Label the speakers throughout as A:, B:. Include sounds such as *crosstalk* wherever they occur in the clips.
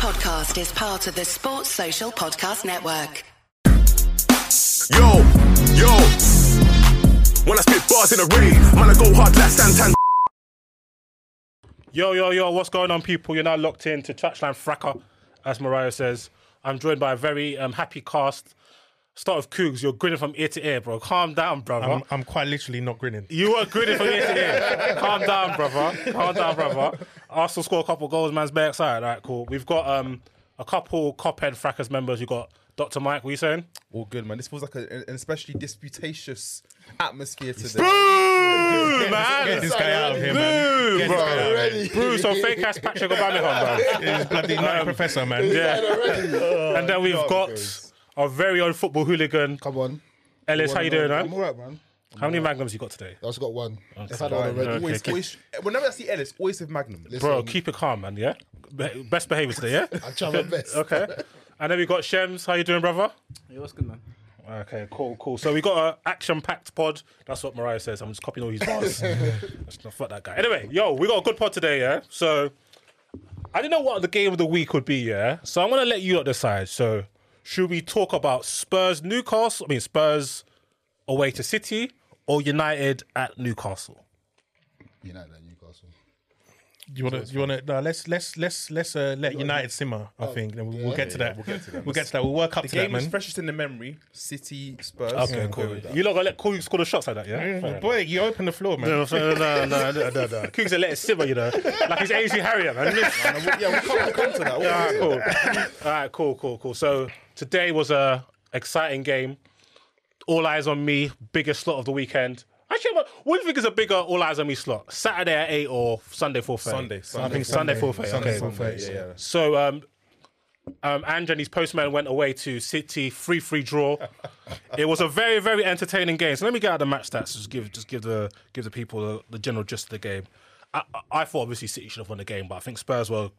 A: podcast is part of the Sports Social Podcast Network.
B: Yo, yo. When I spit bars in a rave, man, I go hard like Santan.
C: Yo, yo, yo, what's going on, people? You're now locked in to Touchline Fracas, as Mariah says. I'm joined by a very um, happy cast. Start with Koogs, you're grinning from ear to ear, bro. Calm down, brother.
D: I'm, I'm quite literally not grinning.
C: you are grinning from ear to ear. Calm down, brother. Calm down, brother. Arsenal score a couple goals, man's bare excited. All right, cool. We've got um, a couple Cophead Frackers members. You've got Dr. Mike, what are you saying?
E: All good, man. This feels like a, an especially disputatious atmosphere today.
C: Boo, man.
D: Get this guy out of here, man.
C: Boo,
D: Get this
C: bro.
D: guy out of here.
C: Boo, so fake ass Patrick Obama, bro.
D: He's bloody nutty professor, man.
C: Yeah. and then we've got our very own football hooligan,
F: Come on.
C: Ellis. How you doing,
F: I'm
C: man?
F: alright, man.
C: How many magnums you got today?
F: I just got one. I've had
E: Guy,
F: one already.
C: Okay,
E: always,
C: okay.
E: always, whenever I see Ellis, always with Magnum.
C: Bro, keep it calm, man. Yeah, Be- best behavior today. Yeah. *laughs*
F: I try my best. *laughs*
C: Okay. And then we got Shems. How you doing, brother?
G: Yeah, what's good, man?
C: Okay, cool, cool. So we got a action-packed pod. That's what Mariah says. I'm just copying all his bars. *laughs* That's not fuck that guy. Anyway, yo, we got a good pod today, yeah. So I didn't know what the game of the week would be, yeah. So I'm gonna let you lot decide. So should we talk about Spurs Newcastle? I mean Spurs away to City or United at Newcastle?
F: United and Newcastle.
D: You wanna, you wanna? No, let's let's let's let's uh, let United simmer. I think. Then we'll, we'll get to that. We'll get to that. We'll get to that. We'll work up
E: The
D: to that,
E: game is
D: man.
E: freshest in the memory. City, Spurs.
C: Okay, cool. You lot gonna let Cool score the shots like that, yeah? Fair
D: Boy, you open the floor, man.
C: No, no, no, no, no, no, no. Koogs let it simmer, you know, like he's Ainsley Harriott, man. *laughs*
E: yeah, we'll come, we'll come to that. We'll
C: All
E: come
C: right,
E: that.
C: cool. All right, cool, cool, cool. So today was a exciting game. All eyes on me, biggest slot of the weekend. Actually, what, what do you think is a bigger all eyes on me slot? Saturday at eight or Sunday four thirty?
E: Sunday,
C: I think Sunday four thirty.
D: Sunday,
C: Okay.
D: Sunday,
E: Yeah, yeah.
C: So um, um, Ange and his postman went away to City free free draw. it was a very very entertaining game. So let me get out the match stats. Just give just give the give the people the, the general gist of the game. I, I- I thought obviously City should have won the game, but I think Spurs were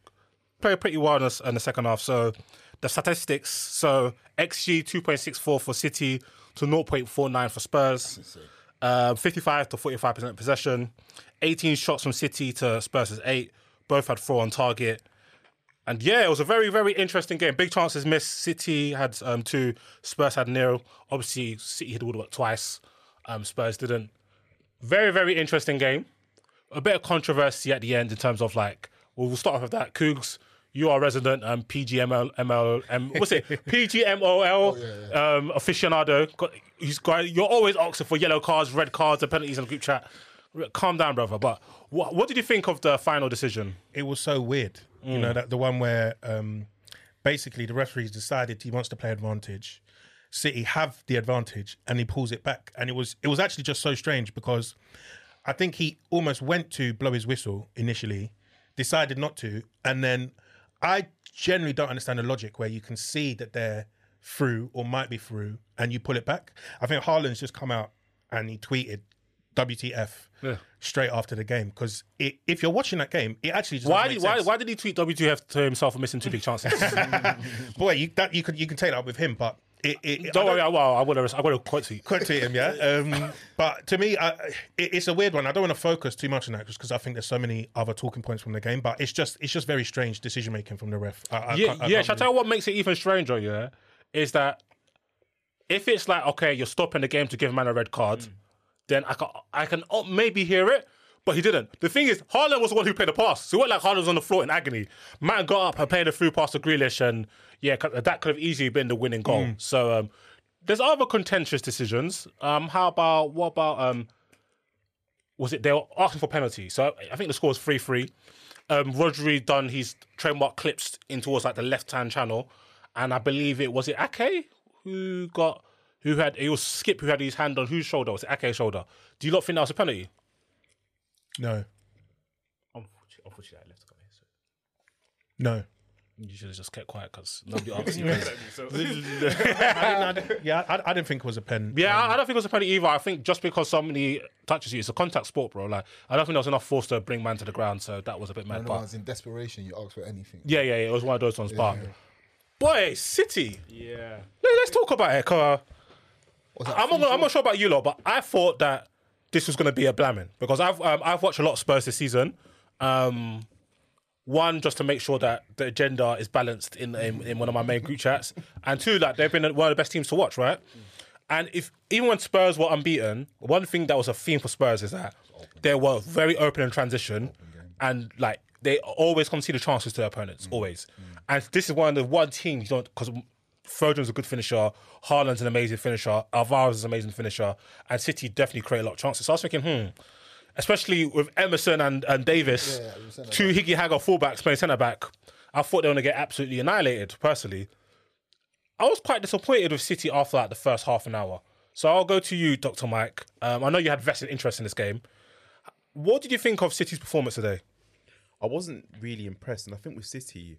C: played pretty well in the, in the second half. So the statistics: so xG two point six four for City to zero point four nine for Spurs. Uh, 55 to 45 percent possession, 18 shots from City to Spurs' eight. Both had four on target. And yeah, it was a very, very interesting game. Big chances missed. City had um, two, Spurs had nil. Obviously, City hit the woodwork twice. Um, Spurs didn't. Very, very interesting game. A bit of controversy at the end in terms of like, well, we'll start off with that. Koogs, you are resident um, PGML, ML, um, what's it? *laughs* PGMOL um, aficionado. He's got, you're always asking for yellow cards, red cards, and penalties in the group chat. Calm down, brother. But what, what did you think of the final decision?
D: it was so weird. You know that the one where um, basically the referee's decided he wants to play advantage. City have the advantage, and he pulls it back, and it was it was actually just so strange because I think he almost went to blow his whistle initially, decided not to, and then I generally don't understand the logic where you can see that they're through or might be through, and you pull it back. I think Haaland's just come out and he tweeted WTF straight after the game because if you're watching that game, it actually just
C: Why did, why, why did he tweet WTF to himself for missing two big chances? *laughs*
D: Boy, you that you can you can take that up with him, but it, it,
C: don't worry, I, well, I want to. I would have quite tweet.
D: Quick to him, yeah. Um, but to me, I, it, it's a weird one. I don't want to focus too much on that just because I think there's so many other talking points from the game. But it's just it's just very strange decision making from the ref. I, I
C: Yeah,
D: can't-
C: yeah.
D: can't
C: Shall I tell you what makes it even stranger? Yeah, is that if it's like okay, you're stopping the game to give a man a red card, then I can I can oh, maybe hear it. But he didn't. The thing is, Haaland was the one who played the pass. So it wasn't like Haaland was on the floor in agony. Man got up and played a through pass to Grealish, and yeah, that could have easily been the winning goal. So um, there's other contentious decisions. Um, how about what about um, was it they were asking for penalty? So I think the score was three three. Um, Rodri done his trademark clips in towards like the left hand channel, and I believe it was it Ake who got who had it was Skipp who had his hand on whose shoulder? Was it Ake's shoulder? Do you not think that was a penalty?
D: No,
C: Unfortunately, unfortunately I left to come here. So
D: no.
C: You should have just kept quiet because nobody *laughs* asked you. *laughs* *laughs*
D: I didn't- yeah, I, I didn't think it was a pen.
C: Yeah, I I don't think it was a penalty either. I think just because somebody touches you, it's a contact sport, bro. Like I don't think there was enough force to bring man to the ground, so that was a bit mad.
F: And the
C: But
F: ones in desperation, you asked for anything.
C: yeah, yeah, yeah, it was one of those ones. But boy, City.
G: Yeah.
C: Let- Let's talk about it. 'cause
F: Was that
C: I'm not,
F: FIFA?
C: I'm not sure about you lot, but I thought that this was going to be a blamming because I've um, I've watched a lot of Spurs this season. Um, One, just to make sure that the agenda is balanced in, in in one of my main group chats, and two, that they've been one of the best teams to watch, right? And if even when Spurs were unbeaten, one thing that was a theme for Spurs is that they were very open in transition, and like they always concede the chances to their opponents, always. And this is one of the one teams you don't because Foden's a good finisher, Haaland's an amazing finisher, Alvarez is an amazing finisher, and City definitely create a lot of chances. So I was thinking, hmm, especially with Emerson and, and Davis,
F: Yeah, yeah,
C: two Higgy Hagger fullbacks playing centre back, I thought they were going to get absolutely annihilated, personally. I was quite disappointed with City after like the first half an hour. So I'll go to you, Dr. Mike. Um, I know you had vested interest in this game. What did you think of City's performance today?
G: I wasn't really impressed, and I think with City,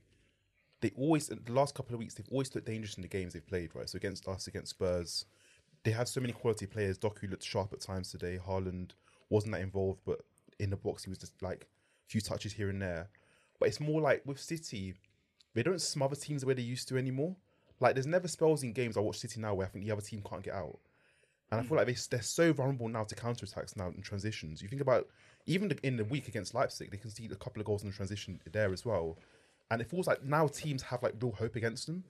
G: they always the last couple of weeks they've always looked dangerous in the games they've played. Right, so against us, against Spurs, they have so many quality players. Doku looked sharp at times today. Haaland wasn't that involved, but in the box he was just like a few touches here and there. But it's more like with City, they don't smother teams the way they used to anymore. Like there's never spells in games I watch City now where I think the other team can't get out. And I feel like they, they're so vulnerable now to counter attacks now in transitions. You think about even the, in the week against Leipzig, they conceded a couple of goals in the transition there as well. And it feels like now teams have like real hope against them.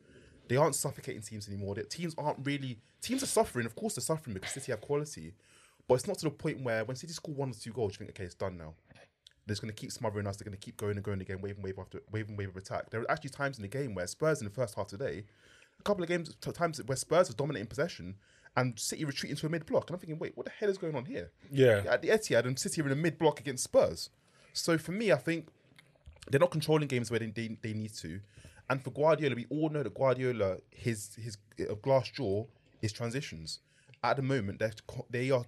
G: They aren't suffocating teams anymore. The teams aren't really teams are suffering. Of course, they're suffering because City have quality, but it's not to the point where when City score one or two goals, you think, okay, it's done now. They're just going to keep smothering us. They're going to keep going and going again, wave and wave after wave and wave of attack. There are actually times in the game where Spurs in the first half today, a couple of games times where Spurs are dominating possession and City retreating to a mid block, and I'm thinking, wait, what the hell is going on here?
C: Yeah.
G: at the Etihad and City are in a mid block against Spurs. So for me, I think they're not controlling games where they, they, they need to. And for Guardiola, we all know that Guardiola, his his uh, glass jaw is transitions. At the moment, they're they are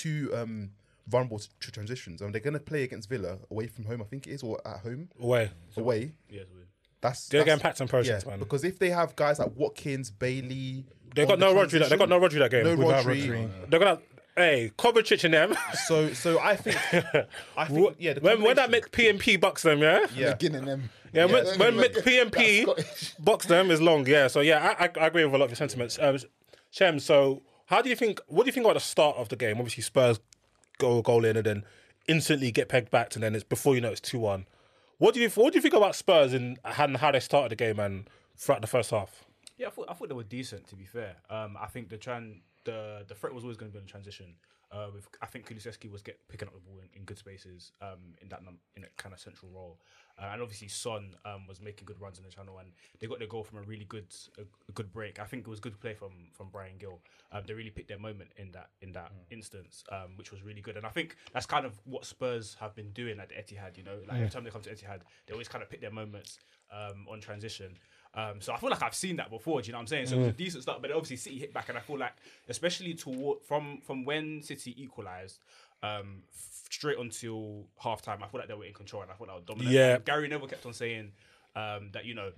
G: too um, vulnerable to, to transitions. And they're going to play against Villa away from home, I think it is, or at home
C: Away.
G: away.
H: Yes, we.
G: That's
C: They're
G: that's-
C: getting packed on process, man.
G: Because if they have guys like Watkins, Bailey,
C: they've got
G: on the
C: no Rodri. That, they got no Rodri that game.
G: no
D: Without
G: Rodri.
D: Rodri.
C: They're gonna. Hey, Kovacic and them. *laughs*
G: So so I think *laughs* I think yeah. The
C: when when that
G: combination-
C: Mick PMP bucks them, yeah.
G: yeah.
F: McGinn them.
C: Yeah, when,
F: they're
C: when
F: gonna
C: Mick PMP *laughs*
F: that's
C: box them is long, yeah. So yeah, I, I, I agree with a lot of your sentiments. Um, Shem, so how do you think? What do you think about the start of the game? Obviously, Spurs go a goal in and then instantly get pegged back, and then it's before you know it's two one. What do you What do you think about Spurs and how, they started the game and throughout the first half?
H: Yeah, I thought I thought they were decent. To be fair, um, I think the tran the the threat was always going to be in transition. Uh, with I think Kulusevski was get picking up the ball in, in good spaces um, in that num- in a kind of central role, uh, and obviously Son um, was making good runs in the channel, and they got their goal from a really good a, a good break. I think it was good play from from Bryan Gil. Um, they really picked their moment in that in that instance, um, which was really good. And I think that's kind of what Spurs have been doing at the Etihad. You know, like every time they come to Etihad, they always kind of pick their moments um, on transition. Um, so I feel like I've seen that before. Do you know what I'm saying? So it was a decent start, but obviously City hit back, and I feel like, especially toward from from when City equalised, um, f- straight until half time, I feel like they were in control, and I thought that was dominant.
C: Yeah.
H: And Gary Neville kept on saying um, that you know,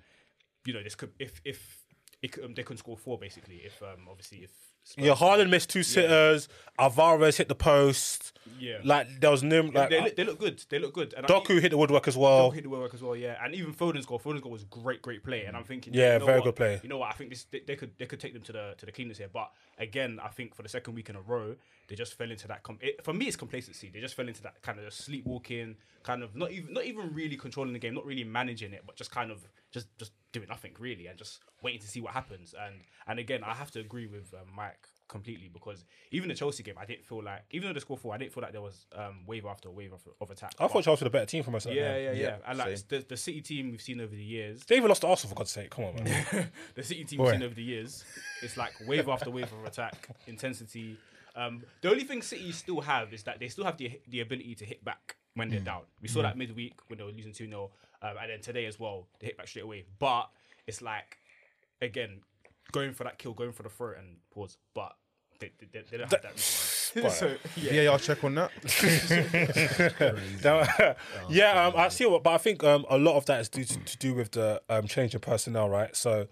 H: you know, this could if if it could, um, they couldn't score four basically if um, obviously if
C: Yeah, Haaland missed two sitters. Alvarez hit the post.
H: Yeah.
C: like there was no like
H: they, look, they look good. They look good. And I
C: Doku
H: think-
C: hit the woodwork as well.
H: Doku hit the woodwork as well, yeah. And even Foden's goal, Foden's goal was great, great play. And I'm thinking,
C: Yeah,
H: you know
C: very
H: what?
C: good play.
H: You know what? I think this they, they could they could take them to the to the cleaners here. But again, I think for the second week in a row, they just fell into that. Com- it, for me, it's complacency. They just fell into that kind of sleepwalking, kind of not even not even really controlling the game, not really managing it, but just kind of just just doing nothing really and just waiting to see what happens. And and again, I have to agree with um, Mike completely because even the Chelsea game, I didn't feel like even though the score four, I didn't feel like there was um, wave after wave of, of attack.
C: I thought Chelsea were the better team for most of that
H: Yeah,
C: game.
H: yeah, yeah.
G: Yeah,
H: And like
G: same.
H: the, the City team we've seen over the years,
C: They even lost to Arsenal for God's sake. Come on, man. *laughs*
H: the City team
D: Boy.
H: we've seen over the years, it's like wave after wave of attack, *laughs* intensity. Um, the only thing City still have is that they still have the the ability to hit back when they're down. We saw that midweek when they were losing 2 0, um, and then today as well, they hit back straight away. But it's like, again, going for that kill, going for the throat and pause. But they, they, they, they don't have that. recently. *laughs* so, yeah.
G: VAR check on that. *laughs*
C: Now, *laughs* yeah, um, I see what, but I think um, a lot of that is due to, to do with the um, change in personnel, right? So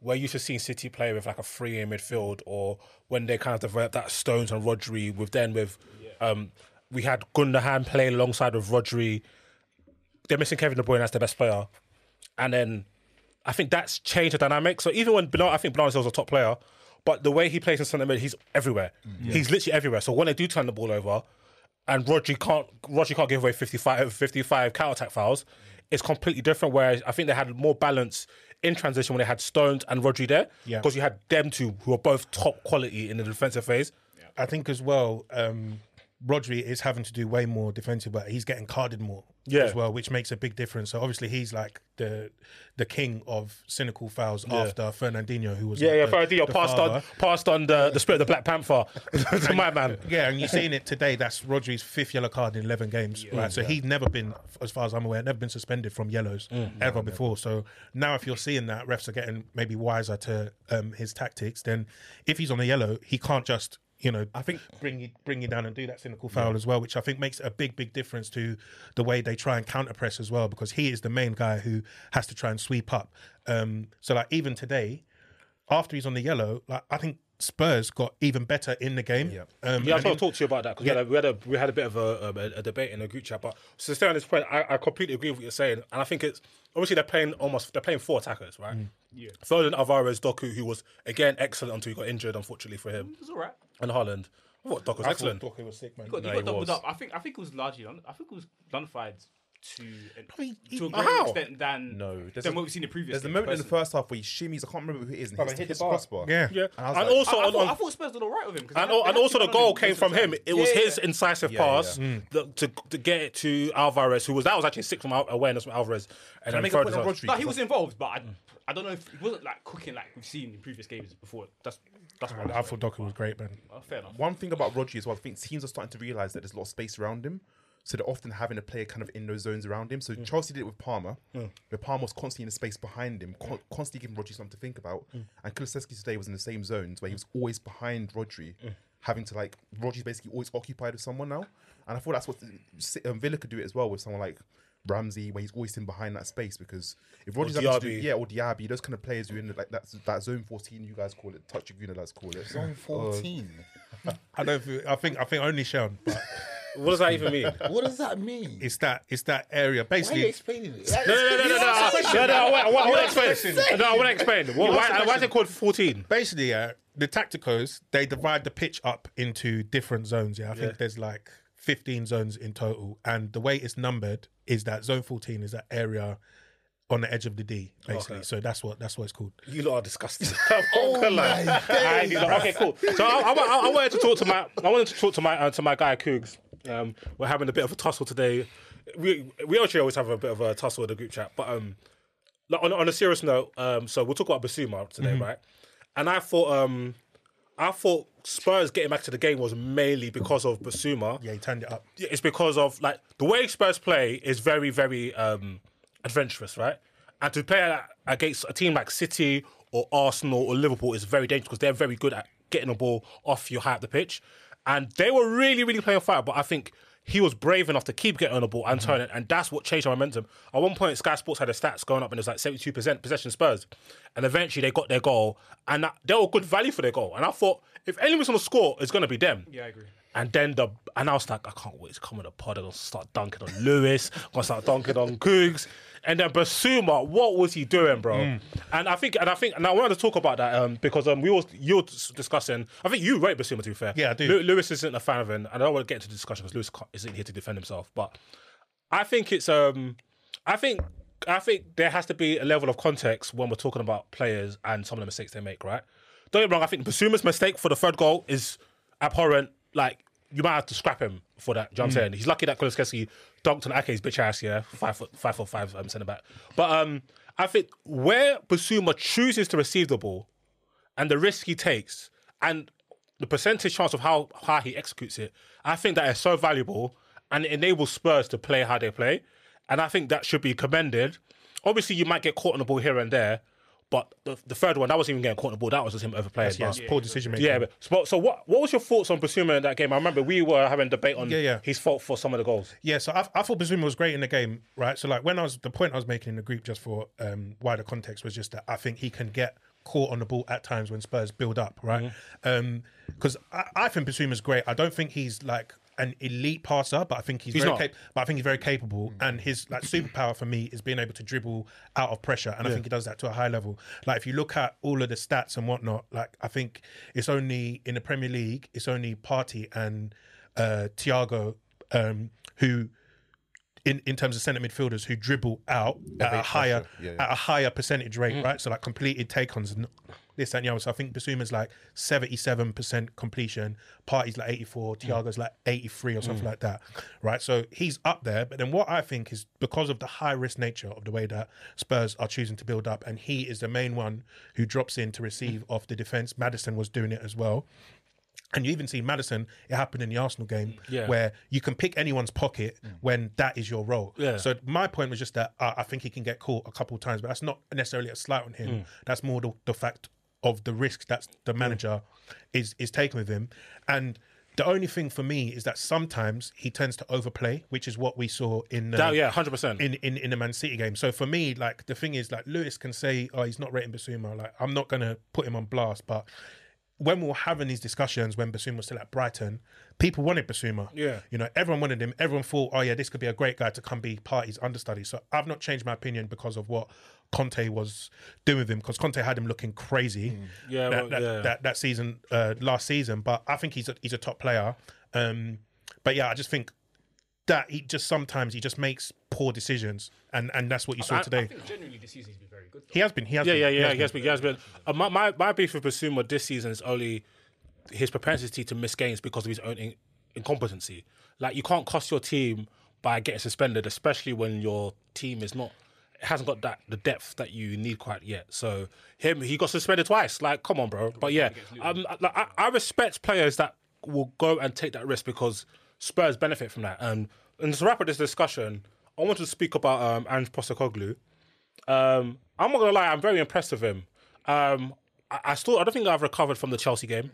C: we're used to seeing City play with like a three in midfield, or when they kind of develop that Stones and Rodri, with then with um, we had Gundogan playing alongside with Rodri. They're missing Kevin De Bruyne as their best player, and then I think that's changed the dynamic. So even when Bernard, I think Bernardo Silva's a top player, but the way he plays in centre mid, he's everywhere. He's literally everywhere. So when they do turn the ball over, and Rodri can't Rodri can't give away 55, 55 counter attack fouls, it's completely different. Whereas I think they had more balance in transition when they had Stones and Rodri there,
D: Yeah.
C: because you had them two who are both top quality in the defensive phase.
D: I think as well, um, Rodri is having to do way more defensive, but he's getting carded more
C: Yeah.
D: as well, which makes a big difference. So obviously he's like the the king of cynical fouls after Fernandinho, who was
C: Yeah,
D: like
C: yeah.
D: the,
C: Fernandinho passed on passed on the, the spirit of the Black Panther *laughs* to my man.
D: Yeah, and you're seeing it today. That's Rodri's fifth yellow card in 11 games, right? So he's never been, as far as I'm aware, never been suspended from yellows ever before. So now, if you're seeing that refs are getting maybe wiser to um, his tactics, then if he's on a yellow, he can't just. You know, I think bring you bring you down and do that cynical foul as well, which I think makes a big, big difference to the way they try and counter press as well, because he is the main guy who has to try and sweep up. Um, so, like even today, after he's on the yellow, like I think Spurs got even better in the game.
G: Yeah.
D: um,
C: Yeah, I
D: and
C: was going to talk to you about that because
D: Yeah.
C: we, had a, we had a bit of a, a, a debate in the group chat. But to stay on this point, I, I completely agree with what you're saying, and I think it's obviously they're playing almost they're playing four attackers, right? Yeah. Foden, Alvarez, Doku, who was again excellent until he got injured, unfortunately for him,
H: It was all right.
C: and Haaland. I thought Doku was
D: I
C: excellent.
D: Doku was sick, man.
H: He got, he
G: No,
H: got
G: he
H: doubled
G: was.
H: up. I think I think it was largely. I think it was nullified to
D: mean,
H: to a
D: he-
H: greater
C: how?
H: extent than
G: No, there's
H: than
G: a-
H: what we've seen in previous.
G: There's a
H: games,
G: moment in the first half where he shimmies. I can't remember who it is. And hits,
D: he hit
G: hits
D: the
G: the
D: bar.
G: crossbar.
D: Yeah.
C: Yeah,
G: And I was
C: and
G: like-
C: also
H: I, I,
C: on,
H: thought,
C: on
H: I thought Spurs did all right with him.
C: and,
H: had-
C: and also the goal came from him. It was
H: Yeah,
C: his
H: yeah.
C: incisive
G: Yeah, yeah,
C: pass
G: mm.
C: yeah. to to get it to Alvarez, who was that was actually six from Al- uh, awareness from Alvarez, and
G: Can I
C: then
G: make a point on. Rodri?
H: No, he was involved, but I, mm. I don't know if he wasn't like cooking like we've seen in previous games before. That's that's what
D: I thought Doku was great, man.
H: Fair enough.
G: One thing about Rodri as well, I think teams are starting to realize that there's a lot of space around him. So they're often having a player kind of in those zones around him. So mm. Chelsea did it with Palmer, mm. where Palmer was constantly in the space behind him, con- constantly giving Rodri something to think about. Mm. And Kulusevski today was in the same zones where he was always behind Rodri, having to like Rodri's basically always occupied with someone now. And I thought that's what um, Villa could do it as well with someone like Ramsey, where he's always in behind that space because if Rodri's having to do, yeah, or Diaby, those kind of players who are in like that that zone fourteen, you guys call it, touch Aguna, let's call it.
F: Zone 14.
D: I don't. Feel, I think. I think only Sean. But
C: What does that even mean?
F: what does that mean?
D: it's that. It's that area.
F: Why are you
D: Basically,
F: explaining it?
C: No, no, no, no, no, no, no, no, I want- I want to explain. No, I want to explain. Why, why, why is it called 14?
D: basically, yeah, the tacticos they divide the pitch up into different zones. Yeah, I think
C: Yeah.
D: there's like 15 zones in total, and the way it's numbered is that zone 14 is that area on the edge of the D, basically.
C: Okay.
D: So that's what that's what it's called.
C: You lot are disgusting. *laughs* oh my *laughs* Okay, cool. So I, I, I, I wanted to talk to my I wanted to talk to my uh, to my guy Koogs. Um, we're having a bit of a tussle today. We we actually always have a bit of a tussle in the group chat, but um, like, on on a serious note, um, so we'll talk about Bissouma today, right? And I thought um, I thought Spurs getting back to the game was mainly because of Bissouma.
D: Yeah, he turned it up.
C: it's because of like the way Spurs play is very, very um, adventurous, right? And to play against a team like City or Arsenal or Liverpool is very dangerous because they're very good at getting the ball off your high up the pitch. And they were really, really playing fire, but I think he was brave enough to keep getting on the ball and turn it, and that's what changed our momentum. At one point, Sky Sports had the stats going up, and it was like seventy-two percent possession Spurs, and eventually they got their goal, and that, they were good value for their goal. And I thought, if anyone's to score, it's going to be them.
H: Yeah, I agree.
C: And then the and I was like, I can't wait to come on the pod. I'm *laughs* gonna start dunking on Lewis. I'm gonna start dunking on Koogs. And then Bissouma, what was he doing, bro?
D: Mm.
C: And I think, and I think, and I wanted to talk about that um, because um, we were you were discussing. I think you rate Bissouma to be fair.
D: Yeah, I do.
C: Lew- Lewis isn't a fan of him, and I don't want to get into the discussion because Lewis isn't here to defend himself. But I think it's um, I think I think there has to be a level of context when we're talking about players and some of the mistakes they make. Right? Don't get me wrong. I think Bissouma's mistake for the third goal is abhorrent. Like you might have to scrap him for that. Do you know what I'm saying? He's lucky that Kulusevski dunked on Ake's bitch ass. Yeah, five foot five foot five um, centre back. But um, I think where Bissouma chooses to receive the ball and the risk he takes and the percentage chance of how how he executes it, I think that is so valuable and it enables Spurs to play how they play. And I think that should be commended. Obviously, you might get caught on the ball here and there, but the, the third one, that wasn't even getting caught on the ball. That was just him overplaying.
D: Yes,
C: But-
D: poor decision making.
C: yeah, but so, so what? What was your thoughts on Bissouma in that game? I remember we were having a debate on
D: Yeah, yeah.
C: his fault for some of the goals.
D: Yeah, so I, I thought Bissouma was great in the game, right? So like when I was the point I was making in the group, just for um, wider context, was just that I think he can get caught on the ball at times when Spurs build up, right?
C: Mm-hmm.
D: Because I, I think Bissouma's great. I don't think he's like an elite passer, but I think he's,
C: He's
D: very
C: not.
D: cap- but I think he's very capable.
C: Mm-hmm.
D: And his like superpower for me is being able to dribble out of pressure, and I think he does that to a high level. Like if you look at all of the stats and whatnot, like I think it's only in the Premier League, it's only Partey and uh, Thiago um, who in, in terms of centre midfielders who dribble out at a higher
G: Yeah, yeah.
D: at a higher percentage rate, right? So like completed take-ons this and the other. So I think Bissouma's like seventy-seven percent completion, Partey's like eighty-four, mm. Thiago's like eighty-three or something mm. like that, right? So he's up there. But then what I think is because of the high-risk nature of the way that Spurs are choosing to build up, and he is the main one who drops in to receive off the defense. Maddison was doing it as well. And you even see Maddison, it happened in the Arsenal game mm.
C: Yeah.
D: where you can pick anyone's pocket when that is your role.
C: Yeah.
D: So my point was just that uh, I think he can get caught a couple of times, but that's not necessarily a slight on him. That's more the, the fact of the risks that the manager is is taking with him. And the only thing for me is that sometimes he tends to overplay, which is what we saw in the,
C: That- yeah, 100%.
D: in, in in the Man City game. So for me, like the thing is, like Lewis can say, "Oh, he's not rating Bissouma." Like I'm not gonna put him on blast, but when we were having these discussions when Bissouma was still at Brighton, people wanted Bissouma.
C: Yeah.
D: You know, everyone wanted him. Everyone thought, oh, yeah, this could be a great guy to come be Partey's understudy. So I've not changed my opinion because of what Conte was doing with him, because Conte had him looking crazy
C: Yeah,
D: that,
C: well,
D: that,
C: yeah.
D: that, that season, uh, last season. But I think he's a, he's a top player. Um, but yeah, I just think that he just sometimes he just makes poor decisions. And, and that's what you saw
C: I- I
D: today.
H: I think genuinely this season he's been very good. Though.
D: he has been. He has
C: Yeah,
D: been.
C: yeah,
D: he
C: yeah.
D: has
C: He has
D: been.
C: been. He has been. Uh, my, my my beef with Bissouma this season is only his propensity to miss games because of his own in- incompetency. Like you can't cost your team by getting suspended, especially when your team is not it hasn't got that the depth that you need quite yet. So him, he got suspended twice. Like, come on, bro. But yeah, um, like, I, I respect players that will go and take that risk because Spurs benefit from that. And and to wrap up this discussion, I want to speak about um, Ange Postecoglou. Um, I'm not gonna lie, I'm very impressed with him. Um, I, I still, I don't think I've recovered from the Chelsea game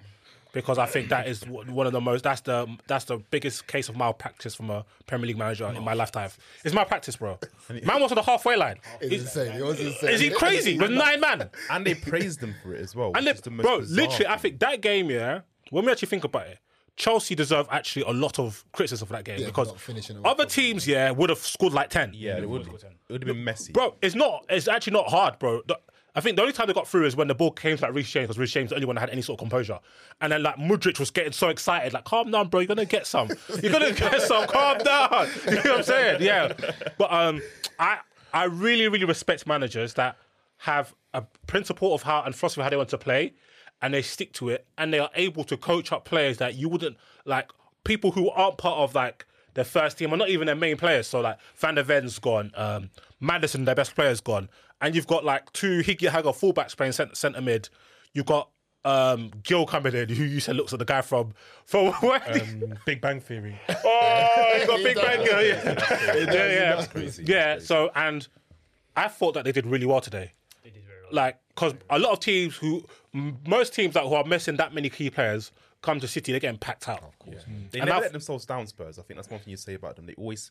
C: because I think that is one of the most. That's the that's the biggest case of malpractice from a Premier League manager in my lifetime. It's malpractice, bro. Man was on the halfway line.
F: It's
C: Is,
F: insane. It was insane.
C: is he crazy with nine man?
G: and they praised them for it as well.
C: And
G: is the
C: bro, literally, I think that game, yeah. When we actually think about it, Chelsea deserve actually a lot of criticism for that game
F: Yeah,
C: because
F: not finishing it
C: other teams, yeah, would have scored like ten.
G: yeah, it would, it would have been messy.
C: Bro, it's not. It's actually not hard, bro. The- I think the only time they got through is when the ball came to like Reece James, because Reece James the only one that had any sort of composure. And then like Mudryk was getting so excited, like, calm down, bro, you're gonna get some. You're gonna *laughs* get some, calm down. *laughs* You know what I'm saying? Yeah. But um I I really, really respect managers that have a principle of how and philosophy of how they want to play and they stick to it and they are able to coach up players that you wouldn't like people who aren't part of like their first team or not even their main players. So like Van der Ven's gone, um, Maddison, their best player's gone, and you've got like two Higgy Hager fullbacks playing centre, centre mid. You've got um, Gil coming in, who you said looks like the guy from from *laughs* where?
D: Um, Big Bang Theory. *laughs*
C: oh, you got *laughs* Big
F: does.
C: Bang Girl, yeah, yeah, yeah,
F: does.
G: Crazy.
C: yeah. So and I thought that they did really well today.
H: They did very well.
C: Like, because a lot of teams who, most teams that who are missing that many key players come to City, they're getting packed out. Of course.
G: They
C: And
G: never
C: I've-
G: let themselves down, Spurs. I think that's one thing you say about them. They always,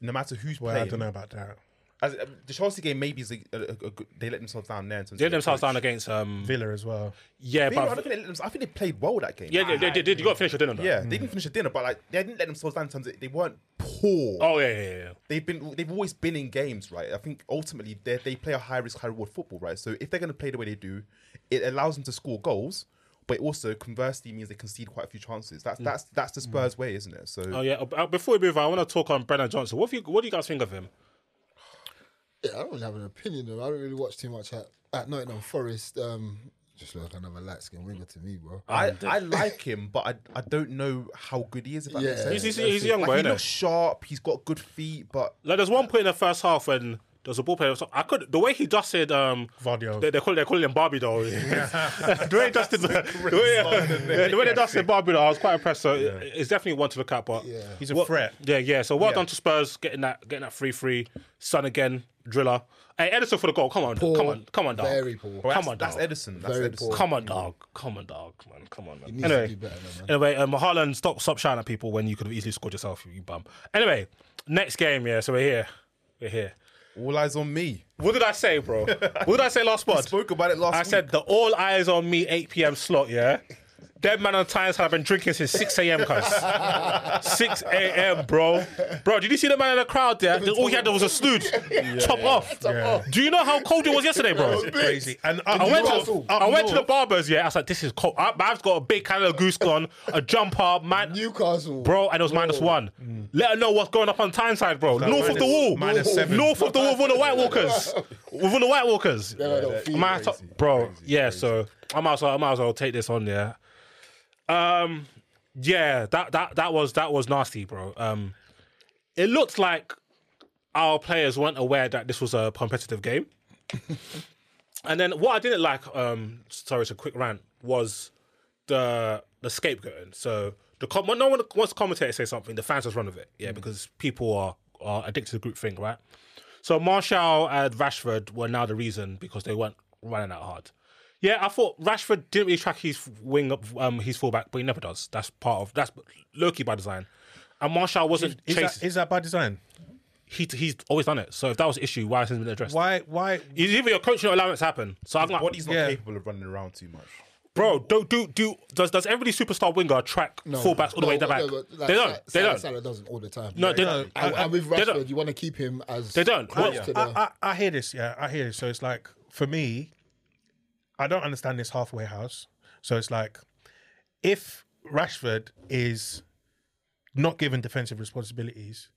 G: no matter who's
D: Well,
G: playing.
D: I don't know about that.
G: As, uh, the Chelsea game maybe is a, a, a, a. They let themselves down there. In terms
C: They let themselves down against, um,
D: Villa as well.
C: yeah,
G: I, don't
C: but
G: think they let them, I think they played well that game.
C: yeah, they, they, they did. You got to finish your dinner, though.
G: Yeah, they didn't finish the dinner, but like they didn't let themselves down in terms of they weren't poor.
C: Oh yeah, yeah, yeah.
G: They've been they've always been in games, right? I think ultimately they they play a high risk, high reward football, right? So if they're going to play the way they do, it allows them to score goals, but it also conversely means they concede quite a few chances. That's that's that's the Spurs way, isn't it? So
C: Oh yeah. Uh, Before we move on, I want to talk on Brennan Johnson. What, have you, what do you guys think of him?
F: Yeah, I don't really have an opinion. Though. I don't really watch too much at, at Nottingham Forest. Um, just look like another light skinned winger to me, bro.
G: I, I like him, but I, I don't know how good he is. If that makes
F: Yeah.
G: sense.
C: He's, he's, he's a young
G: Like,
C: boy,
G: he
C: isn't
G: looks sharp. He's got good feet, but
C: Like there's one point in the first half when there's a ball player. I could the way he dusted um
D: Vardio.
C: They, they call they call him Barbie doll. *laughs* *laughs* the way he dusted the, *laughs* the way, yeah, the way they dusted Barbie doll, I was quite impressed. So it- it's definitely one to look at. But
F: Yeah.
D: He's a
C: what-
D: threat.
C: Yeah, yeah. So well
G: Yeah.
C: done to Spurs getting that getting that free free. Son again, driller. Hey Ederson for the goal. Come on,
F: Poor,
C: come on, come on, dog.
F: Very poor.
G: Well,
C: Come
G: that's,
C: on,
G: that's. Ederson. That's
F: Very
G: Ederson.
F: poor.
C: Come on, dog. Come on, dog. Man, come on, man. Anyway,
F: to do better, man.
C: anyway, um, Haaland, stop, stop shouting at people when you could have easily scored yourself, you bum. Anyway, next game, yeah. So we're here, we're here.
G: All eyes on me.
C: What did I say, bro? what did I say last *laughs*
G: I spoke about it last week.
C: I
G: week.
C: said the all eyes on me 8 p.m. slot, yeah. Dead man on times have been drinking since 6 a.m. cuz. 6 a.m. bro. Bro, did you see the man in the crowd there? All he had was a snood. Top off. Do you know how cold it was yesterday, bro?
D: Crazy. And
C: I went, to,
F: Newcastle.
C: I went to the barbers, yeah. I was like, this is cold. I, I've got a big Canada goose on, a jumper, man.
F: Newcastle.
C: Bro, and it was minus one. Let her know what's going up on Tyneside, bro. North of the wall.
D: minus seven.
C: North of the wall with *laughs* all the White Walkers. with all the White Walkers.
F: Yeah, I don't feel
C: Man,
F: it.
C: so- bro, yeah, so I might, as well, I might as well take this on, yeah. Um, yeah, that, that, that, was, that was nasty, bro. Um, it looked like our players weren't aware that this was a competitive game. *laughs* and then what I didn't like, um, sorry, it's a quick rant, was the the scapegoating. So the com- no one wants to commentate and say something, the fans just run with it, yeah, because people are are addicted to group thing, right? So Martial and Rashford were now the reason because they weren't running that hard. Yeah, I thought Rashford didn't really track his wing up, um, his fullback, but he never does. That's part of that's Loki by design. And Martial wasn't
D: Is
C: chasing.
D: that, is that by design?
C: he, he's always done it. So if that was the issue, why hasn't it been addressed?
D: Why? Why?
C: It's either your coach not allowing it to happen. So I'm like,
G: Body's not
D: Yeah.
G: capable of running around too much.
C: bro, do do do does does every superstar winger track fullbacks all the way to the back?
F: no, like
C: they don't.
F: Sa-
C: they don't.
F: Salah doesn't all the time.
C: No, they don't.
F: And, and with Rashford, you want to keep him as
C: They don't.
F: close
C: What-
F: to the-
D: I, I, I hear this. Yeah, I hear this. So it's like for me, I don't understand this halfway house. So it's like if Rashford is not given defensive responsibilities.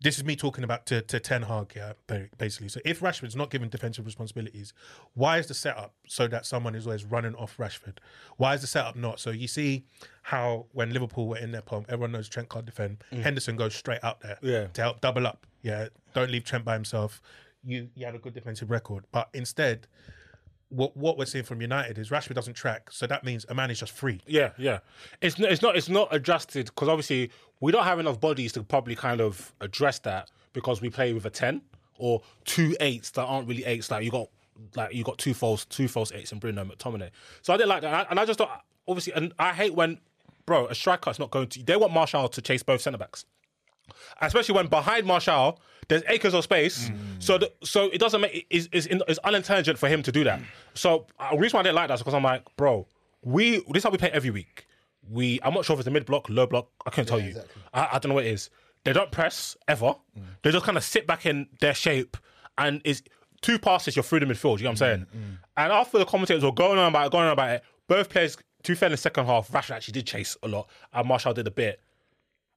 D: This is me talking about to, to Ten Hag, yeah, basically. So if Rashford's not given defensive responsibilities, why is the setup so that someone is always running off Rashford? Why is the setup not? So you see how when Liverpool were in their palm, everyone knows Trent can't defend. Mm. Henderson goes straight out there
C: Yeah.
D: to help double up. Yeah, don't leave Trent by himself. You you had a good defensive record, but instead, what what we're seeing from United is Rashford doesn't track, so that means a man is just free.
C: Yeah, yeah. It's not, it's not it's not adjusted because obviously we don't have enough bodies to probably kind of address that because we play with a ten or two eights that aren't really eights. Like you got like you got two false two false eights in Bruno McTominay. So I didn't like that, and I, just thought obviously, and I hate when bro a striker's not going to. They want Martial to chase both centre backs. Especially when behind Martial, there's acres of space, mm. so the, so it doesn't make it's, it's, in- it's unintelligent for him to do that. So uh, the reason why I didn't like that is because I'm like, bro, we this is how we play every week. We I'm not sure if it's a mid block, low block. I can't tell you. I, I don't know what it is. They don't press ever. Mm. They just kind of sit back in their shape, and is two passes you're through the midfield. You know what I'm mm, saying? And after the commentators were going on about it, going on about it, both players. Be fair, in the second half, Rashford actually did chase a lot, and Martial did a bit.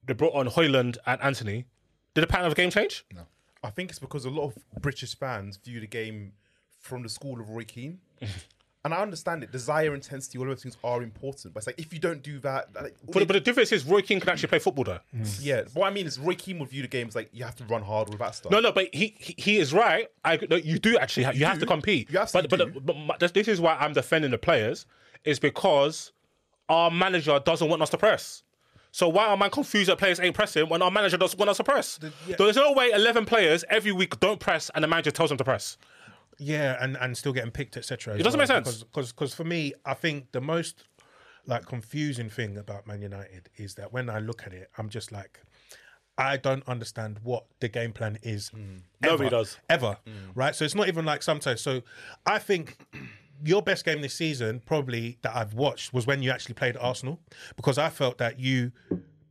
C: They brought on Højlund and Antony. Did the pattern of the game change? No.
G: I think it's because a lot of British fans view the game from the school of Roy Keane. *laughs* and I understand it. Desire, intensity, all of those things are important. But it's like, if you don't do that, like,
C: But, but the difference is Roy Keane can actually play football though. Mm.
G: yeah. What I mean is, Roy Keane would view the game as like, you have to run hard with that stuff.
C: No, no, but he he, he is right. I no, you do actually have, you, have to compete.
G: You absolutely
C: but, but, but, my- this- this is why I'm defending the players is because our manager doesn't want us to press. So why am I confused that players ain't pressing when our manager doesn't want us to press? There's no way 11 players every week don't press and the manager tells them to press.
D: Yeah, and, and still getting picked, etc.
C: It doesn't make sense.
D: because because for me, I think the most like confusing thing about Man United is that when I look at it, I'm just like, I don't understand what the game plan is. Mm.
C: Nobody
D: ever,
C: does.
D: ever, mm. right? So it's not even like sometimes. So I think. Your best game this season, probably that I've watched, was when you actually played Arsenal, because I felt that you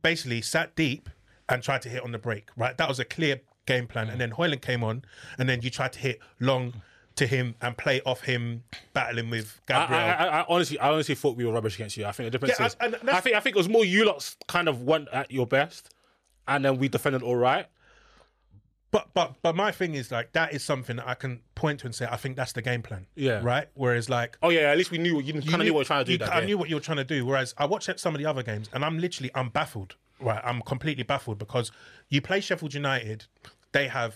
D: basically sat deep and tried to hit on the break. Right, that was a clear game plan. And then Højlund came on, and then you tried to hit long to him and play off him battling with
C: I, I,
D: Gabriel.
C: I, I honestly, I honestly thought we were rubbish against you. I think the difference
D: Yeah,
C: is, I think, I think it was more you lot kind of went at your best, and then we defended all right.
D: But but but my thing is like that is something that I can point to and say I think that's the game plan.
C: Yeah.
D: Right. Whereas like
C: Oh yeah, at least we knew you, kind of knew what were trying to do.
D: you-
C: that
D: I knew what you were trying to do. Whereas I watched some of the other games and I'm literally I'm baffled. Right. I'm completely baffled because you play Sheffield United, they have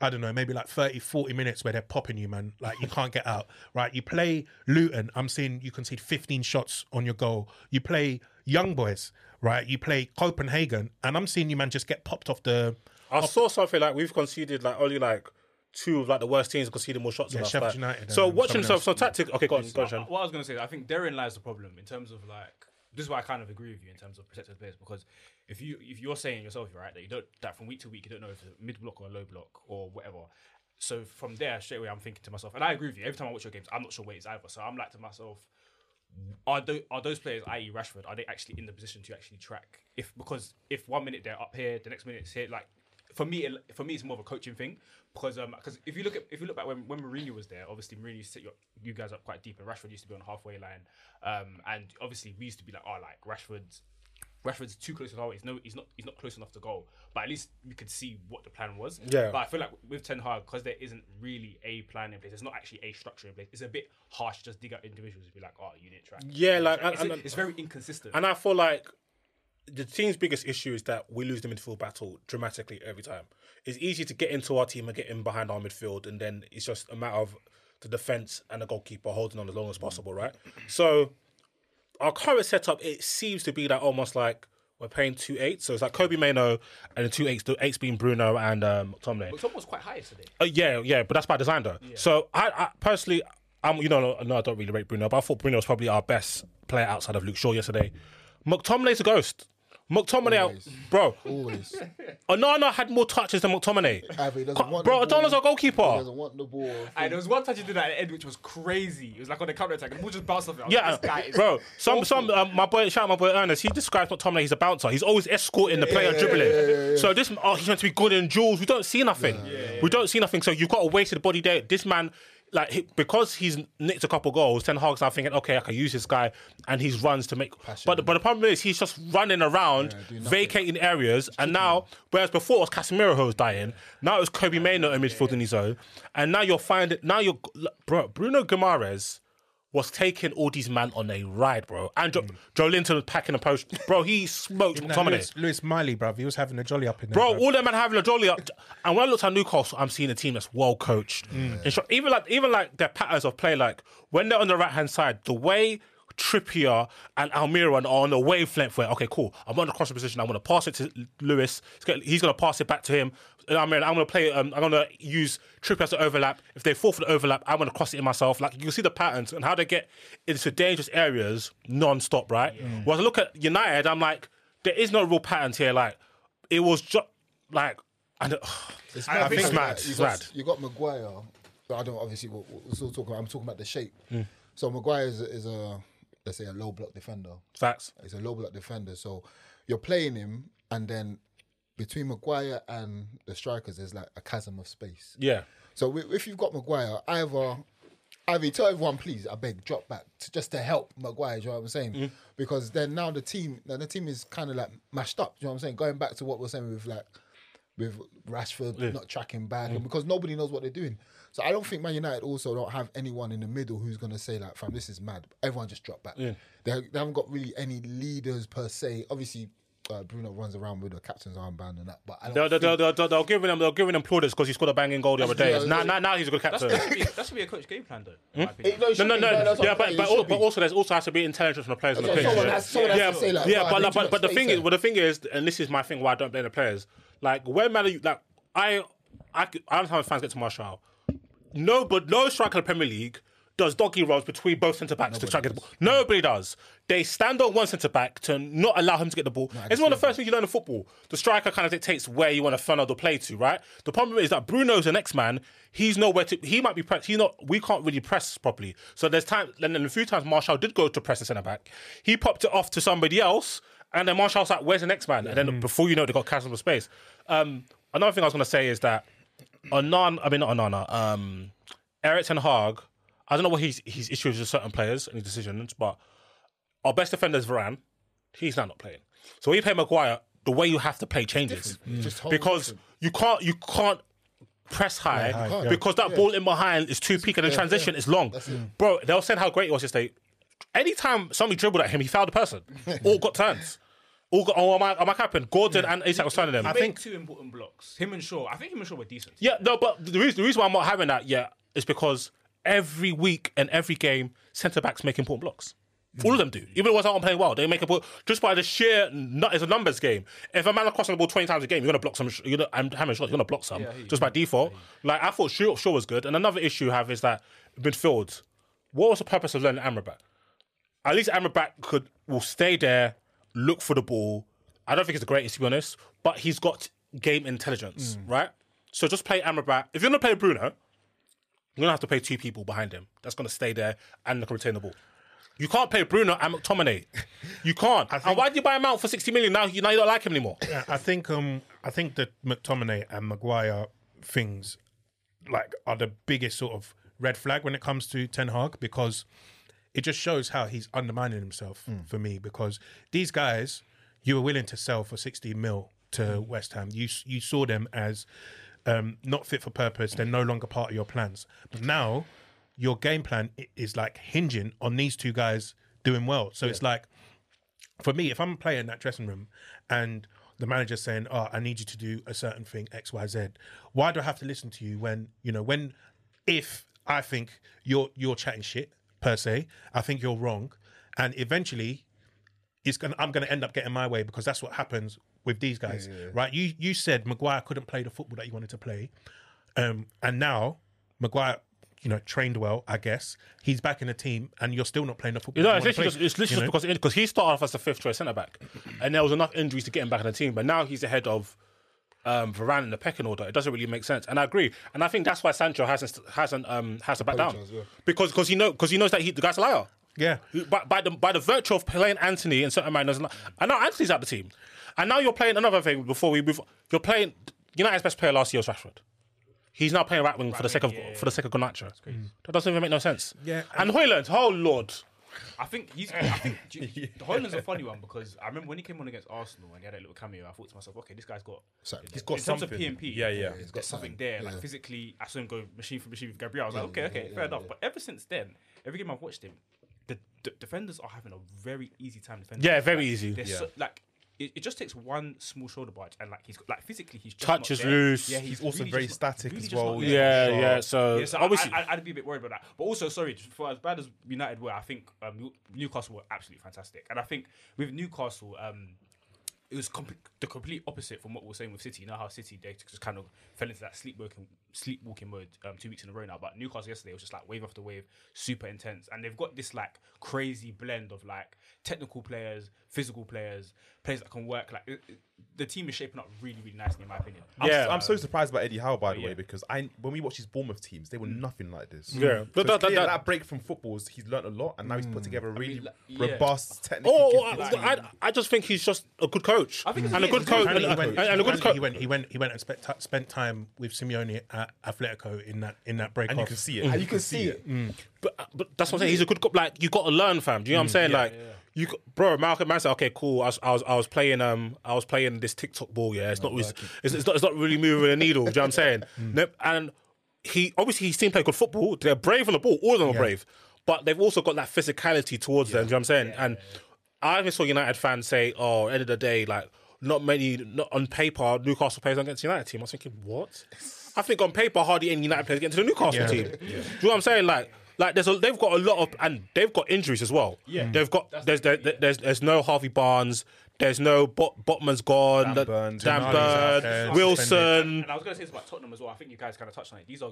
D: I don't know, maybe like 30, 40 minutes where they're popping you, man. Like you can't get out. Right. You play Luton, I'm seeing you concede 15 shots on your goal. You play Young Boys, right? You play Copenhagen, and I'm seeing you man just get popped off the
C: I saw something like we've conceded like only like two of like the worst teams conceded more shots.
D: Yeah,
C: than us,
D: Sheffield
C: like-
D: United
C: So
D: and
C: watching so
D: someone
C: so tactic. Okay, go on, go on, Sean.
H: What I was going to say, I think therein lies the problem in terms of like this is why I kind of agree with you in terms of protected players because if you if you're saying yourself right that you don't that from week to week you don't know if it's a mid block or a low block or whatever. So from there straight away I'm thinking to myself, and I agree with you. Every time I watch your games, I'm not sure where it's either. So I'm like to myself, are those, are those players, i.e. Rashford, are they actually in the position to actually track? If because if one minute they're up here, the next minute it's here. Like for me, it, for me, it's more of a coaching thing because um because if you look at if you look back when when Mourinho was there, obviously Mourinho set you, you guys up quite deep, and Rashford used to be on the halfway line. Um, and obviously we used to be like, oh, like Rashford's Rashford's too close to the goal. He's no, he's not, he's not close enough to goal. But at least we could see what the plan was.
C: Yeah.
H: But I feel like with Ten Hag, because there isn't really a plan in place, there's not actually a structure in place. It's a bit harsh to just dig out individuals and be like, oh, you didn't track.
C: Yeah, like,
H: it's,
C: and- and-
H: it's very inconsistent.
C: And I feel like the team's biggest issue is that we lose the midfield battle dramatically every time. It's easy to get into our team and get in behind our midfield, and then it's just a matter of the defense and the goalkeeper holding on as long as possible, right? So our current setup, it seems to be that almost like we're playing two eights. So it's like Kobbie Mainoo and the two eights, the eights being Bruno and um, McTominay.
H: but Tom was quite high yesterday.
C: Uh, yeah, yeah, but that's by design though. So I, I personally, I'm you know, no, I don't really rate Bruno, but I thought Bruno was probably our best player outside of Luke Shaw yesterday. McTominay's a ghost. McTominay,
F: Always.
C: bro.
F: Always. *laughs*
C: Onana had more touches than McTominay.
F: Ivy doesn't want
C: Bro,
F: the ball.
C: Onana's our
F: He
C: goalkeeper.
F: doesn't want the ball.
H: And there was one touch he did at the end which was crazy. It was like on the counter attack, and the ball just bounced off it. I was
C: Yeah,
H: like, this guy is
C: bro. Some, some, um, my boy, shout out my boy Ernest. He describes McTominay. He's a bouncer. He's always escorting the player dribbling. So this, oh, he's meant to be good in duels. We don't see nothing. We don't see nothing. So you've got a wasted body there. This man, like, he, because he's nicked a couple goals, Ten Hag's now thinking, okay, I can use this guy, and he's runs to make. But but the problem is he's just running around, vacating areas, and now whereas before it was Casemiro who was dying, now it was Kobbie Mainoo in midfield in his own, and now you're finding now you're bro Bruno Guimaraes was taking all these men on a ride, bro. And
D: Mm.
C: Joelinton was packing a post. Bro, he smoked McTominay.
D: Lewis, Lewis Miley, bro. he was having a jolly up in there.
C: Bro,
D: bruv.
C: all them men having a jolly up. And when I looked at Newcastle, I'm seeing a team that's well coached.
D: Mm.
C: Even like even like their patterns of play, like when they're on the right hand side, the way Trippier and Almiron are on the wavelength where, okay, cool, I'm on the crossing position, I'm gonna pass it to Lewis, he's gonna, pass it back to him. And Almiron, I'm gonna play, um, I'm gonna use Trippier as an overlap. If they fall for the overlap, I'm gonna cross it in myself. Like you can see the patterns and how they get into dangerous areas non-stop, right? Whereas I look at United, I'm like, there is no real patterns here. Like it was just like and *sighs*
F: It's
C: I
F: mad
C: think it's mad.
F: like, You
C: It's
F: got,
C: mad.
F: you got Maguire. But I don't obviously. We're, we're still talking. I'm talking about the shape.
C: Hmm.
F: So Maguire is, is a let's say a low block defender.
C: facts.
F: He's a low block defender. So you're playing him, and then between Maguire and the strikers, there's like a chasm of space.
C: Yeah.
F: So if you've got Maguire, either, either tell everyone, please, I beg, drop back to, just to help Maguire. Do you know what I'm saying?
C: Mm.
F: Because then now the team, now the team is kind of like mashed up. Do you know what I'm saying? Going back to what we're saying with like with Rashford not tracking back,
C: Mm.
F: and because nobody knows what they're doing. So I don't think Man United also don't have anyone in the middle who's going to say like, "Fam, this is mad." Everyone just drop back. They, they haven't got really any leaders per se. Obviously. Uh, Bruno runs around with a captain's armband and that, but I don't
C: They're, they're,
F: think-
C: they're, they're, they're giving him they're giving him plaudits because he scored a banging goal the other day.
F: Yeah,
C: now, now, now he's a good
H: That's,
C: captain.
H: that, should be, that should be a coach game plan, though. in my opinion.
F: no, it
C: No,
F: should
C: no,
F: be.
C: no. Yeah, but but,
F: it
C: al-
F: should
C: but also there's also has to be intelligence from the players on the pitch.
F: someone has- someone has
C: yeah,
F: like,
C: yeah, but
F: there's
C: like,
F: too
C: but, but the thing is, well, the thing is, and this is my thing why I don't blame the players. Like when Man, like I, I, could- I understand when fans get to Martial. No, but no striker in the Premier League does doggy rolls between both centre backs to try to get the ball. Nobody does. They stand on one centre back to not allow him to get the ball. it's one of the first things you learn in football. The striker kind of dictates where you want to funnel the play to, right? The problem is that Bruno's the next man. He's nowhere to. He might be pressed. He's not. We can't really press properly. So there's time. And then a few times Martial did go to press the centre back. He popped it off to somebody else, and then Martial's like, "Where's the next man?" And then before you know, it, they got chasm of space. Um, another thing I was going to say is that Onan, I mean not Onana, um, Eric Ten Hag. I don't know what his his issues with certain players and his decisions, but our best defender is Varane. He's now not playing. So when you play Maguire, the way you have to play changes
F: Just
C: because you can't you can't press high
D: high, yeah.
C: because that ball in behind is too peak and the transition is long. Bro, they were saying how great he was yesterday. Anytime somebody dribbled at him, he fouled the person. *laughs* All got turns. All got. Oh, am I, am I capping? Gordon and Isak was turning them.
H: I think two important blocks. Him and Shaw. I think him and Shaw were decent.
C: Yeah, no, but the reason, the reason why I'm not having that yet is because every week and every game, centre backs make important blocks. All of them do. Even the ones that aren't playing well, they make a ball just by the sheer. nu- It's a numbers game. If a man is crossing the ball twenty times a game, you're gonna block some. sh- You're gonna, I'm having shots. You're gonna block some just by default. Like I thought, Shaw, Shaw was good. And another issue you have is that midfield. What was the purpose of learning Amrabat? At least Amrabat could will stay there, look for the ball. I don't think he's the greatest to be honest, but he's got game intelligence, right? So just play Amrabat. If you're gonna play Bruno, you're gonna have to play two people behind him. That's gonna stay there and can retain the ball. You can't play Bruno and McTominay. *laughs* You can't. and why did you buy him out for 60 million? Now you, now you don't like him anymore.
D: Yeah, I think um I think that McTominay and Maguire things like are the biggest sort of red flag when it comes to Ten Hag because it just shows how he's undermining himself mm. for me because these guys you were willing to sell for 60 mil to mm. West Ham. You you saw them as um, not fit for purpose. They're no longer part of your plans. But now your game plan is like hinging on these two guys doing well. So it's like for me, if I'm playing that dressing room and the manager's saying, "Oh, I need you to do a certain thing X, Y, Z," why do I have to listen to you when you know when if I think you're you're chatting shit per se, I think you're wrong, and eventually it's gonna I'm gonna end up getting my way because that's what happens with these guys, right? You you said Maguire couldn't play the football that he wanted to play, um, and now Maguire. You know, trained well, I guess. He's back in the team, and you're still not playing the football.
C: You know, it's literally,
D: play,
C: just, it's literally
D: know?
C: because because he started off as the fifth choice centre back, and there was enough injuries to get him back in the team. But now he's ahead of um, Varane in the pecking order. It doesn't really make sense, and I agree. And I think that's why Sancho hasn't hasn't um, has to back down
F: yeah.
C: because because he know because he knows that he the guy's a liar.
D: Yeah.
C: By, by the by the virtue of playing Antony in certain manners, and now Antony's out the team, and now you're playing another thing before we move. You're playing United's best player last year was Rashford. He's now playing right wing for the sake of for the sake of Garnacho. That doesn't even make no sense.
D: Yeah,
C: and Højlund, oh lord.
H: I think he's. I think J- *laughs* Højlund's a funny one because I remember when he came on against Arsenal and he had that little cameo. I thought to myself, okay, this guy's got.
F: Something.
G: He's got
H: in terms
G: something.
H: of PMP,
G: Yeah, yeah.
H: He's got
F: got
H: something
F: something,
H: there. Like physically, I saw him go machine for machine with Gabriel. I was like, okay, okay, fair enough. But ever since then, every game I've watched him, the, the defenders are having a very easy time defending.
C: Yeah, very
H: Like,
C: easy.
G: Yeah.
H: So, like. It, it just takes one small shoulder barge and like he's got like physically he's just
C: Touch
H: not
C: is
H: there.
C: loose.
H: Yeah,
G: He's also
H: really
G: very static
H: really
G: as well. He's.
C: Yeah,
G: sharp.
C: yeah. So
H: Yeah, so
C: obviously,
H: I, I'd be a bit worried about that. But also, sorry, just for as bad as United were, I think um, Newcastle were absolutely fantastic. And I think with Newcastle, um, it was com- the complete opposite from what we are saying with City. You know how City they just kind of fell into that sleepwalking sleepwalking mode um, two weeks in a row now. But Newcastle yesterday was just like wave after wave, super intense, and they've got this like crazy blend of like technical players, physical players, players that can work. Like it, it- the team is shaping up really, really nicely in my opinion.
G: I'm,
C: Yeah.
G: I'm so surprised by Eddie Howe, by oh, the
H: yeah.
G: way, because I when we watch his Bournemouth teams, they were mm. nothing like this.
C: Yeah.
G: so
C: But that-
G: clear
C: that-
G: that, break from football, is he's learnt a lot, and now he's put mm. together a really
H: like, yeah.
G: robust, technically
C: Oh, I,
G: team.
C: I, I just think he's just a good coach.
H: I think
C: and a good coach.
H: Apparently
C: And,
D: he went,
C: and- and a good coach.
D: he went, he went, he went and spent, t- spent time with Simeone at Atletico in that in that break.
G: and you can see it. Mm.
F: And you can see it.
C: But, but that's what I'm saying. He's a good. co- Like you got to learn, fam. Do you know what I'm saying? like you, bro. Malcolm man said, "Okay, cool." I was, I was, I was playing, um, I was playing this TikTok ball. Yeah, it's not, it's, it's, it's not, it's not really moving a needle. do you know what I'm saying? *laughs* Nope. And he obviously he's team play good football. They're brave on the ball. All of them are brave, but they've also got that physicality towards them. Do you know what I'm saying? and I even saw United fans say, "Oh, end of the day, like." Not many, not on paper, Newcastle players against the United team. I was thinking, what? *laughs* I think on paper, hardly any United players get into the Newcastle team. Do you know what I'm saying? Like, like there's a, they've got a lot of, and they've got injuries as well. Yeah, mm. they've got there's there, there's there's no Harvey Barnes, there's no Bot, Botman's gone,
G: Dan
C: the-
G: Burn,
C: Dan
D: Tonali's
C: Burn, Wilson.
H: And I was going to say this about Tottenham as well. I think you guys kind of touched on it. These are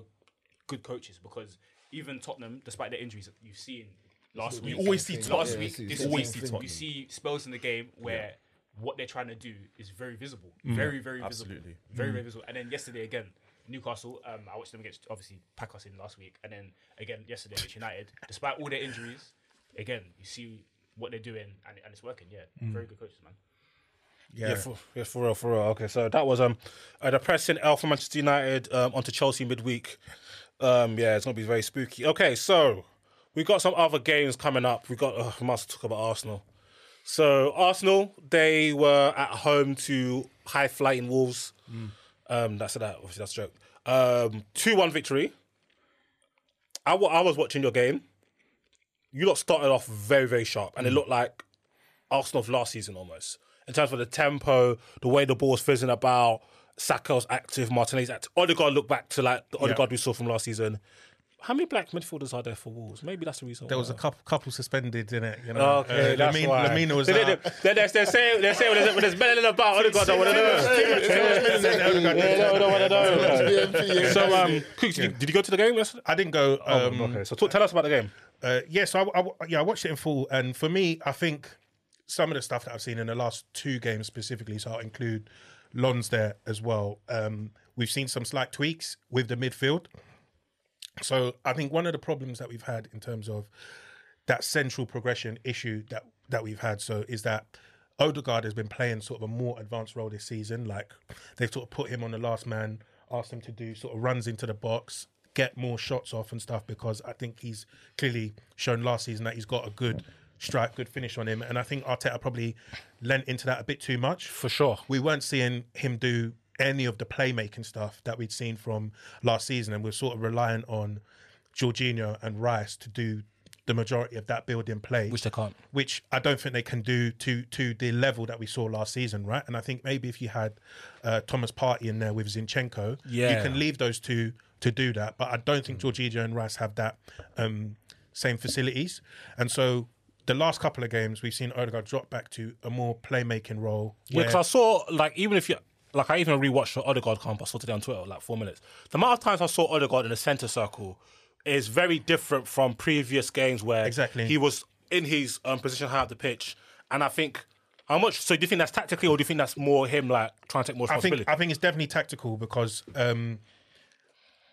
H: good coaches because even Tottenham, despite their injuries, you've seen last week.
G: You always see
H: last week.
F: Yeah,
H: This
F: it's
H: week,
F: the same
H: you see spells in the game where what they're trying to do is very visible, mm. very very visible,
G: Absolutely.
H: very mm. very visible. And then yesterday again. Newcastle, um, I watched them against obviously pack us in last week, and then again yesterday against United. Despite all their injuries, again you see what they're doing, and, and it's working. Yeah, very good coaches, man.
C: Yeah, for, yeah, for real, for real. Okay, so that was um a depressing L for Manchester United um, onto Chelsea midweek. Um, yeah, it's gonna be very spooky. Okay, so we got some other games coming up. We got uh, we must talk about Arsenal. So Arsenal, they were at home to high flying Wolves. Um, that's that. Obviously, that's a joke. Um, two one victory. I, wa- I was watching your game. You lot started off very very sharp, and it looked like Arsenal of last season almost in terms of the tempo, the way the ball's fizzing about. Saka's active, Martinez active. Odegaard look back to like the Odegaard we saw from last season. How many black midfielders are there for Wolves? Maybe that's the reason.
D: There was a couple couple suspended in it. You know,
C: Okay,
D: Uh,
C: that's
D: Lamine,
C: why.
D: Lemina was
C: They- they-
D: out.
C: they- They're, they're saying they're saying when there's, when better than about Odegaard. I want to know. I don't want to know. So, um, Koogs, did, you, did you go to the game yesterday?
D: I didn't go. Um,
C: okay, so talk, tell us about the game.
D: Uh, yeah, so I, I- yeah, I watched it in full, and for me, I think some of the stuff that I've seen in the last two games specifically, so I'll include Lens there as well. Um, we've seen some slight tweaks with the midfield. So I think one of the problems that we've had in terms of that central progression issue that that we've had. So is that Odegaard has been playing sort of a more advanced role this season. Like they've sort of put him on the last man, asked him to do sort of runs into the box, get more shots off and stuff because I think he's clearly shown last season that he's got a good strike, good finish on him. And I think Arteta probably lent into that a bit too much.
C: For sure.
D: We weren't seeing him do any of the playmaking stuff that we'd seen from last season, and we're sort of relying on Jorginho and Rice to do the majority of that building play,
C: Which they can't.
D: which I don't think they can do to to the level that we saw last season, right? And I think maybe if you had uh, Thomas Partey in there with Zinchenko,
C: Yeah.
D: you can leave those two to do that. But I don't think Jorginho and Rice have that um, same facilities, and so. The last couple of games, we've seen Odegaard drop back to a more playmaking role.
C: Yeah, because I saw like even if you like I even rewatched the Odegaard camp. I saw today on Twitter like four minutes. The amount of times I saw Odegaard in the centre circle is very different from previous games where
D: Exactly.
C: he was in his um, position high up the pitch. And I think how much? So do you think that's tactically, or do you think that's more him like trying to take more
D: I
C: responsibility?
D: think I think it's definitely tactical because um,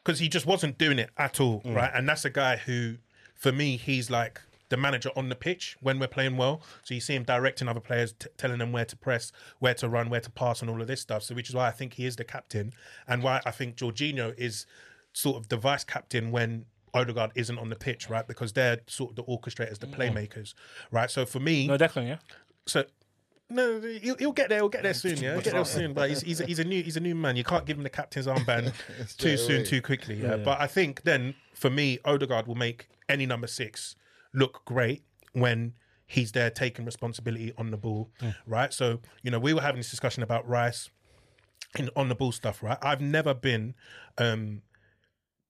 D: because he just wasn't doing it at all,
C: Mm.
D: right? And that's a guy who, for me, he's like the manager on the pitch when we're playing well. So you see him directing other players, t- telling them where to press, where to run, where to pass, and all of this stuff. So which is why I think he is the captain, and why I think Jorginho is sort of the vice captain when. Odegaard isn't on the pitch, right? Because they're sort of the orchestrators, the playmakers, right? So for me,
C: Mm. no, definitely, yeah.
D: so no, he'll, he'll get there. He'll get there soon. Yeah, he'll get there soon. But he's, he's, a, he's a new he's a new man. You can't give him the captain's armband *laughs* too soon, too quickly. Yeah? But I think then for me, Odegaard will make any number six look great when he's there taking responsibility on the ball, right? So you know, we were having this discussion about Rice in on the ball stuff, right? I've never been um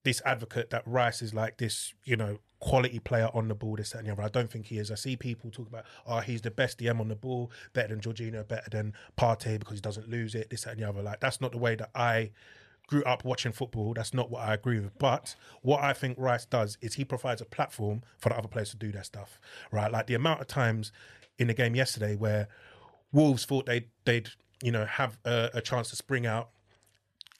D: this advocate that Rice is like this, you know, quality player on the ball, this that, and the other. I don't think he is. I see people talk about, oh, he's the best DM on the ball, better than Jorginho, better than Partey because he doesn't lose it, this that, and the other. Like that's not the way that I grew up watching football. That's not what I agree with. But what I think Rice does is he provides a platform for the other players to do their stuff, right? Like the amount of times in the game yesterday where Wolves thought they'd they'd you know have a, a chance to spring out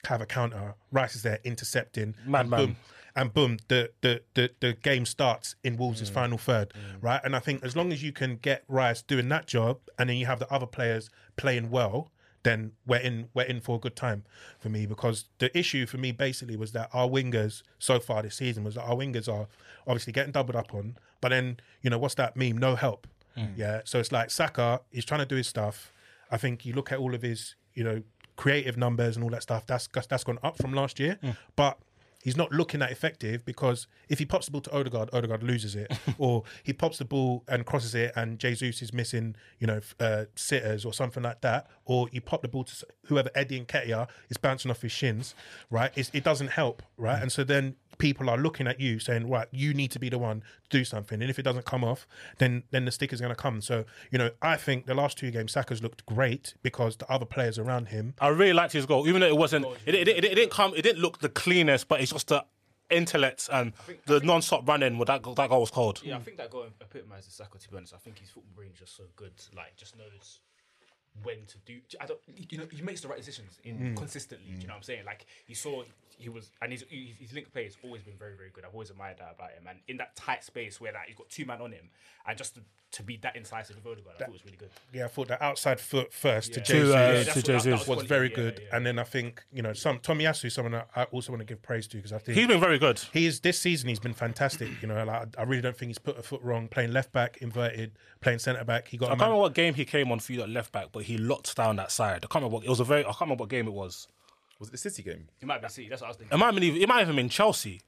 D: have a counter. Rice is there intercepting. and
C: Madman.
D: boom, and boom, the, the the the game starts in Wolves' mm. final third, mm. right? And I think as long as you can get Rice doing that job, and then you have the other players playing well, then we're in we're in for a good time for me. Because the issue for me basically was that our wingers so far this season was that our wingers are obviously getting doubled up on, but then you know what's that meme? No help. Mm. Yeah, so it's like Saka is trying to do his stuff. I think you look at all of his, you know, creative numbers and all that stuff. That's that's gone up from last year, mm. but he's not looking that effective because if he pops the ball to Odegaard, Odegaard loses it, *laughs* or he pops the ball and crosses it, and Jesus is missing, you know, uh, sitters or something like that, or you pop the ball to whoever Eddie Nketiah is bouncing off his shins, right? It's, it doesn't help, right? And so then people are looking at you saying, right, you need to be the one to do something. And if it doesn't come off, then then the stick is going to come. So, you know, I think the last two games, Saka's looked great because the other players around him.
C: I really liked his goal, even though it wasn't. It, it, it, it didn't come. It didn't look the cleanest, but it's just the intellect and the non-stop running. Well, that goal- that goal was cold.
H: Yeah, I think that goal epitomises Saka. To be honest, I think his football brain is just so good. Like, just knows when to do. I don't. You know, he makes the right decisions in mm. consistently. Do you mm. know what I'm saying? Like, you saw he was, and his his link play has always been very very good. I've always admired that about him. And in that tight space where that he's got two men on him, and just to, to be that incisive with Odegaard, I thought it was really good.
D: Yeah, I thought the outside foot first to
C: To,
D: Jesus
C: uh,
H: Yeah,
C: to
H: that's what- that- that was
D: was
H: quality,
D: very
H: yeah,
D: good.
H: yeah.
D: And then I think, you know, some Tomiyasu, someone that I also want to give praise to because I think
C: He's been very good.
D: he is this season he's been fantastic. You know, like, I really don't think he's put a foot wrong playing left back, inverted, playing centre back. He got
C: I
D: a
C: can't
D: man-
C: remember what game he came on for you at left back, but he locked down that side. I can't remember what it was. A very. I can't remember what game it was.
G: Was it the City game?
H: He might be City. That's what I was thinking.
C: It might have been. even- It might have even been Chelsea.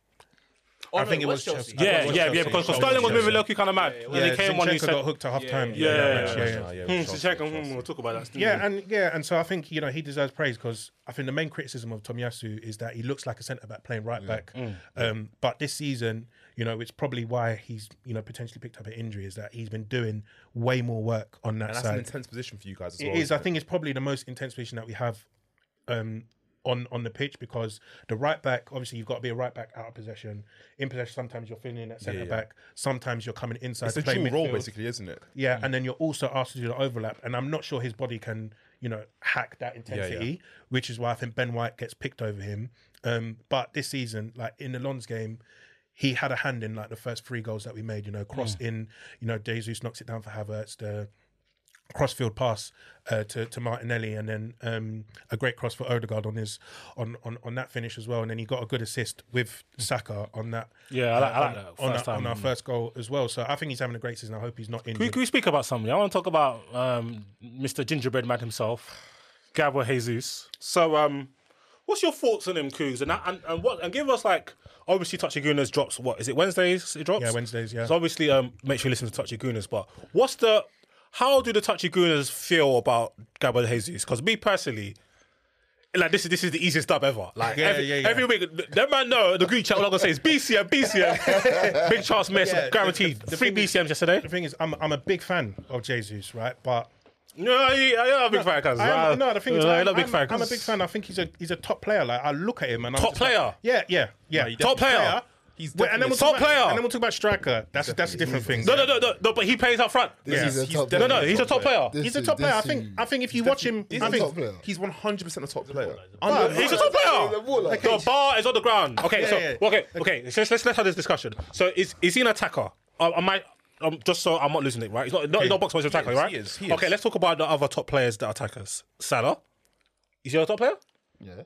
H: Oh,
D: I
H: no,
D: think it was Chelsea. I
C: Yeah,
D: was
C: yeah,
D: Chelsea.
C: yeah. Because
D: Chelsea.
C: Sterling was moving
D: Chelsea.
C: low kind of mad.
D: Yeah,
C: Then he came on. He said,
D: got hooked at half time.
C: Yeah, yeah,
D: yeah,
C: Hmm, Zinchenko, hmm, we'll talk about that.
D: Yeah, and yeah, and so I think you know he deserves praise because I think the main criticism of Tomiyasu is that he looks like a centre back playing right back.
C: Mm.
D: Um, but this season, you know, it's probably why he's you know potentially picked up an injury is that he's been doing way more work on that
G: And that's an intense position for you guys as
D: It
G: well.
D: is.
G: isn't
D: I think it's probably the most intense position that we have um, on on the pitch because the right back, obviously, you've got to be a right back out of possession. In possession, sometimes you're filling in at centre
G: yeah.
D: back. Sometimes you're coming inside
G: It's a dual role, basically, isn't it?
D: Yeah, and then you're also asked to do the overlap, and I'm not sure his body can, you know, hack that intensity, which is why I think Ben White gets picked over him. Um, but this season, like in the Lens game, he had a hand in like the first three goals that we made. You know, cross in. You know, Jesus knocks it down for Havertz. The crossfield pass uh, to to Martinelli, and then um, a great cross for Odegaard on his on, on on that finish as well. And then he got a good assist with Saka on that.
C: Yeah, I like- I like
D: on-
C: that
D: on,
C: first
D: that- on our first goal as well. So I think he's having a great season. I hope he's not
C: Can we,
D: injured.
C: can we speak about something? I want to talk about um, Mr. Gingerbread Man himself, Gabriel Jesus. So, um, what's your thoughts on him, Koogs? And, and and what? And give us like obviously Touchy Gooners drops. What is it? Wednesdays it drops.
D: Yeah, Wednesdays, yeah.
C: So obviously, um, make sure you listen to Touchy Gooners. But what's the? How do the Touchy Gooners feel about Gabriel Jesus? Because me personally. Like this is this is the easiest dub ever. Like
D: Yeah,
C: every,
D: yeah, yeah.
C: every week, that man know the group chat. All I'm gonna say is BCM, BCM. *laughs* Big chance miss,
D: Yeah,
C: guaranteed.
D: the- the
C: Three
D: thing is-
C: BCMs yesterday.
D: The thing is, I'm I'm a big fan of Jesus, right? But
C: No, yeah, yeah, I'm a big fan. Cause
D: I am, no, the thing is, I'm,
C: I'm a big
D: I'm-
C: fan.
D: I'm a
C: 'cause-
D: big fan. I think he's a he's a top player. Like I look at him and I'm
C: Top
D: just like-
C: player?
D: yeah, yeah, yeah.
G: he
C: Top
G: definitely-
C: player.
G: He's
D: Wait, and then we'll
C: Top
D: talk about-
C: player.
D: And then we'll talk about striker. That's that's a different thing.
C: No, no, no, no, no, but he plays up front.
D: Yeah.
F: is a
G: He's
C: No, no, he's a top player.
F: This
D: He's a top player. I think I think if you watch him,
G: He's
D: I
F: a
D: think
F: top player.
G: He's 100% a top player.
C: He's a top player.
F: the ball,
C: bar is on the ground. Okay, so okay, okay. Let's let's let's have this discussion. So is is he an attacker? Um, I might. Um, just so I'm not losing it, right? He's not, not, he's not box, but he's an attacker,
G: is,
C: right?
G: he is, he is.
C: Okay, let's talk about the other top players that are attackers. Salah, is he a top player?
F: Yeah,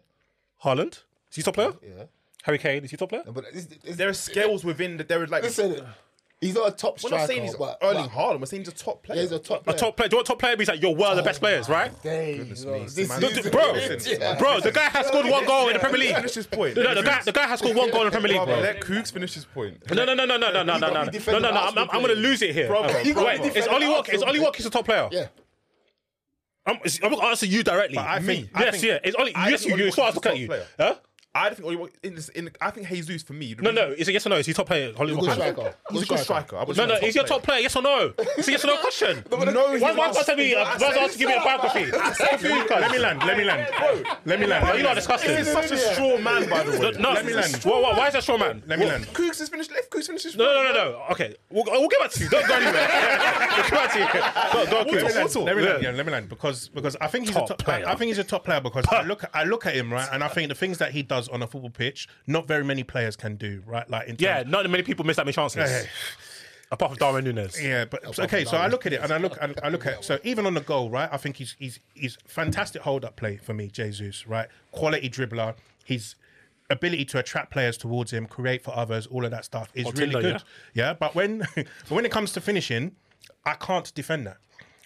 C: Haaland, is he a top player?
F: yeah.
C: Harry Kane, is he top player?
F: But this, this,
G: There are scales within the. There are like.
F: listen, he's not a top striker.
G: we're not saying he's
F: but,
G: Erling
F: but
G: Haaland. We're saying he's a top player.
F: yeah, he's a top player.
C: A top player. Do you know what top player means? Like you're one of the best oh players, right?
F: Goodness
G: me.
F: This
G: Man-
F: is-
C: Bro, bro, the guy has scored one goal in the Premier League.
G: Finish his point.
C: No, the guy, the guy has scored one goal in the Premier League, bro.
G: let Koogs finish his point.
C: No, no, no, no, no, no, no, no, no, no, no, no, no. I'm, I'm, gonna lose it here.
G: Brother,
C: Wait,
F: be
C: is
F: defending
C: Ollie Walk? Is
F: Arsenal
C: Ollie Walk a top player?
F: Yeah.
C: I'm, I'm gonna answer you directly.
D: I think- I
C: yes,
D: think-
C: yeah. It's Ollie. Yes, you.
G: Ollie
C: You saw us
G: Watkins
C: look at you. Huh?
G: I don't think Ollie Walk- in, this, in I think Jesus for me. the
C: No, no. Is it yes or no? Is he top player? Ollie
F: Good
C: Walker?
F: striker.
G: He's a good striker. I would
C: No, no.
G: he's a
C: Is he a top player? Yes or no? It's *laughs* a yes or no question.
G: No, he's
C: One,
G: not.
C: one person me. One person give me a biography. *laughs*
D: let me land. Let me land. Let me land.
C: No, you lot are disgusting.
G: He's such a straw man, by the way.
C: No,
D: Let me land.
C: Why, why, why is that straw man?
D: Let me land.
G: Koogs has finished. If Koogs finishes.
C: No, no, no, no. Okay, we'll, we'll get back to you. Don't go anywhere. *laughs* we'll get back to you. Go, go,
G: Water,
C: Chris.
G: water.
D: Let me land, yeah, let me land because because I think he's a top
C: player.
D: I, I think he's a top player because I look I look at him right, and I think the things that he does on a football pitch, not very many players can do right. Like in
C: Yeah,
D: terms-
C: not many people miss that many chances.
D: Hey.
C: Apart from Darwin Nunez.
D: Yeah, but so, okay. So I look at it and I look and I look at so even on the goal, right? I think he's he's he's fantastic hold up play for me, Jesus. Right, quality dribbler. His ability to attract players towards him, create for others, all of that stuff is
C: Oh,
D: really
C: Tinder,
D: good. Yeah, but when *laughs* but when it comes to finishing, I can't defend that.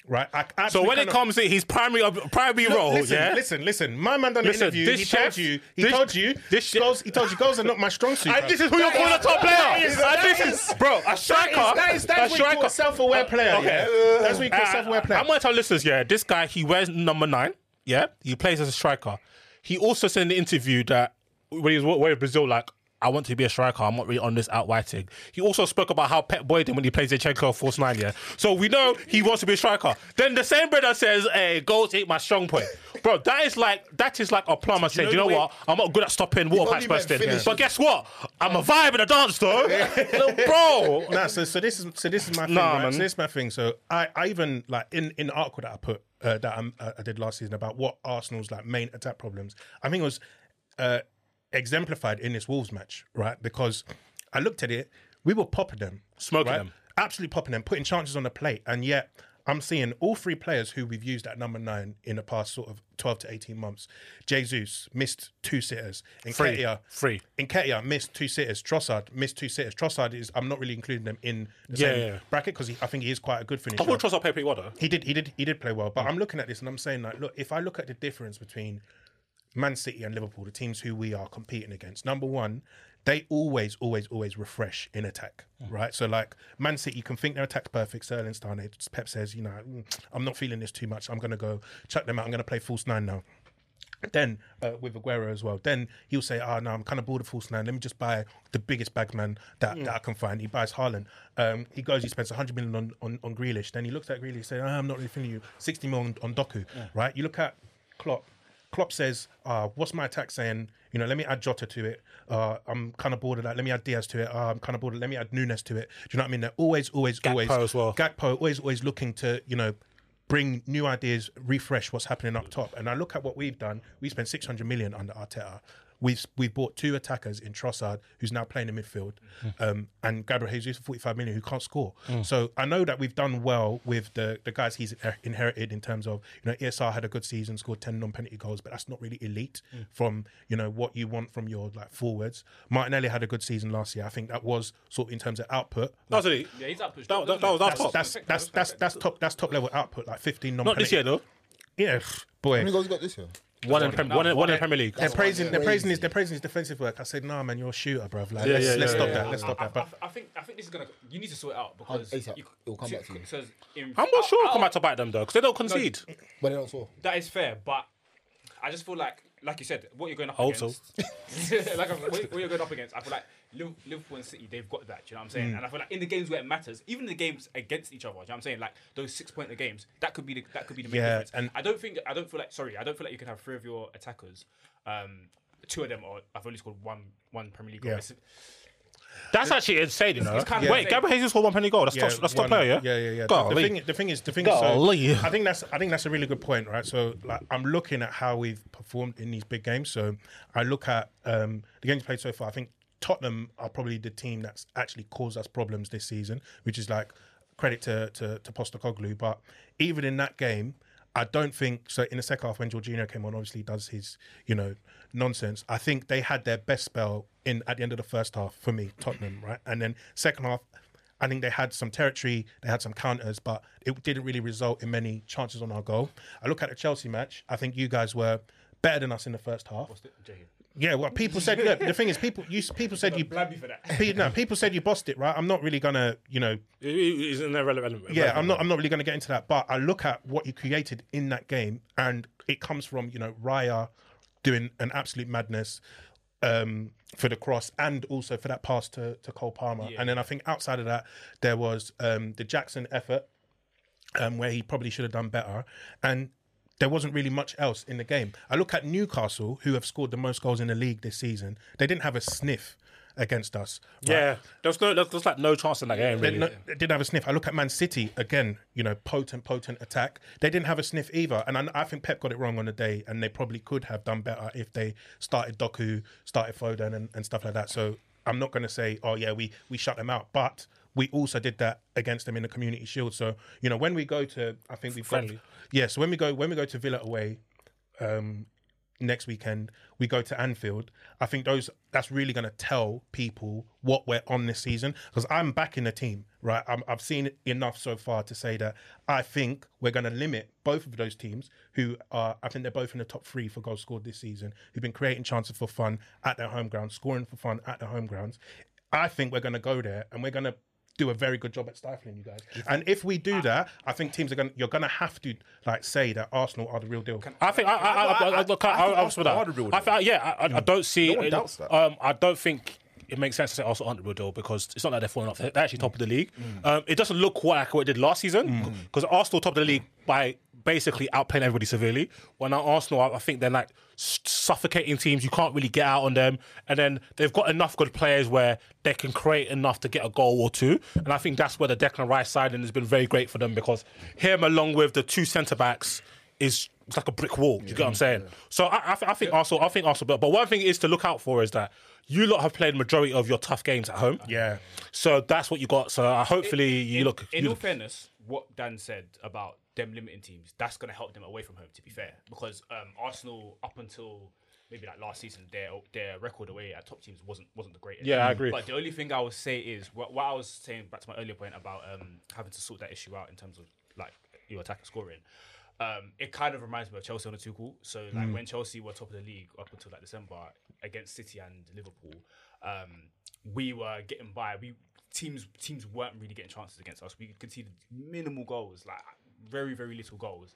D: Right. I
C: So when it comes to his primary primary role,
D: listen,
C: yeah.
D: listen, listen. My man done an
C: Listen,
D: interview.
C: this
D: He
C: chef-
D: told you. He
C: this-
D: told you.
C: this
D: goals. He told you goals are not my strong suit.
C: And this is who you're calling a top player.
D: That is- that
C: this
D: is-
C: is, bro, a striker.
D: That is, that is,
C: a
D: what you call a self-aware player.
C: Okay.
D: Yeah? That's what you call a
C: Uh,
D: self-aware player.
C: I'm gonna tell listeners, yeah, this guy he wears number nine. Yeah, he plays as a striker. He also said in the interview that when he was with Brazil, like. I want to be a striker. I'm not really on this out wide thing. He also spoke about how Pep Boyd him when he plays Zinchenko false nine. Yeah, so we know he wants to be a striker. Then the same brother says, "Hey, goals ain't my strong point, bro." That is like that is like a plumber saying,
G: know
C: "You know what? I'm not good at stopping water pipes bursting,
F: finishing.
C: but guess what? I'm a vibe in a dance though, *laughs* *laughs* bro."
D: Nah, so so this is so this is my thing.
C: Nah,
D: right?
C: man.
D: So this is my thing. So I, I even like in in the article that I put uh, that uh, I did last season about what Arsenal's like main attack problems. I think it was uh, exemplified in this Wolves match, right? Because I looked at it, we were popping them,
C: Smoking
D: right?
C: them.
D: absolutely popping them, putting chances on the plate, and yet. I'm seeing all three players who we've used at number nine in the past sort of 12 to 18 months. Jesus missed two sitters.
C: Free.
D: Nketiah,
C: Free.
D: Nketiah missed two sitters. Trossard missed two sitters. Trossard is I'm not really including them in the
C: Yeah,
D: same
C: yeah,
D: bracket because I think he is quite a good finisher.
C: I thought Trossard played pretty well though.
D: He did, he did, he did play well. But mm. I'm looking at this and I'm saying like, look, if I look at the difference between Man City and Liverpool, the teams who we are competing against, number one, they always, always, always refresh in attack, right? So like Man City, you can think their attack's perfect. Sterling's done it. Pep says, you know, "Mm, I'm not feeling this too much. I'm going to go chuck them out. I'm going to play false nine now. Then uh, with Aguero as well. Then he'll say, "Ah, no, I'm kind of bored of false nine. Let me just buy the biggest bagman that, that I can find." He buys Haaland. Um, he goes, he spends 100 million on, on, on Grealish. Then he looks at Grealish, and says, ah, "I'm not really feeling you." 60 million on, on Doku, right? You look at Klopp. Klopp says, uh, "What's my attack saying? You know, let me add Jota to it. Uh, I'm kind of bored of that. Let me add Diaz to it. Uh, I'm kind of bored. Of, let me add Nunez to it. Do you know what I mean? They're always, always, always
C: as well.
D: Gakpo always, always looking to, you know, bring new ideas, refresh what's happening up top. And I look at what we've done. We spent 600 million under Arteta. We've we've bought two attackers in Trossard, who's now playing in midfield, um, and Gabriel Jesus for 45 million, who can't score. So I know that we've done well with the the guys he's inherited in terms of you know ESR had a good season, scored 10 non-penalty goals, but that's not really elite from you know what you want from your like forwards. Martinelli had a good season last year. I think that was sort of in terms of output.
C: That was it.
H: Yeah, he's up.
C: That, that, that was our top.
D: That's that's that's that's top that's top level output, like 15 non.
C: Not this year though.
D: Yeah, boy.
F: How many goals he got this year?
C: One in, Prem- one in, one in Premier League.
D: They're praising, they're praising his, they're praising his defensive work. I said, "Nah, man, you're a shooter, bruv. Like,
C: Yeah,
D: let's,
C: yeah,
D: let's
C: yeah,
D: stop
C: yeah,
D: that.
C: yeah.
D: Let's stop
H: I,
D: that." But
H: I, I think I think this is gonna. You need to sort it out because
F: ASAP.
H: you-
F: It'll come back to you.
H: so in-
C: I'm not sure
H: out-
C: it'll come
H: out-
C: back to bite them though, because they don't concede.
F: But they don't score.
H: That is fair, but I just feel like, like you said, what you're going up
C: Hope so.
H: against. *laughs* like what what you're going up against, I feel like Liv- Liverpool and City, they've got that. Do you know what I'm saying?
C: Mm.
H: And I feel like in the games where it matters, even the games against each other, do you know what I'm saying? Like those six point games, that could be the that could be the main
D: Yeah,
H: difference.
D: and-
H: I don't think I don't feel like sorry, I don't feel like you can have three of your attackers. Um, two of them are I've only scored one one Premier League goal.
D: Yeah.
C: That's actually insane, you know.
H: it's kinda
C: Wait,
H: insane.
C: Gabriel Jesus scored one penny goal. That's top, that's top player, yeah.
D: yeah, yeah, yeah. The-
C: Golly.
D: The, thing, the thing is, the thing is, so, I think that's, I think that's a really good point, right? So, like, I'm looking at how we've performed in these big games. So, I look at um, the games played so far. I think Tottenham are probably the team that's actually caused us problems this season, which is like credit to to, to Postecoglou. But even in that game, I don't think so. In the second half, when Jorginho came on, obviously does his you know nonsense. I think they had their best spell in at the end of the first half for me, Tottenham, right? And then second half, I think they had some territory, they had some counters, but it didn't really result in many chances on our goal. I look at the Chelsea match. I think you guys were better than us in the first half. Yeah, well, people said. Look, the thing is, people you people said you.
H: Blab me for that. *laughs*
D: pe- No, people said you bossed it, right? I'm not really gonna, you know,
C: Isn't irrelevant?
D: yeah, I'm not. I'm not really going to get into that. But I look at what you created in that game, and it comes from you know Raya doing an absolute madness um, for the cross, and also for that pass to to Cole Palmer. And then I think outside of that, there was um, the Jackson effort, um, where he probably should have done better, and. There wasn't really much else in the game. I look at Newcastle, who have scored the most goals in the league this season. They didn't have a sniff against us. right?
C: Yeah, there's no, there's, there's like no chance in that game.
D: They,
C: Really.
D: no, they didn't have a sniff. I look at Man City again. You know, potent, potent attack. They didn't have a sniff either, and I, I think Pep got it wrong on the day. And they probably could have done better if they started Doku, started Foden, and, and stuff like that. So I'm not going to say, oh yeah, we we shut them out, but we also did that against them in the Community Shield. So you know, when we go to, I think we've
C: Friendly.
D: got yeah. So when we go when we go to Villa away, um, next weekend we go to Anfield. I think those that's really going to tell people what we're on this season because I'm back in the team, right? I'm, I've seen enough so far to say that I think we're going to limit both of those teams who are. I think they're both in the top three for goals scored this season. Who've been creating chances for fun at their home grounds, scoring for fun at their home grounds. I think we're going to go there and we're going to do a very good job at stifling you guys. And if we do that, I think teams are going. You're going to have to like say that Arsenal are the real deal.
C: I think I I I, I, I, look, I, I, I,
G: Arsenal are the real
C: I, think- yeah, I, I, I don't see.
G: No one doubts that.
C: Um, I don't think it makes sense to say Arsenal aren't the real deal because it's not like they're falling off. They're actually top of the league. Um, it doesn't look quite like what it did last season because Arsenal top of the league by basically outplaying everybody severely. When now Arsenal, I, I think they're like suffocating teams. You can't really get out on them, and then they've got enough good players where they can create enough to get a goal or two. And I think that's where the Declan Rice signing has been very great for them because him along with the two centre backs is it's like a brick wall. You get what I'm saying? So I, I, th- I think Arsenal, I think Arsenal, but, but one thing is to look out for is that you lot have played majority of your tough games at home.
D: Yeah.
C: So that's what you got. So uh, hopefully you
H: in,
C: look.
H: In
C: you
H: all
C: look-
H: fairness, what Dan said about them limiting teams, that's going to help them away from home. To be fair, because um, Arsenal up until maybe like last season, their their record away at top teams wasn't wasn't the greatest.
C: Yeah, I agree.
H: But the only thing I would say is what, what I was saying back to my earlier point about um, having to sort that issue out in terms of like your attacker scoring. Um, it kind of reminds me of Chelsea on the Tuchel. So like when Chelsea were top of the league up until like December against City and Liverpool, um, we were getting by. We teams teams weren't really getting chances against us. We conceded minimal goals, like very very little goals.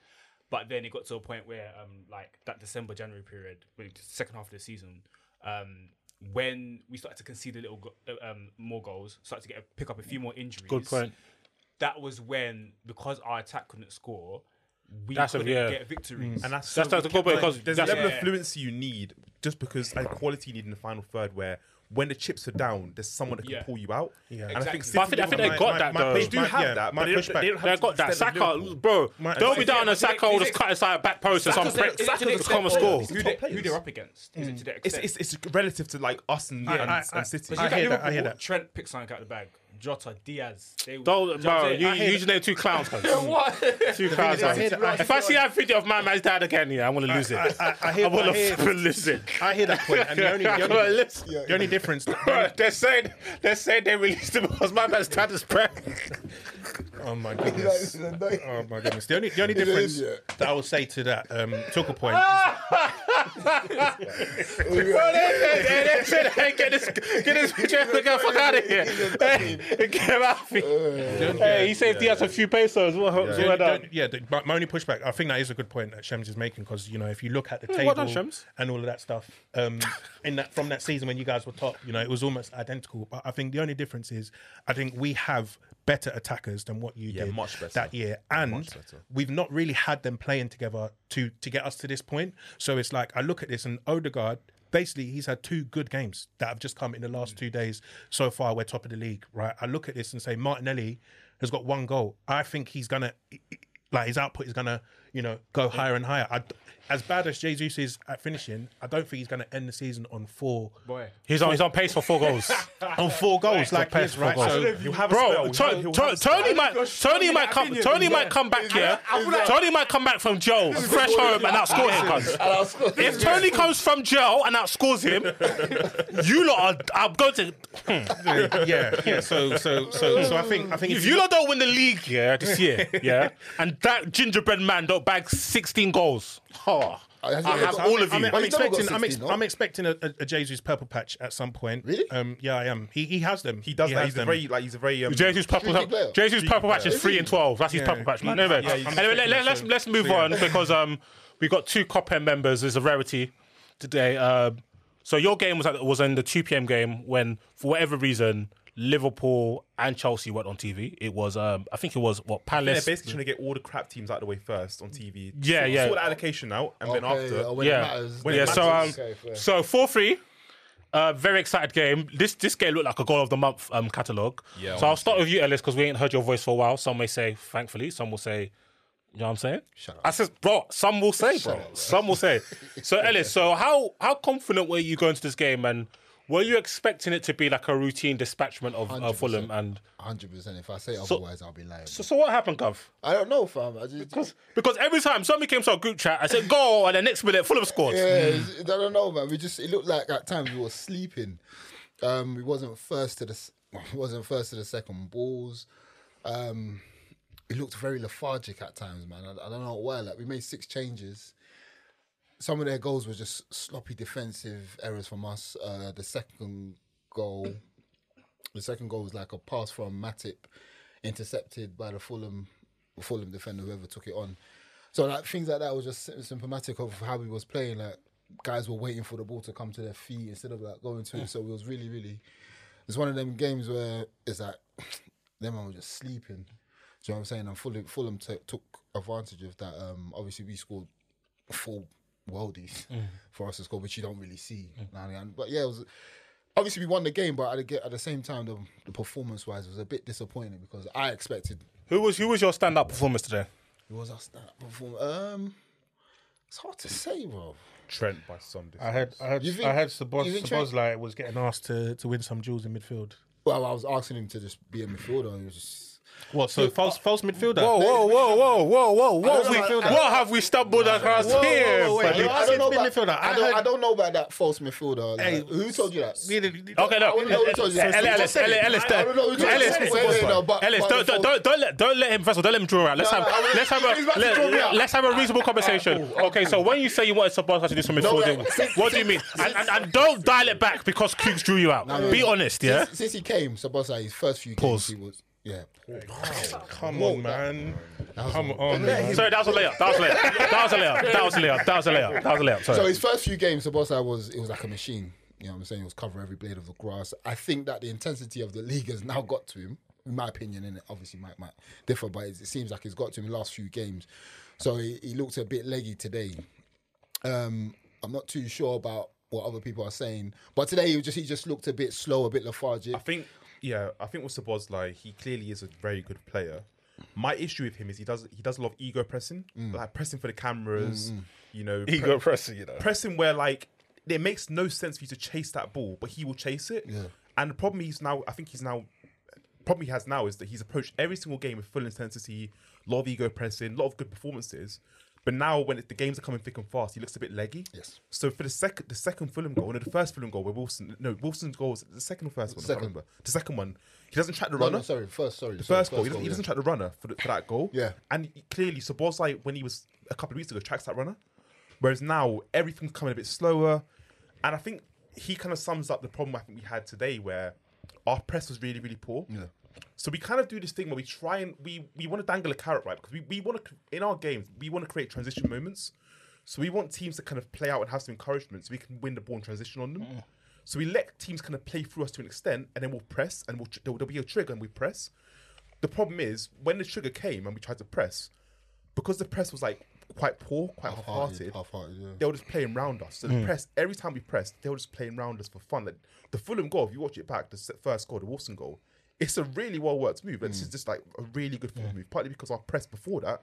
H: But then it got to a point where um, like that December January period, with the second half of the season, um, when we started to concede a little go- uh, um, more goals, started to get a, pick up a few more injuries.
C: Good point.
H: That was when because our attack couldn't score, we
C: That's
H: couldn't
C: yeah.
H: get victories.
G: And that's,
C: That's-
G: so
C: that's a good point, because
G: there's a level
H: Yeah.
G: of fluency you need just because and quality you need in the final third where when the chips are down, there's someone that can
H: Yeah.
G: pull you out.
D: Yeah.
G: And I think
H: Exactly.
C: But I
G: City
C: think, I think they
G: have
C: got
D: my-
C: that
D: my-
C: though.
G: They do have
D: yeah,
G: that,
D: my
G: they don't,
D: pushback-
G: they don't have
C: They got that.
G: extent of
C: Saka,
G: Liverpool.
C: bro.
D: My-
C: They'll be down and
H: is it-
C: Saka will
H: is
C: just
H: it-
C: cut inside a back post and some
H: Is it-
C: prick
H: is it to the
C: just come and
H: extent
C: score.
H: Who, they, who they're up against? Is it to the mm.
G: It's,
H: extent?
G: it's, it's relative to like us and, and,
D: I- I-
G: and City.
H: But
D: I
H: you got
D: hear that, I
H: Liverpool,
D: that.
H: Trent picks something out of the bag. Jota, Diaz. They,
C: Don't,
H: Do you know what
C: bro, you,
H: I
C: you
H: hear
C: usually name two clowns. cuz. *laughs*
H: What?
C: Two clowns.
D: I
C: cuz.
D: hear that- I-
C: If I see that video of my man's dad again, yeah, I'm gonna lose it.
D: I, I, I hear, *laughs*
C: I'm gonna
D: I hear, *laughs*
C: lose it.
D: I hear that point. And the only, the
C: I'm
D: only,
C: gonna lose it.
D: the only difference,
C: Bro, they're saying they're saying they released him because my man's dad is pregnant.
D: Oh my goodness! oh my goodness! The only the only difference
F: idiot.
D: that I will say to that um, took a point.
C: Bro, said, hey, get this, get this picture, the fuck out of here. Hey, get him out of here. Hey, he saved Diaz a few pesos. What, what's
D: The
C: going
D: only-
C: on?
D: yeah, the, my, my only pushback. I think that is a good point that Semms is making because you know if you look at the table
C: done,
D: and all of that stuff um, *laughs* in that from that season when you guys were top, you know it was almost identical. But I think the only difference is I think we have better attackers than what you
G: Yeah,
D: did
G: much better.
D: that year, and we've not really had them playing together to to get us to this point. So it's like I look at this and Odegaard. Basically, he's had two good games that have just come in the last mm. two days. So far, we're top of the league, right? I look at this and say Martinelli has got one goal. I think he's gonna, like, his output is gonna, you know, go higher and higher. I, as bad as Jesus is at finishing, I don't think he's gonna end the season on four,
H: Boy.
C: He's on, he's on pace for four goals. *laughs*
D: on four goals like
C: pace for
D: right?
C: goals.
D: So
G: He'll have a
C: Bro,
G: spell.
C: To-
G: He'll- he'll
C: To-
G: have a spell.
C: Tony might, Tony might come, Tony might come back here. Tony might come back from jail, fresh home, and outscore him. cuz. If Tony comes from jail and outscores him, you lot are. I'm going to. Hmm.
D: yeah, yeah. So, so, so, so I think, I think
C: If you lot don't win the league, yeah, this year, yeah, and that gingerbread man don't bag 16 goals, oh,
F: I-
C: I have
F: I-
C: all of
D: I'm,
C: you.
D: I'm
F: Well, he's never got
D: expecting. I'm, ex- I'm expecting a, a, a Jesus purple patch at some point.
F: Really?
D: Um, yeah, I am. He he has them.
G: He does that.
D: has
G: He's a
D: them.
G: very like he's a very um,
C: Jesus purple,
F: Streaky player.
C: Jesus purple patch is
F: Is
C: three and twelve. That's his
D: Yeah.
C: purple patch, man.
D: He-
C: Anyway,
D: yeah,
C: anyway, let,
D: expecting
C: let's let's move
D: so, yeah.
C: on because um we got two cop members. It's a rarity today. Uh, so your game was at, was in the two p.m. game when for whatever reason Liverpool and Chelsea went on TV. It was um I think it was what Palace.
G: They're basically trying to get all the crap teams out of the way first on TV.
C: Yeah,
G: sort,
C: yeah.
G: Sort the allocation out, and then after,
F: uh, when it
C: yeah,
F: matters,
G: When
C: yeah.
G: it
C: So um,
G: matters.
F: Okay,
C: so four three. Uh, very excited game. This this game looked like a goal of the month um catalog.
G: Yeah,
C: So I'll start with you, Ellis, because we ain't heard your voice for a while. Some may say, thankfully. Some will say, you know what I'm saying?
F: Shut up.
C: I said, bro. Some will say, bro. some will say. *laughs* So Ellis, so how how confident were you going to this game, and were you expecting it to be like a routine dispatchment of uh, Fulham? And
F: hundred percent. If I say otherwise, I'll be lying.
C: so, so what happened, Gov?
F: I don't know, fam. I just
C: Because every time somebody came to our group chat, I said goal, and the next minute Fulham scored.
F: Yeah, it's- I don't know, man. We just it looked like at times we were sleeping. Um, we wasn't first to the *laughs* wasn't first to the second balls. Um, it looked very lethargic at times, man. I, I don't know why. Like we made six changes. Some of their goals were just sloppy defensive errors from us. Uh, the second goal, the second goal was like a pass from Matip, intercepted by the Fulham Fulham defender, whoever took it on. So like things like that was just symptomatic of how we was playing. Like guys were waiting for the ball to come to their feet instead of like going to it. So it was really, really. It's one of them games where it's like *sniffs* them man were just sleeping. Do you know what I'm saying? And Fulham, Fulham t- took advantage of that. Um, obviously we scored four worldies for us to score, which you don't really see. now and again. But yeah, it was. Obviously, we won the game, but at the, at the same time, the, the performance-wise was a bit disappointing because I expected
C: Who was who was your stand-up performance today?
F: it was our start performance. Um, it's hard to say, bro.
G: Trent by some distance.
D: I had I had
F: You think-
D: I had Sabos
F: you think Trent-
D: Szoboszlai was getting asked to, to win some jewels in midfield.
F: Well, I was asking him to just be a midfielder. It was just
D: What? So false false midfielder.
C: Whoa, whoa, whoa, whoa, whoa, whoa! What,
F: don't
C: we,
F: know about-
C: what have we stumbled across
D: Whoa, whoa,
C: here?
D: whoa, wait,
C: buddy?
D: you
F: I
D: asked
F: don't
D: him
F: know
D: to be
F: about,
D: midfielder.
F: I,
D: I
F: don't,
D: heard-
F: I don't know about that false midfielder. Like,
D: Hey,
F: who told you that?
C: Okay, no.
F: I wouldn't know who told you that.
C: Ellis, Ellis, Ellis, Ellis,
F: I don't know who told you
C: Ellis,
F: that. Wait, wait, no, but-
C: Ellis,
F: but
C: don't, let, don't let him. First of all, don't let him draw out. Let's
F: No,
C: have,
F: no, I-
C: let's have
F: he's about
C: a,
F: to draw me
C: let,
F: out.
C: let's have a reasonable conversation. Okay, so when you say you wanted Szoboszlai to do some midfielding,
F: like, since-
C: what do you mean? And, and, and don't dial it back because Koogs drew you out. Be honest, yeah.
F: Since, since he came, Sabasa, his first few
C: Pause.
F: games, he was yeah.
D: Come on, man. Come on, man.
C: Sorry, that was a layup. That was a layup. That was a layup. That was a layup. That was a layup. That was a layup.
F: So his first few games, Sabasa was it was like a machine. You know what I'm saying? He was cover every blade of the grass. I think that the intensity of the league has now got to him. In my opinion, and it obviously might might differ, but it seems like it's got to him in the last few games. So he, he looked a bit leggy today. Um, I'm not too sure about what other people are saying. But today he just he just looked a bit slow, a bit lethargic.
G: I think, yeah, I think with Szoboszlai, he clearly is a very good player. My issue with him is he does he does a lot of ego pressing,
F: Mm.
G: like pressing for the cameras, you know,
C: Ego
G: pre-
C: pressing, you know.
G: pressing where like it makes no sense for you to chase that ball, but he will chase it.
F: Yeah.
G: And the problem he's now, I think he's now, problem he has now is that he's approached every single game with full intensity, a lot of ego pressing, a lot of good performances. But now when it, the games are coming thick and fast, he looks a bit leggy.
F: Yes.
G: So for the second, the second Fulham goal, no, the first Fulham goal where Wilson, no, Wilson's goal was the second or first one. I can't remember. The second one, he doesn't track the
F: No,
G: runner.
F: no, sorry, first, sorry,
G: The
F: sorry,
G: first goal, he doesn't, he doesn't track the runner for, the, for that goal.
F: Yeah.
G: And he- clearly, Szoboszlai, when he was a couple of weeks ago, tracks that runner. Whereas now, everything's coming a bit slower. And I think he kind of sums up the problem I think we had today where our press was really, really poor.
F: Yeah.
G: So we kind of do this thing where we try and we we want to dangle a carrot, right? Because we, we want to in our games we want to create transition moments. So we want teams to kind of play out and have some encouragement, so we can win the ball and transition on them. Mm. So we let teams kind of play through us to an extent, and then we'll press, and we'll tr- there'll, there'll be a trigger, and we press. The problem is when the trigger came and we tried to press, because the press was like quite poor, quite half-hearted.
F: half-hearted, yeah.
G: They were just playing round us. So the mm. press every time we pressed, they were just playing round us for fun. Like the Fulham goal, if you watch it back, the first goal, the Wilson goal, it's a really well worked move, and this is just like a really good Fulham move. Partly because our press before that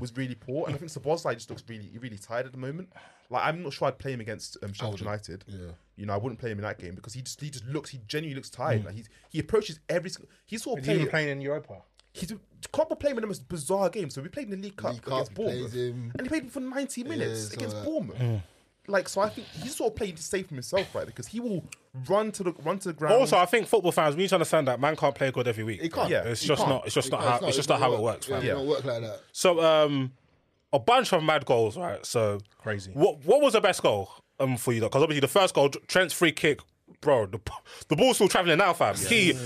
G: was really poor, and I think Szoboszlai just looks really, really tired at the moment. Like I'm not sure I'd play him against um, Sheffield United.
F: yeah.
G: You know, I wouldn't play him in that game because he just he just looks he genuinely looks tired. Like he's he approaches every single he's sort of
D: Is he even
G: playing
D: playing in Europa?
G: He's Klopp were playing in the most bizarre game. So we played in the League Cup
F: League Cup,
G: against
F: he
G: Bournemouth,
F: him.
G: and he played for 90 minutes
F: so
G: against
F: that-
G: Bournemouth. Like so, I think he's sort of played safe from himself, right? Because he will run to the run to the ground.
C: Also, I think football fans, we need to understand that man can't play good every week.
F: He can't.
G: Yeah,
C: it's just
G: can't.
C: not. It's just not
F: No,
C: how. It's just not how it works.
F: Yeah,
C: fam.
F: it don't work like that.
C: So, um, a bunch of mad goals, right? So
D: Crazy.
C: What What was the best goal um for you? Though? Because obviously the first goal, Trent's free kick, bro. The, the ball's still traveling now, fam. He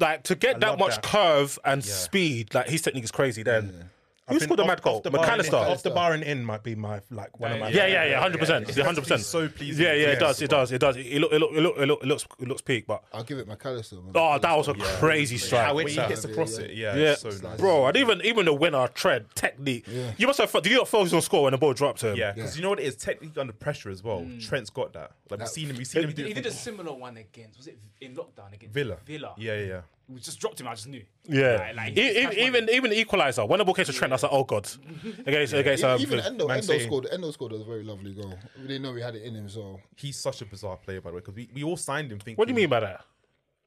C: like to get that much
D: that.
C: curve and speed. Like his technique is crazy. Then who
D: I think
C: scored the mad goal?
D: the bar and
C: McAllister.
D: Off the bar and in might be my like one of my.
C: Yeah, yeah, yeah, hundred percent,
G: yeah.
C: hundred percent.
G: So pleasing.
C: Yeah, yeah, it does, it does, it does. It look, it look, it look, it look, it looks, it looks peak, but
F: I'll give it McAllister. Man.
C: oh, that was a crazy strike.
G: when he
D: Howitzer.
G: hits across it, yeah,
C: Yeah,
G: so
C: bro, and even even the winner tread technique. You must have. Did you not feel he was gonna score when the ball dropped to him?
G: Yeah, because you know what it is, technically under pressure as well. Mm. Trent's got that. Like we've seen him, we've seen him
H: He
G: do
H: did,
G: it.
H: he did a similar one against was it in lockdown against
G: Villa.
H: Villa.
G: Yeah, yeah, yeah.
H: We just dropped him. I just knew.
C: Yeah,
H: Like- like,
C: E- e- even even the equalizer. When the ball came to Trent, I was like, oh god. *laughs* Against against um,
F: Even Endo,
D: Man
F: Endo
D: City.
F: scored. Endo scored a very lovely goal. We didn't know he had it in him. So
G: He's such a bizarre player, by the way, because we, we all signed him thinking.
C: What do you mean by that?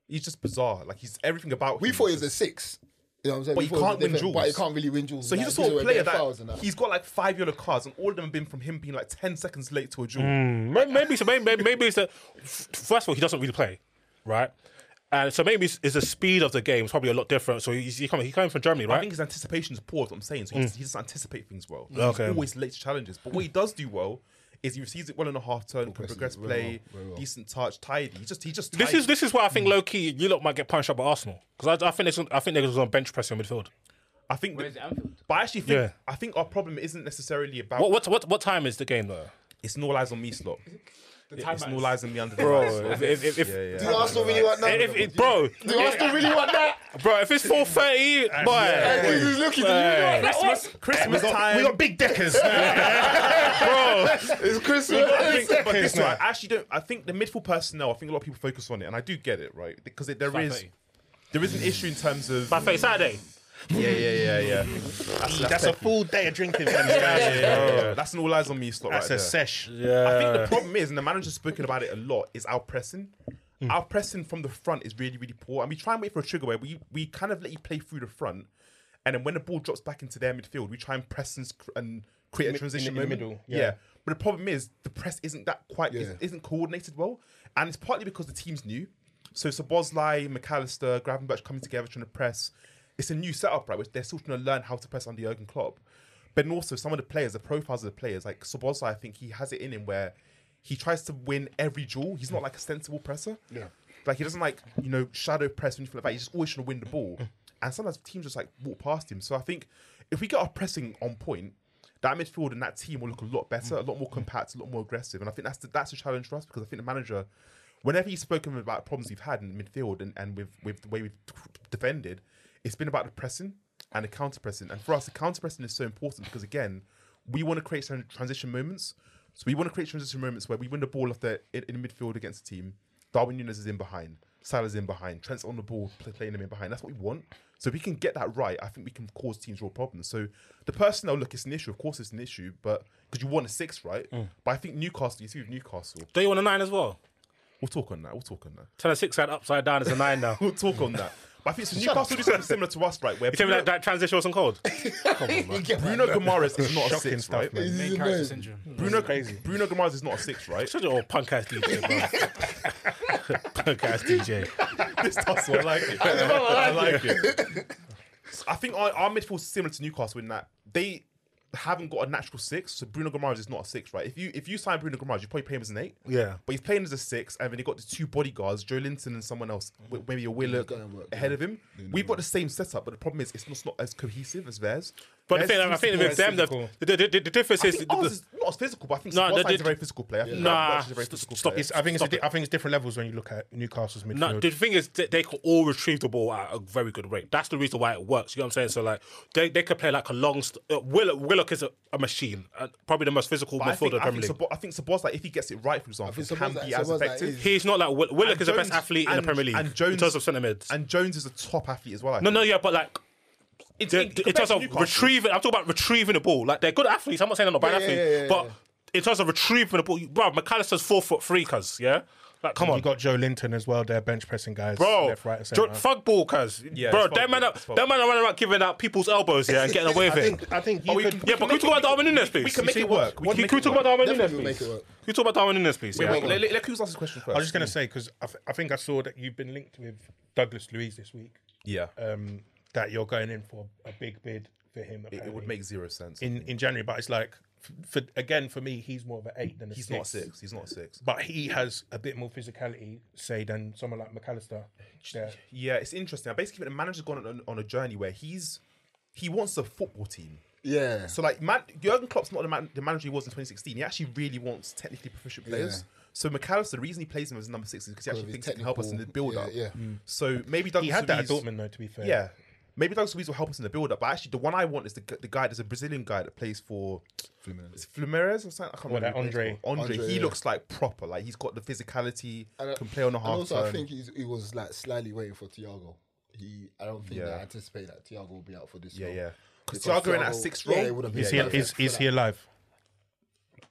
G: He's just bizarre. Like he's everything about.
F: we
G: him
F: thought he was a six. You know what I'm saying?
G: But
F: We
G: he
F: thought he was
G: can't win
F: different, But he
G: duels.
F: can't really win duels.
G: So he's
F: like,
G: the sort
F: because
G: of player that
F: that.
G: he's got like five yellow cards, and all of them have been from him being like ten seconds late to a duel.
C: Maybe maybe so maybe, maybe it's the first of all he doesn't really play, right? And so maybe it's, it's the speed of the game is probably a lot different. So he's he coming he coming from Germany, right?
G: I think his anticipation is poor. Is what I'm saying. So he, mm. just, he doesn't anticipate things well.
C: Okay.
G: He's always late to challenges. But what he does do well is he receives it well in a half turn, can progress
F: very
G: play,
F: well, very well.
G: decent touch, tidy. He just he just
C: This is this is why I think mm. low key you lot might get punched up by Arsenal because I, I think it's, I think they're going to bench press in midfield.
G: I think.
H: Where's
G: that-
H: it Anfield?
G: but I actually think
C: Yeah.
G: I think our problem isn't necessarily about.
C: What what what what time is the game though?
G: It's no lies on me slot.
H: The time
G: It's no
H: matters.
G: lies on me under
C: Bro, if, if, if, if,
G: Yeah, yeah.
F: Do Arsenal really want that?
C: if, if, bro,
F: Do Arsenal really want that?
C: bro, if it's four thirty, boy,
F: Hey, he's looking.
C: Hey.
G: Christmas, Christmas time.
D: We got big deckers. *laughs*
C: bro.
F: It's Christmas.
G: I but this
D: now.
G: one, I actually don't. I think the midfield personnel. I think a lot of people focus on it, and I do get it, right? Because it, there is there is an issue in terms of
C: My face Saturday.
G: Yeah, yeah, yeah, yeah. *laughs* That's,
D: That's a full day of drinking. *laughs* From
G: yeah, yeah, yeah, yeah. That's an all eyes on me slot
D: That's
G: right
D: a
G: there.
D: sesh.
G: I think the problem is, and the manager's spoken about it a lot, is our pressing.
C: Hmm.
G: Our pressing from the front is really, really poor, and we try and wait for a trigger where we we kind of let you play through the front, and then when the ball drops back into their midfield, we try and press and, sc- and create
D: In
G: a transition
D: in the
G: moment.
D: middle,
G: yeah.
D: yeah.
G: But the problem is the press isn't that quite
F: Yeah.
G: isn't, isn't coordinated well, and it's partly because the team's new. So Szoboszlai, McAllister, Gravenberch coming together trying to press. It's a new setup, right? Which they're still trying to learn how to press under Jurgen Klopp. But also some of the players, the profiles of the players, like Szoboszlai, I think he has it in him where he tries to win every duel. He's not like a sensible presser.
F: Yeah.
G: Like he doesn't like, you know, shadow press or anything like that. He's just always trying to win the ball. Mm. And sometimes teams just like walk past him. So I think if we get our pressing on point, that midfield and that team will look a lot better, mm. a lot more compact, a lot more aggressive. And I think that's the, that's a challenge for us because I think the manager, whenever he's spoken about problems we've had in midfield and, and with, with the way we've defended, it's been about the pressing and the counter pressing. And for us, the counter pressing is so important because again, we want to create some transition moments. So we want to create transition moments where we win the ball off the in, in the midfield against the team. Darwin Nunez is in behind. Salah's in behind. Trent's on the ball, play, playing him in behind. That's what we want. So if we can get that right, I think we can cause teams real problems. So the personnel, look, it's an issue. Of course, it's an issue, but because you want a six, right? Mm. But I think Newcastle. You see with Newcastle,
C: Do you want a nine as well?
G: we'll talk on that. We'll talk on that.
C: Turn a six side upside down as a nine now. *laughs*
G: We'll talk on that. But I think so Newcastle do something similar to us, right? Where
C: You tell me that, that transition wasn't cold? *laughs*
G: Come on, Bruno Guimaraes is not a
D: Shocking
G: six,
D: stuff,
G: right?
D: man.
H: Main character syndrome.
G: Bruno Bruno Guimaraes is not a six, right?
C: Such an old punk ass DJ, bro. *laughs* punk ass DJ. *laughs*
G: this tussle. I like it. I like it. I think our, our midfield is similar to Newcastle in that they haven't got a natural six. So Bruno Guimaraes is not a six, right? If you if you sign Bruno Guimaraes, you probably pay him as an eight.
C: Yeah.
G: But he's playing as a six, and then he got the two bodyguards, Joelinton and someone else, w- maybe a Willock
F: gonna work,
G: ahead of him. We've got the same setup, but the problem is it's not, it's not as cohesive as theirs.
C: But the thing, I think with them, the, the, the, the, the difference
G: I
C: is.
G: think ours is not as physical, but I think
C: No,
G: no, is a very physical player. I think
C: Nah,
G: Welsh is a very physical
C: stop
G: player.
C: it.
D: I think it's a di- I think it's different levels when you look at Newcastle's midfield.
C: No, the thing is, they, they could all retrieve the ball at a very good rate. That's the reason why it works. You know what I'm saying? So like, they, they could play like a long. St- uh, Willock, Willock is a, a machine, uh, probably the most physical
G: But I
C: midfielder
G: think,
C: in the Premier League.
G: Sabo- I think Sabos, like, if he gets it right, for example,
F: think
G: can be as effective.
C: He's not like Will- Willock is the best athlete in the Premier League
G: and Jones,
C: in terms of centre mids.
G: And Jones is a top athlete as well.
C: No, no, yeah, but like.
G: It's-
C: the-
G: in-
C: the- in terms of retrieving, I'm talking about retrieving the ball. Like they're good athletes. I'm not saying they're not bad
F: Yeah, yeah,
C: athletes,
F: yeah, yeah,
C: but
F: yeah.
C: in terms of retrieving the ball, bro, Mac Allister's four foot three, cuz yeah. Like, come
D: you
C: on,
D: got Joelinton as well. They're bench pressing guys,
C: bro.
D: left, right, and
C: Jo-
D: centre.
C: fuck ball, cuz
G: Yeah,
C: bro.
G: it's
C: Them
G: fuck
C: man,
G: ball,
C: are,
G: it's
C: man are running around giving out people's elbows, yeah, and getting away with
D: I
C: it.
D: think I think you
G: we
D: could.
G: can-
C: Yeah, but can we talk about Darwin Nunez, please?
G: We can make it work. We
C: Can
G: can
C: we
G: make
C: can we
G: it
C: talk about Darwin Nunez,
F: Definitely
C: please?
F: make it work.
C: Can we talk about Darwin Nunez, please?
G: Wait, wait, let, let, let who's ask this question first?
D: I was just going to say because I, think I saw that you've been linked with Douglas Luiz this week.
G: yeah,
D: Um, that you're going in for a big bid for him.
G: it, it would make zero sense.
D: in in January, but it's like for again for me, he's more of an eight than a
G: He's
D: six.
G: not six. He's not six.
D: But he has a bit more physicality, say, than someone like Mac Allister. Yeah.
G: Yeah, it's interesting. Basically, the manager's gone on, on a journey where he's he wants a football team.
F: Yeah.
G: So like, man, Jurgen Klopp's not the, man, the manager he was in 2016. He actually really wants technically proficient players. So Mac Allister, the reason he plays him as a number six is because he actually thinks he can help us in the build up.
F: yeah, yeah.
G: So maybe Douglas
D: He had that at
G: Luiz-
D: Dortmund, though. To be fair,
G: Yeah. Maybe Douglas Luiz will help us in the build up. But actually, the one I want is the, the guy, there's a Brazilian guy that plays for Is it Fluminense or something. I can't
D: What,
G: remember.
D: that
G: he
D: Andre?
G: Andre.
F: Andre,
G: he
F: yeah.
G: looks like proper. Like he's got the physicality,
F: And, uh,
G: can play on the
F: And
G: half
F: also,
G: turn.
F: I think he's, he was like slightly waiting for Thiago. He, I don't think
G: Yeah.
F: they anticipate that Thiago will be out for this.
G: Yeah,
F: long.
G: yeah. Because
F: Because
G: Thiago in that
F: Thiago-
G: six
F: yeah,
G: role.
F: it would have been
D: Is he, is, is he alive?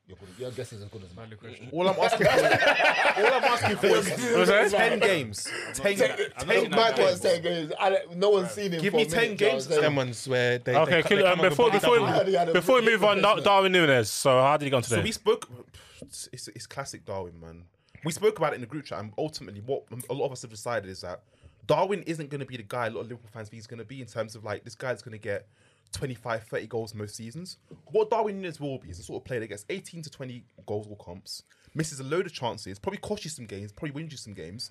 F: Your, your guess is as good as mine.
G: all I'm asking for, all I'm asking for is *laughs* ten games. Ten,
H: I'm not
G: ten
F: Mike was ten games. I don't, no one's seen him.
G: Give
F: for
G: me
F: a
G: 10
F: minute,
G: games,
F: what I'm
D: Them
F: saying?
D: ones where they.
C: Okay,
D: they,
C: kill-
D: they
C: um,
D: come and
C: before
D: go
C: before
F: I had *laughs*
C: before we move on, Dar- Darwin Nunez. So how did he go on
G: So
C: today?
G: we spoke. It's, *sighs* it's, it's classic Darwin, man. We spoke about it in the group chat, and ultimately, what a lot of us have decided is that Darwin isn't going to be the guy a lot of Liverpool fans think he's going to be in terms of like this guy's going to get 25, 30 goals most seasons. What Darwin Nunez will be is a sort of player that gets 18 to 20 goals all comps, misses a load of chances, probably costs you some games, probably wins you some games.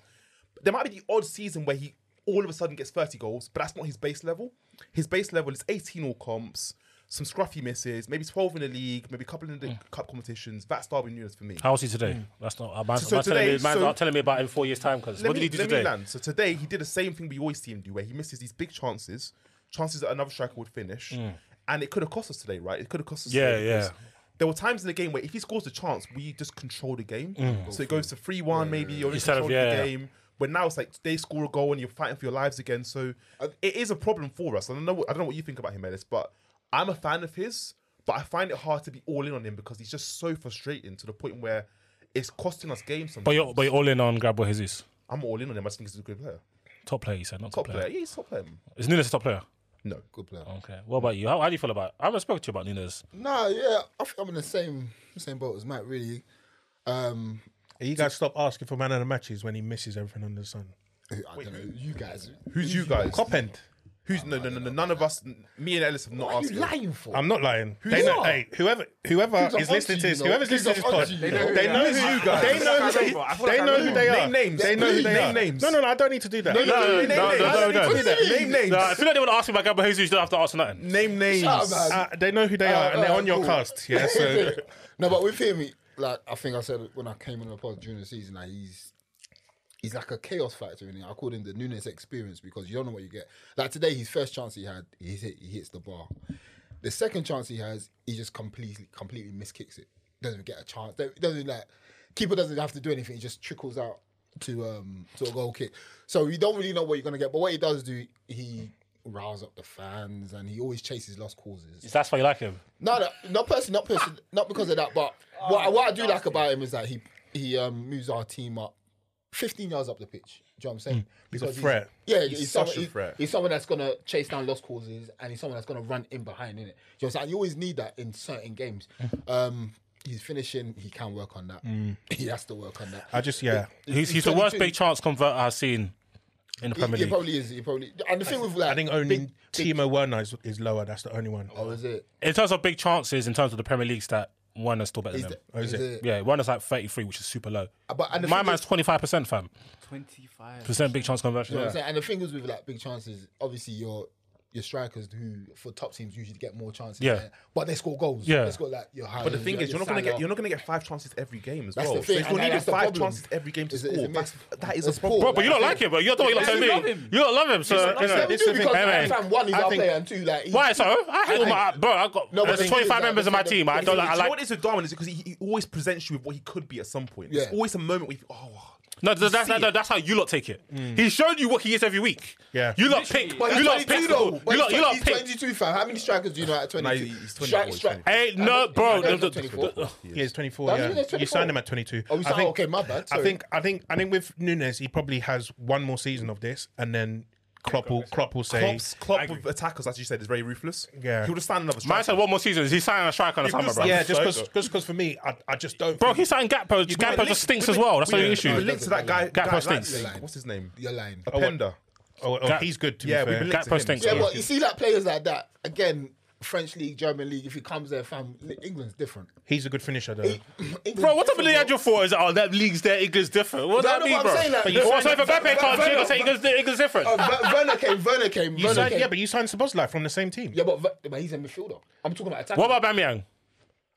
G: But there might be the odd season where he all of a sudden gets 30 goals, but that's not his base level. His base level is 18 all comps, some scruffy misses, maybe 12 in the league, maybe a couple in the cup competitions. That's Darwin Nunez for me.
C: How was he today? That's not. Uh, man's,
G: So
C: man's telling
G: today-
C: me, man's
G: so-
C: not telling me about it in four years' time. Because what
G: me,
C: did he do
G: let me
C: today?
G: land. So today he did the same thing we always see him do, where he misses these big chances, chances that another striker would finish, and it could have cost us today, right? It could have cost us.
C: Mm. Yeah,
G: today
C: yeah.
G: There were times in the game where if he scores a chance, we just control the game. So it goes to three one, maybe you're in
C: Mm. Instead of-
G: control
C: yeah.
G: the game. But now it's like they score a goal and you're fighting for your lives again. So it is a problem for us. I don't know. What, I don't know what you think about him, Ellis, but I'm a fan of his. But I find it hard to be all in on him because he's just so frustrating to the point where it's costing us games. Sometimes.
C: But you're, but you're all in on Gabriel Jesus.
G: I'm all in on him. I just think he's a good player.
C: Top player, you said, not top,
G: Top
C: player.
G: player. Yeah, he's top player.
C: Is Nunez a top player?
G: No.
F: Good player.
C: Okay. What about you? How, how do you feel about? I haven't spoken to you about Nunez.
F: Nah, yeah, I think I'm in the same same boat as Matt. Really, um,
D: You guys stop asking for man of the matches when he misses everything under the sun.
F: I don't know. You guys,
G: Who's you guys?
D: Cop end.
G: Who's no, no, no, no. None of us. Me and Ellis have not
F: what are
G: asked.
F: you lying for?
D: I'm not lying. They know, hey, whoever whoever
F: Kids are
D: is listening to this,
F: you, you know.
D: whoever's
F: Kids
D: listening to this
F: onto
D: pod,
F: you, you know.
D: they know who
G: you guys?
D: They know who they,
H: I feel like
D: they
H: I
D: know
H: know.
D: who they are.
G: Name names.
D: They know who they
G: Name
D: are.
G: names.
D: No, no, no. I don't need to do that.
G: No, no, no,
C: no,
G: name names.
C: no,
G: I
C: no,
G: don't
C: no.
G: need to do that. Name names.
C: No, I feel like they want to ask me about Gabriel Jesus. You don't have to ask nothing.
G: Name names.
F: Up, man.
D: Uh, they know who they are, and they're on your cast. Yeah, so *laughs*
F: no, but with him, he- like I think I said when I came on the pod during the season, like he's he's like a chaos factor in it. I called him the Nunez experience because you don't know what you get. Like today, his first chance he had, he hit, he hits the bar. The second chance he has, he just completely completely miskicks it. doesn't get a chance. Doesn't like keeper doesn't have to do anything. It just trickles out to um to a goal kick. So you don't really know what you're gonna get. But what he does do, he riles up the fans and he always chases lost causes.
C: That's why you like him.
F: No, no, not person, not person, not because of that. But what, what I do like about him is that he he um, moves our team up 15 yards up the pitch. Do you know what I'm saying? Mm.
D: He's a threat.
F: yeah,
G: He's
F: he's,
G: such
F: someone,
G: a
F: he's-
G: threat.
F: He's someone that's gonna chase down lost causes, and he's someone that's gonna run in behind. In it, you know what I'm saying? You always need that in certain games. Mm. Um, he's finishing. He can work on that. Mm. *laughs* He has to work on that.
D: I just yeah.
C: He's, he's the worst big chance converter I've seen in the
F: He,
C: Premier
F: he
C: League.
F: probably is. He probably. And the thing with like,
D: I think only
F: big-
D: Timo Werner is, is lower. That's the only one.
F: Oh, is it?
C: In terms of big chances, in terms of the Premier League stat, Werner's still better
F: Is
C: than him.
F: the-
D: is
F: is
D: it?
F: it?
C: Yeah, Werner's like 33, which is super low.
F: Uh, but and
C: My man's
F: is-
C: 25%, fam.
H: 25.
C: Percent big chance conversion.
F: You know what And the thing is with like big chances, obviously your your strikers who for top teams usually get more chances.
C: Yeah.
F: there, but they score goals.
C: Yeah.
F: they score like your high.
G: But the thing is, you're not gonna get you're not gonna get five chances every game as
F: That's
G: well.
F: the thing,
G: So if you're
F: and
G: needing
F: that's
G: five
F: problem.
G: chances every game to
F: It's a- it's
G: score, that's, that is a problem.
C: Bro, but you don't like him, but you're the way you
H: Yeah,
C: like
H: you love
C: me.
H: him.
C: You don't love him, so
G: Listen,
C: you know.
G: listen,
F: Yeah, because
C: Hey,
F: like, one, he's
D: I
F: our
D: think-
F: player, and two, like,
C: Why so? I hate all my bro. I got
F: No,
C: there's 25 members of my team. I don't like. I like.
G: what is with Darwin is because he, he always presents you with what he could be at some point.
F: Yeah.
G: There's always a moment where you, oh,
C: No, that's, that's,
G: see it.
C: that's how you lot take it. Mm. He showed you what he is every week.
D: Yeah.
C: You lot pick.
F: But
C: You
F: he's
C: lot
F: 22
C: pick.
F: though.
C: You
F: But
C: lot. You
F: he's,
C: lot
F: he's
C: pick.
F: 22, fam. How many strikers do you know at 22?
G: he's 24, he's 24.
C: Hey, no, bro.
F: He's
C: the- the-
F: 24.
C: the-
D: He is 24.
F: Does he?
D: Yeah, you
F: 24?
D: signed him at 22.
F: Oh, we
D: I
F: signed-
D: think,
F: okay, my bad,
D: I
F: sorry.
D: think, I think, I think with Nunez, he probably has one more season of this, and then Klopp will, Klopp will say,
G: Klopp's, Klopp with attackers, as you said, is very ruthless.
D: Yeah.
G: He'll have signed another
C: Man
G: striker.
C: said one more season. Is he signing a striker in the summer, bro?
D: yeah, just because, just for me, I, I just don't.
C: Bro,
D: think-
C: he's signing Gakpo.
G: We've
C: Gakpo just stinks as well. That's the
G: we've
C: only
G: been
C: issue.
G: linked to that guy.
C: Gakpo
G: guy,
C: stinks.
G: like- What's his name?
F: You're lying.
G: Openda.
D: Oh, oh,
C: Ga-
D: he's good. To
G: Yeah,
D: be
G: we've
D: fair.
G: been linked to
C: Gakpo
G: him.
C: stinks.
F: Yeah,
C: Yeah.
F: but you see like players like that again. French league, German league. If he comes there, fam, England's different.
D: He's a good finisher, though.
F: England's
C: Bro, *laughs* what type of your for? Is oh that league's there, England's different. What does that mean, bro?
F: saying that-
C: But
F: But
C: you
F: you
C: so if Mbappe can't, gonna say England's, England's different.
F: bro. Ver- Werner came. Werner came. Werner came.
D: yeah, but you signed Szoboszlai from the same team.
F: Yeah, but, but he's a midfielder. I'm talking about attack.
C: What about Bamiyang?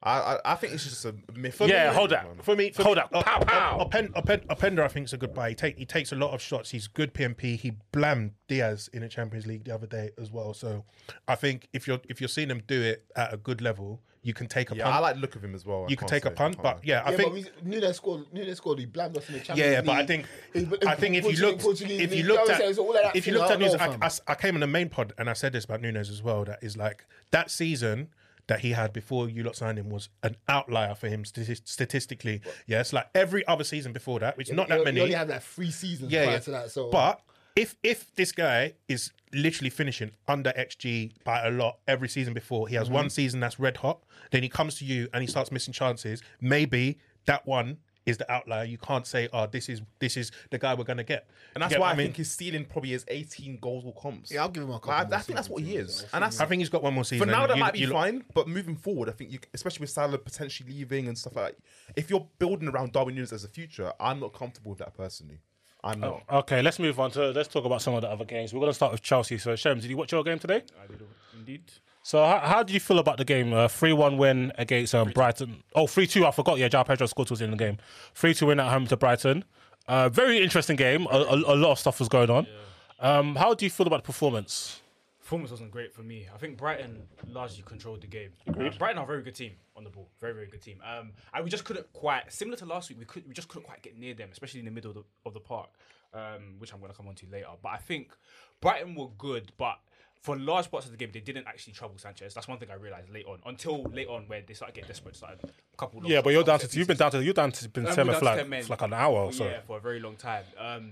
G: I, I, I think it's just a myth.
C: Yeah, hold that.
D: For me, for
C: Hold
D: me,
C: up.
D: uh,
C: Pow, pow.
D: Open- Open- Openda, I think, is a good buy. He, take, he takes a lot of shots. He's good PMP. He blammed Diaz in the Champions League the other day as well. So I think if you're if you're seeing him do it at a good level, you can take a
G: Yeah,
D: punt.
G: I like the look of him as well. I
D: you can
G: can't
D: take a punt, but yeah, I
F: yeah,
D: think
F: but we, Nunez scored. Nunez scored. He blamed us in the Champions
D: Yeah, yeah,
F: League.
D: but I think
F: He-
D: I think if you
F: Portuguese-
D: looked
F: Portuguese
D: if you
F: league,
D: looked
F: know what I'm
D: at
F: saying? So all of that
D: if you looked
F: I
D: at
F: don't
D: news, I,
F: fam.
D: I s- I came on the main pod and I said this about Nunez as well. That is like that season that he had before you lot signed him was an outlier for him stati- statistically. Yes, like every other season before that, which is not
F: You-
D: that
F: you
D: many.
F: only had like three seasons
D: yeah,
F: prior
D: yeah.
F: to that. So,
D: but if if this guy is literally finishing under XG by a lot every season before, he has
F: Mm-hmm.
D: one season that's red hot, then he comes to you and he starts missing chances. Maybe that one is the outlier. You can't say, "Oh, this is this is the guy we're gonna get,"
G: And that's
D: get
G: why
D: what
G: I think his ceiling probably is 18 goals or comps.
F: Yeah, I'll give him a couple
G: I,
F: more
G: I think that's what he is. And that's
D: I think he's got one more season.
G: for
D: now
G: that
D: you-
G: might be
D: you lot-
G: fine, but moving forward, I think you, especially with Salah potentially leaving and stuff like that, if you're building around Darwin Nunez as a future, I'm not comfortable with that personally. I'm oh, not.
C: Okay, let's move on to let's talk about some of the other games. We're gonna start with Chelsea. So, Shem, did you watch your game today?
H: I did, indeed.
C: So, how, how did you feel about the game? Uh, Three-one win against um, Brighton. Oh, 3-2, I forgot. Yeah, João Pedro scored was in the game. Three-two win at home to Brighton. Uh, very interesting game. A, a, a lot of stuff was going on. Um, how do you feel about the performance?
H: Performance wasn't great for me. I think Brighton largely controlled the game. Uh, Brighton are a very good team on the ball, very very good team. Um, and we just couldn't quite, similar to last week, we could we just couldn't quite get near them, especially in the middle of the, of the park, um, which I'm going to come on to later. But I think Brighton were good, but for large parts of the game, they didn't actually trouble Sanchez. That's one thing I realized late on. Until late on, where they started getting desperate, started a couple.
C: Yeah, but you're down to you've been down to you've down to been
H: Um,
C: semi
H: we're down
C: for
H: to
C: like,
H: 10 men.
C: for like an hour or so.
H: Yeah, for a very long time. Um,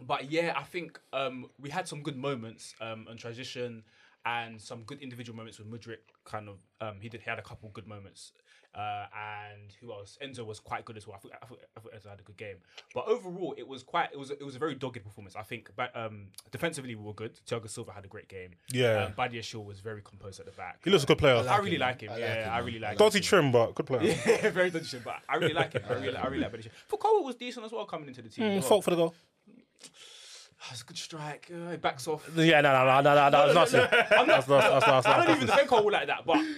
H: but yeah, I think um, we had some good moments um, on transition and some good individual moments with Mudryk. Kind of, um, he did. He had a couple good moments. Uh, and who else? Enzo was quite good as well. I thought, I thought, I thought Enzo had a good game. But overall, it was quite. It was. It was a very dogged performance. I think. But um, defensively, we were good. Thiago Silva had a great game.
C: Yeah.
H: Um, Badiashile was very composed at the back.
C: He looks a good player.
H: I really like him. yeah, I really like him.
C: Trim, but good player. *laughs*
H: Yeah, very dodgy, but I really like him. I really, I really like Badiashile. Foucault was decent as well coming into the team.
C: Mm, fault for the goal. *sighs*
H: That's a good strike. Uh, he backs off.
C: Yeah, no, no, no, no, no, no, that's nasty.
H: I'm not,
C: That's nasty. That's nasty.
H: I don't
C: That's
H: even
C: nasty.
H: think Cole like that, but
C: No, no,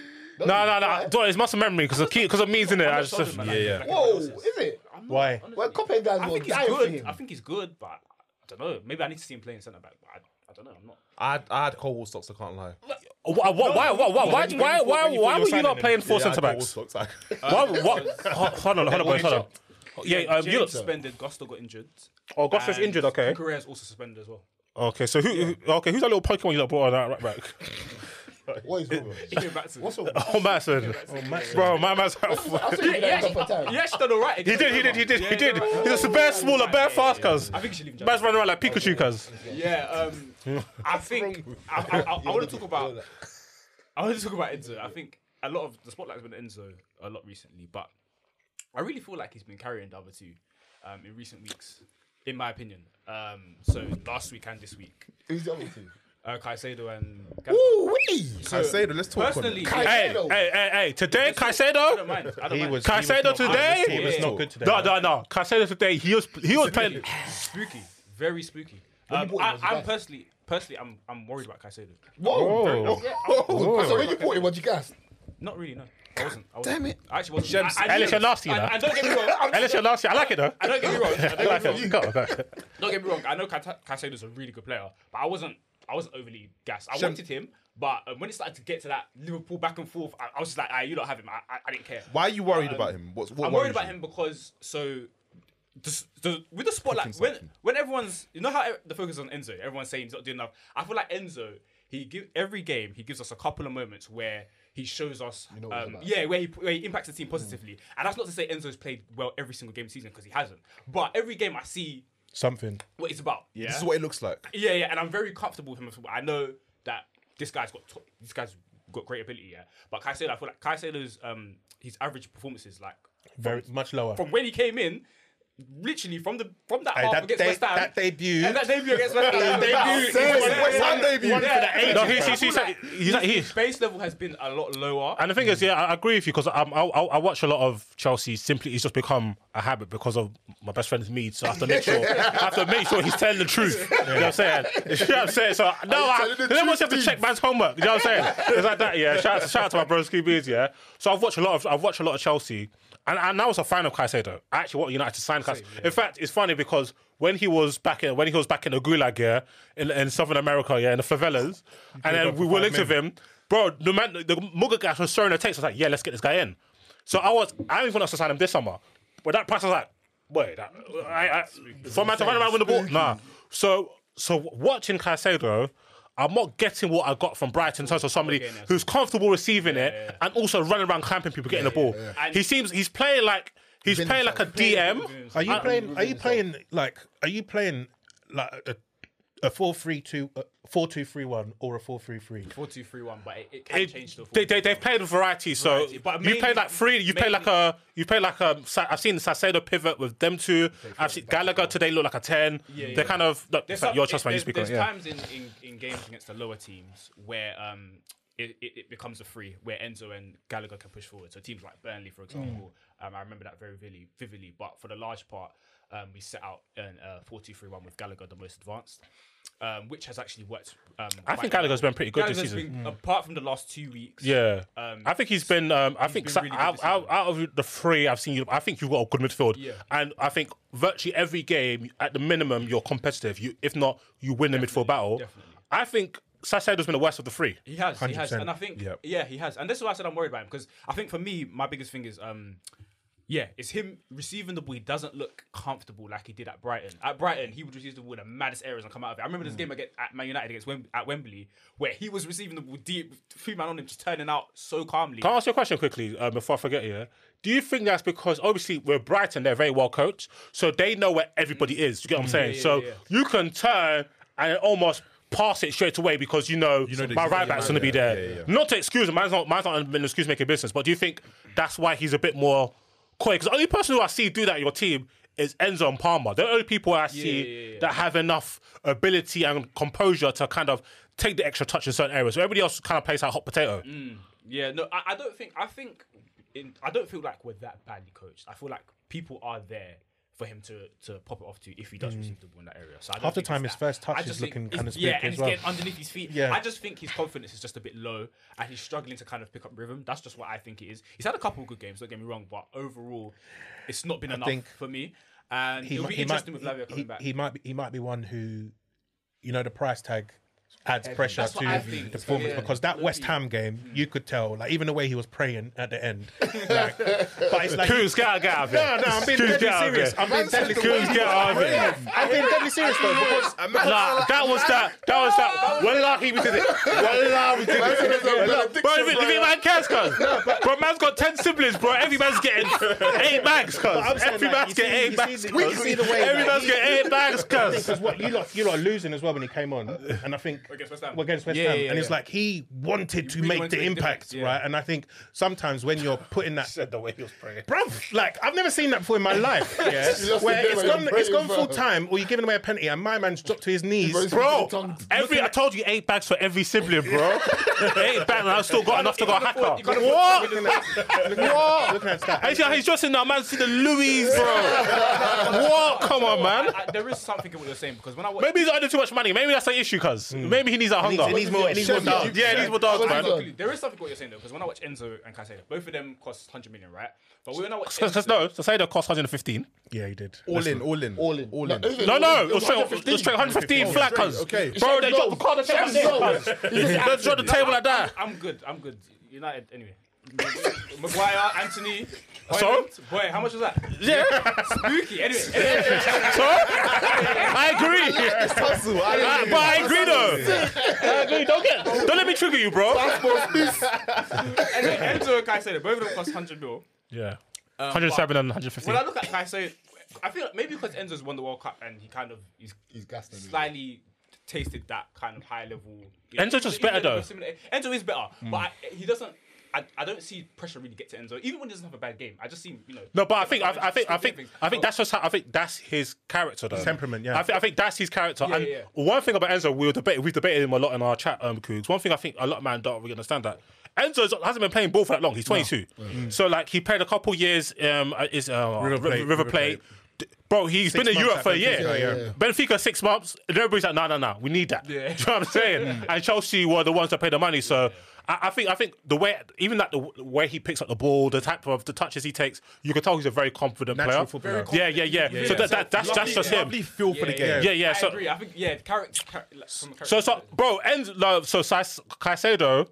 C: no. No, no. Don't- It's muscle memory because of because of means in it. I just,
H: Soldier man,
G: Yeah,
H: like-
G: yeah.
H: like
F: Whoa, is
H: else's.
F: it?
H: I'm not,
D: Why?
H: honestly.
F: Well, Coppe guys
H: I
F: were
H: think he's
F: dying for
H: good.
F: him.
H: I think he's good, but I don't know. Maybe I need to see him playing centre back. But I, I don't know. I'm not.
G: I, had, I had Cole Stocks, I can't lie.
C: Why, why, why, why, why, why, why, why,
H: thought- when you
C: why were
H: you
C: you not playing four centre backs?
G: it was
C: Why, what? Hold on, hold on, boys, hold on. Yeah, um, you
H: James
C: look.
H: suspended. Gusto got injured.
C: Oh, Gusto's
H: and
C: injured, okay.
H: Correa's also suspended as well.
C: Okay, so who? who- Okay, who's that little Pokemon you lot brought on that right back? *laughs*
F: What is wrong with *laughs*
H: He came
F: What's wrong?
C: Oh, Matson. Bro, my man's. *laughs*
F: I thought you
H: He
F: were
H: actually,
F: for
H: he done alright.
C: He did, he did, he did, he did. He's a bare smaller, bare fast, cuz.
H: I think you should leave him.
C: Man's running around like Pikachu, cuz.
H: Yeah, um, I think I, I, I, I want to talk about. I want to talk about Enzo. I think a lot of the spotlight's been Enzo a lot recently, but I really feel like he's been carrying the other two um, in recent weeks, in my opinion. Um, so last week and this week,
F: Who's the other two?
H: Uh, Caicedo and.
F: Ooh, wee!
G: Caicedo, let's talk on
H: Personally,
G: it.
F: Kai-
C: Hey,
F: Caicedo.
C: hey, hey, hey. Today,
H: I don't mind. I don't
D: He
H: mind.
D: was
C: Caicedo
D: he was not-
C: today?
D: He was not good today.
C: No, no, no. Caicedo today, he was he was playing.
H: spooky, very spooky.
F: When you
H: Um,
F: bought him,
H: I,
F: was he
H: I'm
F: bad?
H: personally, personally, I'm I'm worried about Caicedo.
F: Whoa!
H: Yeah, I'm-
F: So when you bought him, what you gas?
H: Not really, no. I wasn't. I wasn't.
F: Damn it.
H: I actually wasn't. I, I
C: Ellis,
H: knew-
C: you're nasty, you.
H: And, and don't get me wrong.
C: Ellis, you're nasty. I like it though.
H: I don't get me wrong. I don't
C: I like
H: get me
C: it.
H: wrong.
C: Go, go.
H: Don't get me wrong. I know Cai- Caicedo's a really good player, but I wasn't. I wasn't overly gassed. I
G: Shem-
H: wanted him, but um, when it started to get to that Liverpool back and forth, I, I was just like, ah, "You don't have him." I, I, I didn't care.
G: Why are you worried
H: Um,
G: about him? What's, what
H: I'm worried
G: worries
H: about
G: you?
H: him because so. The, the, with the spotlight, when when everyone's you know how the focus is on Enzo, everyone's saying he's not doing enough. I feel like Enzo, he give every game he gives us a couple of moments where he shows us,
F: know what he's
H: um,
F: about.
H: yeah, where he, where he impacts the team positively. And that's not to say Enzo's played well every single game this season because he hasn't. But every game I see
D: Something.
H: what it's about. Yeah,
G: This is what it looks like.
H: yeah, yeah, and I'm very comfortable with him. I know that this guy's got to- this guy's got great ability, yeah. But Caicedo, I feel like Caicedo's um his average performances like
D: Very much lower.
H: from when he came in, literally from the from that
D: Hey,
H: half
D: that
H: against
D: de-
H: West Ham,
D: that debut-
H: and that debut against West Ham, *laughs* debut,
G: Same, West Ham debut.
D: One for the ages,
C: No, he's
D: bro.
C: he's he's, he's, he's,
H: his base level has been a lot lower.
C: And the thing is, yeah, I agree with you because I, I, I watch a lot of Chelsea. Simply, it's just become a habit because of my best friend's Mead. So I have to make sure, I have to make sure he's telling the truth. You know what I'm saying? You know what I'm saying? So no, I,
F: the
C: then once you have to check man's homework. You know what I'm saying? It's like that. Yeah. Shout out, shout out to my bro Ski Yeah. So I've watched a lot of I've watched a lot of Chelsea, and, and I was a fan of Caicedo. I actually want United to sign Caicedo. In fact, it's funny because when he was back in when he was back in the gulag yeah in, in Southern America yeah in the favelas, and then we were linked with him. Bro, the man, the was throwing the takes. I was like, yeah, let's get this guy in. So I was, I even want us to sign him this summer. But that price I was like, wait, that, I, I, for a man to run around with the ball, nah. So, so watching Caicedo, I'm not getting what I got from Brighton in terms of somebody who's comfortable receiving it and also running around clamping people, getting the ball.
H: And-
C: He seems he's playing like he's playing like a DM.
D: Are you playing? Are you playing like? Are you playing like a, a four three two, a four two three one, or a four three three?
H: Four two three one, but it, it can
C: It-
H: change to a four.
C: they, they, they've played a variety, so
H: Variety, but
C: you
H: mainly-
C: played like three. You played like a you played like a. Sa- I've seen Caicedo pivot with them two. I've seen Gallagher today look like a ten.
H: Yeah,
C: They're kind of look,
H: There's
C: your
H: some-
C: trust man. You
H: there's,
C: speak on
H: there's
C: it, yeah.
H: times in, in, in games against the lower teams where um it, it, it becomes a free where Enzo and Gallagher can push forward. So teams like Burnley, for example, um, I remember that very vividly. vividly but for the large part, um, we set out an uh, 4-2-3-1 with Gallagher the most advanced, um, which has actually worked. Um,
C: I
H: quite
C: think
H: well.
C: Gallagher's been pretty good this season.
H: been- apart from the last two weeks.
C: Yeah,
H: Um,
C: I think he's been. Um, I
H: he's
C: think
H: been
C: so-
H: really
C: out, out, out of the three I've seen you, I think you've got a good midfield.
H: Yeah.
C: And I think virtually every game, at the minimum, you're competitive. You, if not, you win the midfield battle.
H: definitely.
C: I think Caicedo's been the worst of the three.
H: He has, he has, and I think,
G: Yep.
H: yeah, he has, and this is why I said I'm worried about him because I think for me, my biggest thing is, um, yeah, it's him receiving the ball. He doesn't look comfortable like he did at Brighton. At Brighton, he would receive the ball in the maddest areas and come out of it. I remember
C: Mm.
H: this game against at Man United against Wem- at Wembley where he was receiving the ball deep, three man on him, just turning out so calmly.
C: Can I ask you a question quickly uh, before I forget? Yeah, do you think that's because obviously we're Brighton, they're very well coached, so they know where everybody is. You get what I'm saying?
H: yeah,
C: so
H: yeah.
C: you can turn and almost pass it straight away because you know,
G: know
C: my right back's going to be there.
G: yeah, yeah,
C: Not to excuse him, man's not, man's not an excuse making business, but do you think that's why he's a bit more coy? Because the only person who I see do that in your team is Enzo and Palmer. They're the only people I see
H: yeah, yeah, yeah.
C: that have enough ability and composure to kind of take the extra touch in certain areas. So everybody else kind of plays like hot potato.
H: Mm, yeah, no, I, I don't think. I think in, I don't feel like we're that badly coached. I feel like people are there for him to to pop it off to if he does hmm. receive the ball in that area. So I
D: Half the time his
H: that.
D: first touch
H: I
D: is looking kinda
H: yeah, and
D: as
H: it's
D: well.
H: getting underneath his feet.
D: Yeah.
H: I just think his confidence is just a bit low, and he's struggling to kind of pick up rhythm. That's just what I think it is. He's had a couple of good games. Don't get me wrong, but overall, it's not been enough
D: think
H: for me. And
D: He,
H: it'll be
D: he might
H: with Lavia
D: he,
H: back.
D: he might be he might be one who, you know, the price tag adds pressure
H: That's
D: to the
H: think.
D: performance
H: Yeah.
D: because that West Ham game, you could tell, like even the way he was praying at the end. *laughs* Like, but it's like
C: Coons, get out, get out of
D: no,
C: here.
D: no, I'm being
C: Coons,
D: deadly
C: get out of
D: serious. I'm being deadly
C: Coons,
D: serious.
C: get out of here.
D: I'm being deadly serious though because
C: Nah, that was that. That was that. Wallahi, we did it. Wallahi, we did it. Bro, if it- if it man cares, cuz. Bro, man's got 10 siblings, bro. Every man's getting eight bags, cuz. Every man's getting eight
D: you
C: bags,
D: see the- you see the way
C: Every man's getting eight bags, *laughs* cuz.
D: because what you lot you lot are losing as well when he came on, and I think
H: Against West Ham.
D: well, against West
H: Yeah,
D: Ham,
H: yeah,
D: and it's like he wanted to
H: really
D: make
H: wanted
D: the
H: to make
D: impact,
H: difference, yeah.
D: right? And I think sometimes when you're putting that, *laughs*
C: Said the way he was praying.
D: bruv, like I've never seen that before in my *laughs* life. Yeah,
F: lost
D: where
F: the
D: it's gone,
F: and
D: it's
F: praying,
D: gone full time, or you're giving away a penalty, and my man's dropped to his knees,
F: Bro,
C: Bro, every I told you eight bags for every sibling, bro. *laughs* eight bags, and I've still got enough to go hacker.
H: afford- you can't afford
C: What?
H: to win the-
D: What? Looking at that.
C: He's, he's just in that man see the Louis, bro. what? Come on, man.
H: There is something in what you're saying because when I
C: Maybe he's earning too much money. Maybe that's the issue, cuz. Maybe he needs that hunger.
D: He needs more. He needs more dogs.
C: Yeah, he needs more dogs, man.
H: There is something what you're saying though, because when I watch Enzo and Caicedo, both of them cost 100 million, right? But when I watch
C: Because
H: Enzo,
C: no, Caicedo cost 115.
D: Yeah, he did.
G: All in, all in,
F: All in.
G: all in.
C: No, no,
F: it
C: it was straight, it was straight 115
G: Oh,
C: flat,
G: straight,
C: cuz.
G: okay.
C: Bro, they dropped the card, they
F: Shut
C: dropped
F: up.
C: the table. They dropped the table like that.
H: I'm good. I'm good. United anyway. Maguire, Antony,
C: So?
H: Boy, how much was that?
C: Yeah,
H: Spooky. Anyway, anyway,
C: so I agree.
G: Hustle, I
C: Uh, but I agree though. I agree. Don't get, don't let me trigger you, bro.
H: anyway, Enzo and Caicedo, both of them cost 100 mil.
C: Yeah, 107 and 115.
H: When I look at Caicedo, I feel like maybe because Enzo's won the World Cup and he kind of he's
F: He's gassed
H: slightly tasted that kind of high level.
C: Enzo's just better,
H: though
C: though.
H: they're similar- Enzo is better, but I, he doesn't. I, I don't see pressure really get to Enzo, even when he doesn't have a bad game. I just see you know.
C: No, but I think I, I think I think
H: things.
C: I think that's just how I think that's his character though.
D: Temperament, yeah.
C: I think I think that's his character. and
H: yeah,
C: one thing about Enzo, we were debating, we've debated him a lot in our chat, um, Koogs. One thing I think a lot of man don't really understand that Enzo hasn't been playing ball for that long. He's 22, so like he played a couple years. Um, at his uh,
D: River Plate,
C: River,
D: River
C: Plate.
D: Plate.
C: Bro, he's been in Europe for a year.
D: Benfica,
F: yeah, yeah.
C: Benfica six months. And everybody's like, no, no, no, we need that.
H: Yeah. *laughs*
C: Do you know what I'm saying? *laughs* and Chelsea were the ones that paid the money. So I, I think I think the way, even that the way he picks up the ball, the type of the touches he takes, you can tell he's a very confident
D: Natural
C: player.
D: footballer.
C: Yeah, yeah, yeah. So that, that, that's that's just him.
G: Lovely feel for the game.
C: Yeah, yeah.
H: I
C: So
H: agree. I think yeah, character. Char- like, character
C: so so bro, and no, so Caicedo.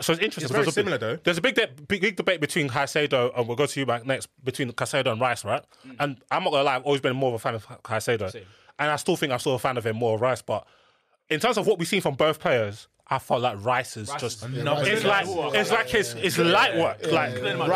C: So it's interesting.
D: It's very
C: because
D: similar, though.
C: There's a big, de- big, big debate between Caicedo and we'll go to you back next between Caicedo and Rice, right? Mm. And I'm not gonna lie, I've always been more of a fan of Caicedo, and I still think I'm still a fan of him more of Rice. But in terms of what we've seen from both players, I felt like Rice is
H: Rice
C: just
H: is-
F: Yeah, Rice
C: it's
F: is
C: like it's like his it's light work, like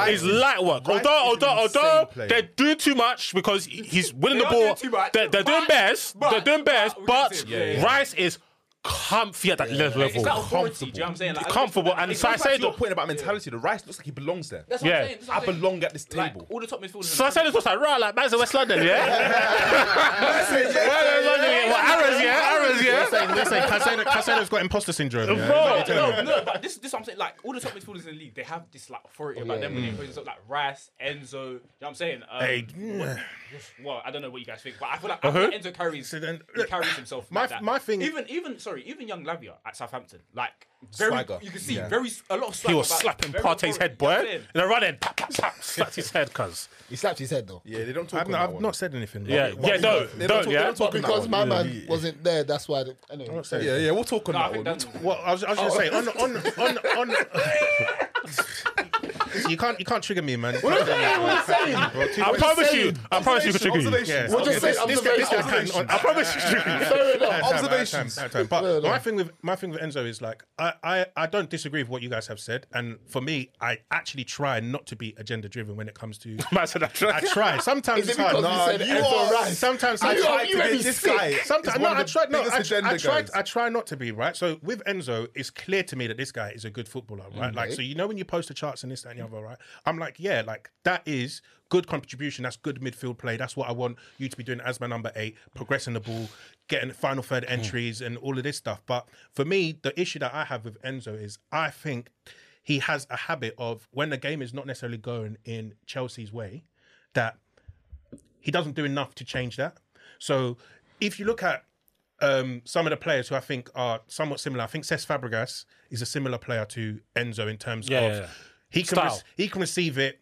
C: it's light work.
G: Rice
C: Although although although
G: player.
C: they're doing too much because he's winning
H: They
C: the ball,
H: doing
C: they're, they're doing
H: but-
C: best,
H: but-
C: they're doing best,
H: but
C: but
H: can say- yeah, yeah.
C: Rice is comfy at that level.
H: It's that authority. Do you know what I'm saying? Like,
C: Comfortable,
H: think-
C: and
H: I think-
C: Sai
G: Back to your point about mentality, the Rice looks like he belongs there.
H: That's what
C: Yeah.
H: I'm saying. What
G: I
H: saying.
G: belong at this
H: Like,
G: table.
H: all the top midfielders.
C: So I said it's just like right, like man's in West London, yeah. *laughs* Well, Arrows, yeah, Arrows,
D: They're
C: yeah.
D: saying, they're saying Caicedo, Caicedo's got imposter syndrome. Yeah?
C: Bro,
D: Is that what you're telling
H: No, no, but this, this is what I'm saying. Like all the top midfielders in the league, they have this like authority about them when they play up like Rice, Enzo. You know what I'm saying? Um,
D: Hey,
H: well, I don't know what you guys think, but I feel like, uh-huh. I feel like Enzo carries,
D: So then,
H: he
D: look,
H: carries himself.
D: my-
H: like
D: my thing-
H: even even sorry, even young Lavia at Southampton, like very,
G: Swagger.
H: you can see
G: Yeah.
H: very a lot of.
C: He
H: swagger
C: was slapping
H: very
C: Partey's head,
H: you know
C: boy.
H: what I'm saying?
C: In a running, tap, tap, tap, slapped his head, cuz.
F: He slapped his head though.
G: Yeah, they don't talk
D: I've,
G: on
D: not,
G: that
D: I've
G: one.
D: not said anything.
C: Yeah,
D: But-
C: yeah,
G: They
C: don't,
G: don't
C: don't, yeah.
G: don't talk
F: But
G: on that
F: because my
G: Yeah,
F: man
G: yeah.
F: wasn't there, that's why. The, anyway,
G: Yeah, yeah, we'll talk on
H: No, I
G: that
H: think
G: one.
D: Well, I was, I was just saying on on on on. *laughs* you can't you can't trigger me, man.
C: I promise you, I promise you can trigger you.
G: Observations.
D: Yeah.
F: We'll just
D: this,
F: say
D: this, guy-
F: observations.
D: can.
C: I promise you can trigger you.
F: Fair enough.
G: Observations.
D: But my thing with my thing with Enzo is like I, I I don't disagree with what you guys have said, and for me, I actually try not to be agenda driven when it comes to. *laughs*
C: Said that.
D: I try. Sometimes it's hard. Nah,
F: you
D: you are-
F: Rice?
D: Sometimes
F: Are
D: I try to be this
F: sick?
D: guy. Sometimes no, I try. No, I, I try. I try not to be right. So with Enzo, it's clear to me that this guy is a good footballer, right? Like so, you know when you post the charts and this that, and the other, right? I'm like, yeah, like that is good contribution. That's good midfield play. That's what I want you to be doing as my number eight, progressing the ball, getting final third entries, and all of this stuff. But for me, the issue that I have with Enzo is I think he has a habit of when the game is not necessarily going in Chelsea's way, that he doesn't do enough to change that. So if you look at um, some of the players who I think are somewhat similar, I think Cesc Fabregas is a similar player to Enzo in terms
C: Yeah,
D: of
C: yeah, yeah.
D: he can rec- he can receive it,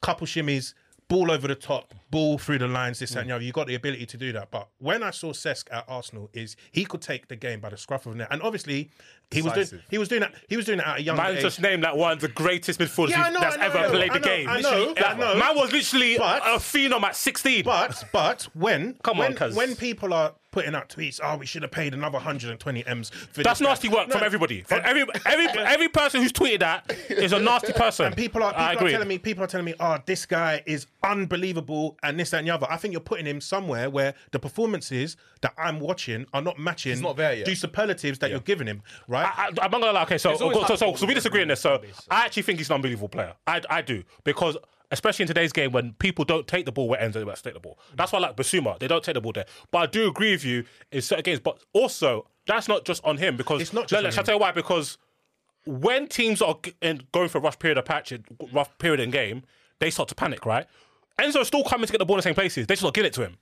D: couple shimmies, ball over the top, ball through the lines, this that, and the other. You got the ability to do that. But when I saw Cesc at Arsenal, is he could take the game by the scruff of the neck, and obviously he was doing he was doing that he was doing that at a young age.
C: Man
D: age.
C: just named like one of the greatest midfielders
D: Yeah, I know,
C: that's
D: I know,
C: ever
D: I know,
C: played
D: I
C: the
D: know,
C: game.
D: I know,
C: Literally,
D: I know.
C: Man was literally
D: But-
C: a phenom at 16.
D: But but when
C: Come on,
D: when,
C: cuz.
D: when people are putting out tweets, oh, we should have paid another 120 m's. For
C: that's
D: this guy."
C: nasty work
D: No,
C: from everybody. From every every *laughs* every person who's tweeted that is a nasty person.
D: And people are people
C: I
D: are telling me people are telling me, oh, this guy is unbelievable and this that, and the other. I think you're putting him somewhere where the performances that I'm watching are not matching.
G: not there yet.
D: The superlatives that you're giving him, right?
C: I, I, I'm not gonna lie. Okay, so
H: It's always
C: so, so, so we disagree on this. So I actually think he's an unbelievable player. I, I do because especially in today's game when people don't take the ball where Enzo about to take the ball. That's why I like Bissouma. They don't take the ball there. But I do agree with you in certain games. But also that's not just on him because
D: It's not just
C: Let-
D: on
C: let- shall I tell you why? Because when teams are in, going for a rough period of patch, rough period in game, they start to panic, right? Enzo's still coming to get the ball in the same places. They just not give it to him.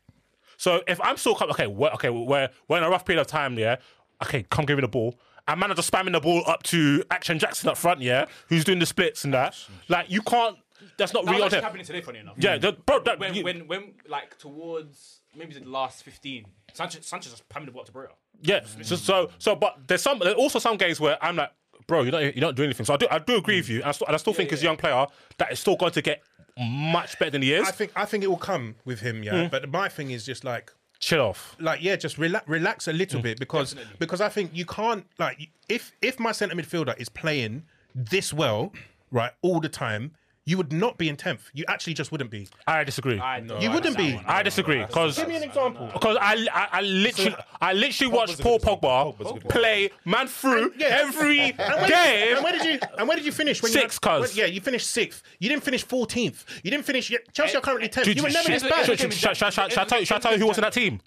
C: So if I'm still coming, okay, we're, okay, we're, we're in a rough period of time, yeah. Okay, come give me the ball. And man are just spamming the ball up to Action Jackson up front, yeah, who's doing the splits and that. Like you can't. That's not
H: That
C: real.
H: was
C: on
H: actually
C: him.
H: happening today, funny enough.
C: Yeah, that- bro. That,
H: when,
C: you-
H: when, when, like, towards maybe the last 15, Sanchez, Sanchez just pamming the ball up to Barrea.
C: Yeah. So, so, so, but there's some, there's also some games where I'm like, bro, you're not, you're not doing anything. So I do, I do agree with you, and I still, and I still think as a young player that is still going to get much better than he is.
D: I think I think it will come with him, yeah. Mm. But my thing is just like
C: Chill off.
D: like yeah, just relax, relax a little mm. bit because because I think you can't like if if my centre midfielder is playing this well, right, all the time, you would not be in tenth. You actually just wouldn't be.
C: I disagree.
H: I,
D: You wouldn't be.
C: I disagree because
D: Give me an example.
C: because I, I I literally I literally watched Paul
G: good.
C: Pogba
G: Pogba's a good
C: play man through
D: Yeah.
C: every
D: And where,
C: game.
D: and where did you and where did you finish? When
C: Sixth,
D: you had,
C: cuz.
D: when- Yeah, you finished sixth. You didn't finish fourteenth. You didn't finish. Chelsea are currently tenth.
C: Dude,
D: You were never
C: shit.
D: this bad.
C: Shall I tell you- shall I tell you who was in that team?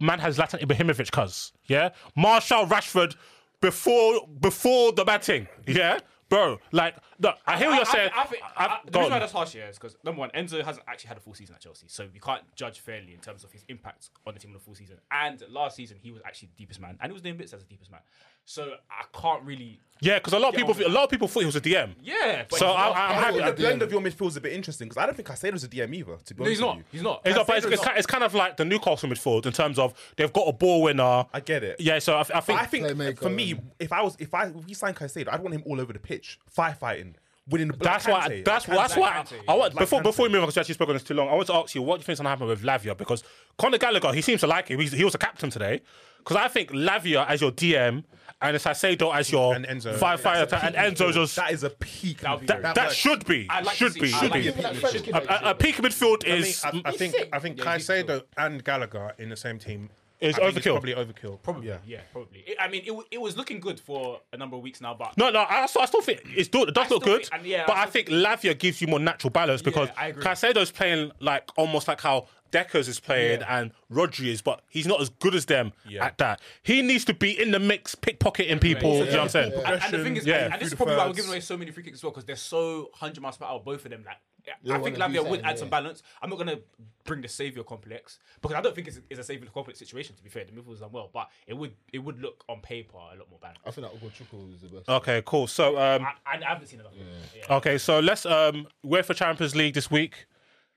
C: Man has Zlatan Ibrahimovic, cuz yeah, Martial Rashford before before the batting, yeah, bro. Like, look, I hear what you're saying.
H: I, think
C: I-
H: I, the
C: go
H: reason why that's harsh here is because number one, Enzo hasn't actually had a full season at Chelsea, so we can't judge fairly in terms of his impact on the team in the full season. And last season, he was actually the deepest man, and he was doing bits as the deepest man. So I can't really.
C: Yeah, because a lot of people, a lot of people thought he was a DM.
H: Yeah,
C: So I,
H: not.
C: I'm happy.
G: think the
C: I-
G: blend of your midfield is a bit interesting because I don't think Caicedo's a DM either. To be
H: no, he's not.
G: with you.
H: He's not.
C: It's, not, but it's,
H: not.
C: it's kind of like the Newcastle midfield in terms of they've got a ball winner.
G: I get it.
C: Yeah, so I, I
G: But
C: think
G: I think
F: Playmaker
G: for me, if I was if I if we signed Caicedo, I'd want him all over the pitch, firefighting, winning the.
C: That's why.
G: Kante,
C: That's
G: like
C: that's why.
H: Kante,
C: I want
G: Like
C: before
G: Kante.
C: before we move on because we actually spoke on this too long. I want to ask you what do you think's gonna happen with Lavia because Conor Gallagher he seems to like him. He's, he was a captain today because I think Lavia as your DM and Caicedo as your
D: And Enzo.
C: firefighter and Enzo just
G: That is a peak.
H: That would
C: that, that should be
H: I'd like
C: should be should
H: like
C: be
H: to see-
F: That French kid
C: a,
F: that
C: a, a peak midfield
D: I
C: is
D: I, I think I think
H: Yeah,
D: Caicedo and Gallagher in the same team
C: Is
D: I think it's
C: overkill.
D: Probably overkill.
H: Probably, yeah, yeah probably. It- I mean, it, it was looking good for a number of weeks now, but
C: No, no, I still, I still think it's do, it does
H: I
C: look good,
H: think- and yeah,
C: but
H: I
C: I,
H: still
C: think Lavia gives you more natural balance because
H: I agree.
C: Caicedo's playing like almost like how Deckers is playing and Rodri is, but he's not as good as them at that. He needs to be in the mix, pickpocketing people. you know what I'm saying?
H: And, and the thing is,
C: Yeah.
H: and, and this is probably why we're giving away so many free kicks as well because they're so 100 miles per hour, both of them. Like,
F: You
H: I think Lavia would
F: something,
H: add some balance. I'm not going to bring the saviour complex because I don't think it's, it's a saviour complex situation, to be fair. The midfield's done well, but it would it would look on paper a lot more balanced.
F: I think that Ugochukwu is the best.
C: Okay, cool. So, um,
H: I, I haven't seen enough. Yeah.
C: okay, so let's um, we're for Champions League this week.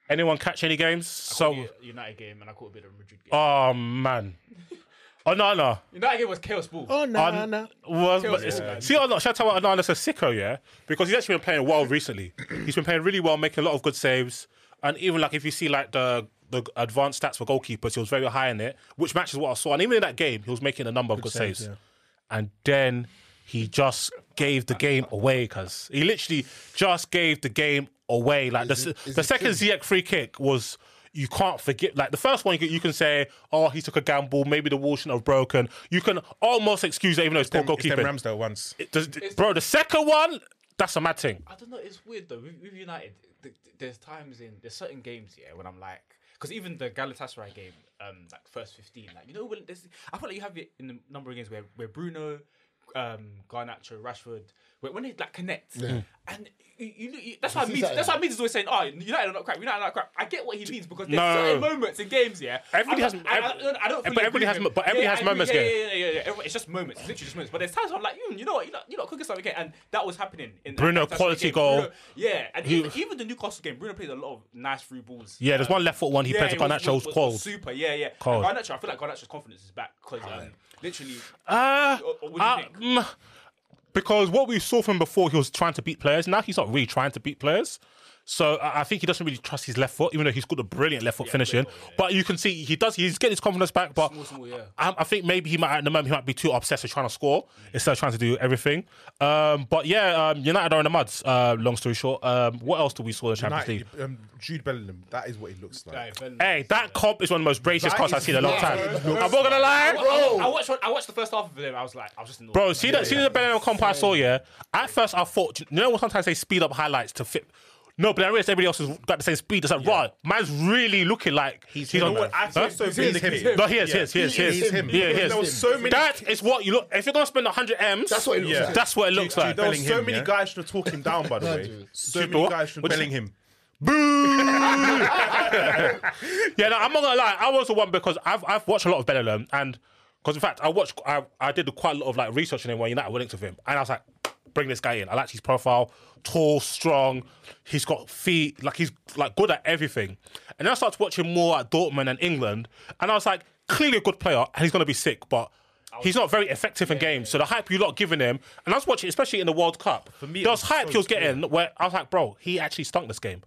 C: Anyone catch any games? So,
H: United game and I caught a bit of a Madrid game.
C: oh man, *laughs* oh no, no.
H: United game was chaos ball.
D: Oh no,
C: Un-
D: no.
C: was,
H: Kills
C: but it's-
H: it,
C: see, oh, I'm not shout out Onana's a sicko, yeah, because he's actually been playing well recently. *clears throat* he's been playing really well, making a lot of good saves, and even like if you see like the the advanced stats for goalkeepers, he was very high in it, which matches what I saw. And even in that game, he was making a number of good,
D: saves,
C: saves.
D: yeah.
C: And then he just gave the game away because he literally just gave the game away. Like
F: Is
C: the
F: it- is
C: the
F: it
C: second
F: Kim?
C: Ziyech free kick was. You can't forget, like the first one, you can, you can say, "Oh, he took a gamble. Maybe the wall shouldn't have broken." You can almost excuse it, even though it's, poor
D: Them, it's
C: goalkeeping.
D: Ramsdale once,
C: It does- bro, the second one, that's a mad thing.
H: I don't know. It's weird though. With, with United, th- th- there's times in there's certain games yeah when I'm like, because even the Galatasaray game, um, like first fifteen, like you know when there's, I feel like you have it in a number of games where where Bruno. um, Garnacho, Rashford, when, when they like connect,
F: Yeah.
H: and you, you, you- that's why
F: see
H: Means,
F: that,
H: that's
F: yeah.
H: why Means is always saying, "Oh, United are not crap. United are not crap." I get what he means because there's
C: No.
H: certain moments in games, yeah.
C: Everybody
H: I'm
C: has-
H: I, I,
C: every-
H: don't- I don't.
C: but everybody has
H: him.
C: but everybody
H: Yeah,
C: has
H: I
C: moments,
H: Yeah,
C: yeah.
H: yeah, yeah, yeah, yeah. Everybody- It's just moments. It's literally just moments. But there's times I'm like, you, you know what, you're not, you're not cooking something, and that was happening. In
C: Bruno,
H: that-
C: quality
H: game.
C: goal.
H: Bruno- yeah, and
C: He-
H: even, even the Newcastle game, Bruno played a lot of nice through balls.
C: Yeah, there's
H: Um,
C: one left foot one he played to
H: it was-
C: Garnacho was
H: was- was
C: cold.
H: Super, yeah, yeah.
C: Cold.
H: And Garnacho, I feel like Garnacho's confidence is back because um, literally.
C: Uh,
H: What- what do you
C: uh,
H: think?
C: Because what we saw from before, he was trying to beat players. Now he's not really trying to beat players. So I I think he doesn't really trust his left foot, even though he's got a brilliant left foot finishing. But you can see he does. He's getting his confidence back. But
H: Small, small, yeah.
C: I, I think maybe he might at the moment he might be too obsessed with trying to score instead of trying to do everything. Um, but yeah, um, United are in the muds. Uh, long story short, um, what else do we saw in the Champions League?
G: Um, Jude Bellingham, that is what he looks like.
H: Like,
C: Hey, that comp is one of the most bracious
G: That
C: comps I've seen in a long time.
G: mad.
C: I'm not gonna lie,
H: I, I watched. I watched the first half of him. I was like, I was just in.
C: Bro, see that? See the Bellingham comp I saw. Yeah. At first, I thought, you know, what sometimes they speed up highlights to fit. No, but I realized everybody else has got the same speed. It's like, right, man's really looking like he's,
D: him,
C: on.
D: man.
G: I feel
C: Huh?
G: so
D: He's him.
G: vindicated.
C: No, he is, he is, he is, he is.
F: He's him.
C: Yeah, he is.
G: There was so many-
C: That is what you look. If you're gonna spend 100 m's,
F: That's what it looks
G: Yeah.
F: like.
C: That's what it looks
G: Dude,
C: like.
G: there were so
D: Bellingham,
G: many
D: yeah?
G: guys trying to talk him down, by the way.
F: dude.
G: So
C: Dude,
G: many
C: what?
G: guys trying
C: What
G: to
C: do
G: talk
C: you-
G: him. *laughs*
C: Yeah, no, I'm not gonna lie. I was the one because I've I've watched a lot of Bellingham, and because in fact I watched I, I did quite a lot of like research on him when United were linked with him, and I was like, bring this guy in. I like his profile, tall, strong. He's got feet, like he's like good at everything. And then I started watching more at Dortmund and England, and I was like, clearly a good player, and he's gonna be sick, but. He's not very effective in games, so the hype you lot giving him, and I was watching, especially in the World Cup. For
G: me, it
C: there was
G: was
C: hype
G: so
C: he was getting where I was like, bro, he actually stunk this game,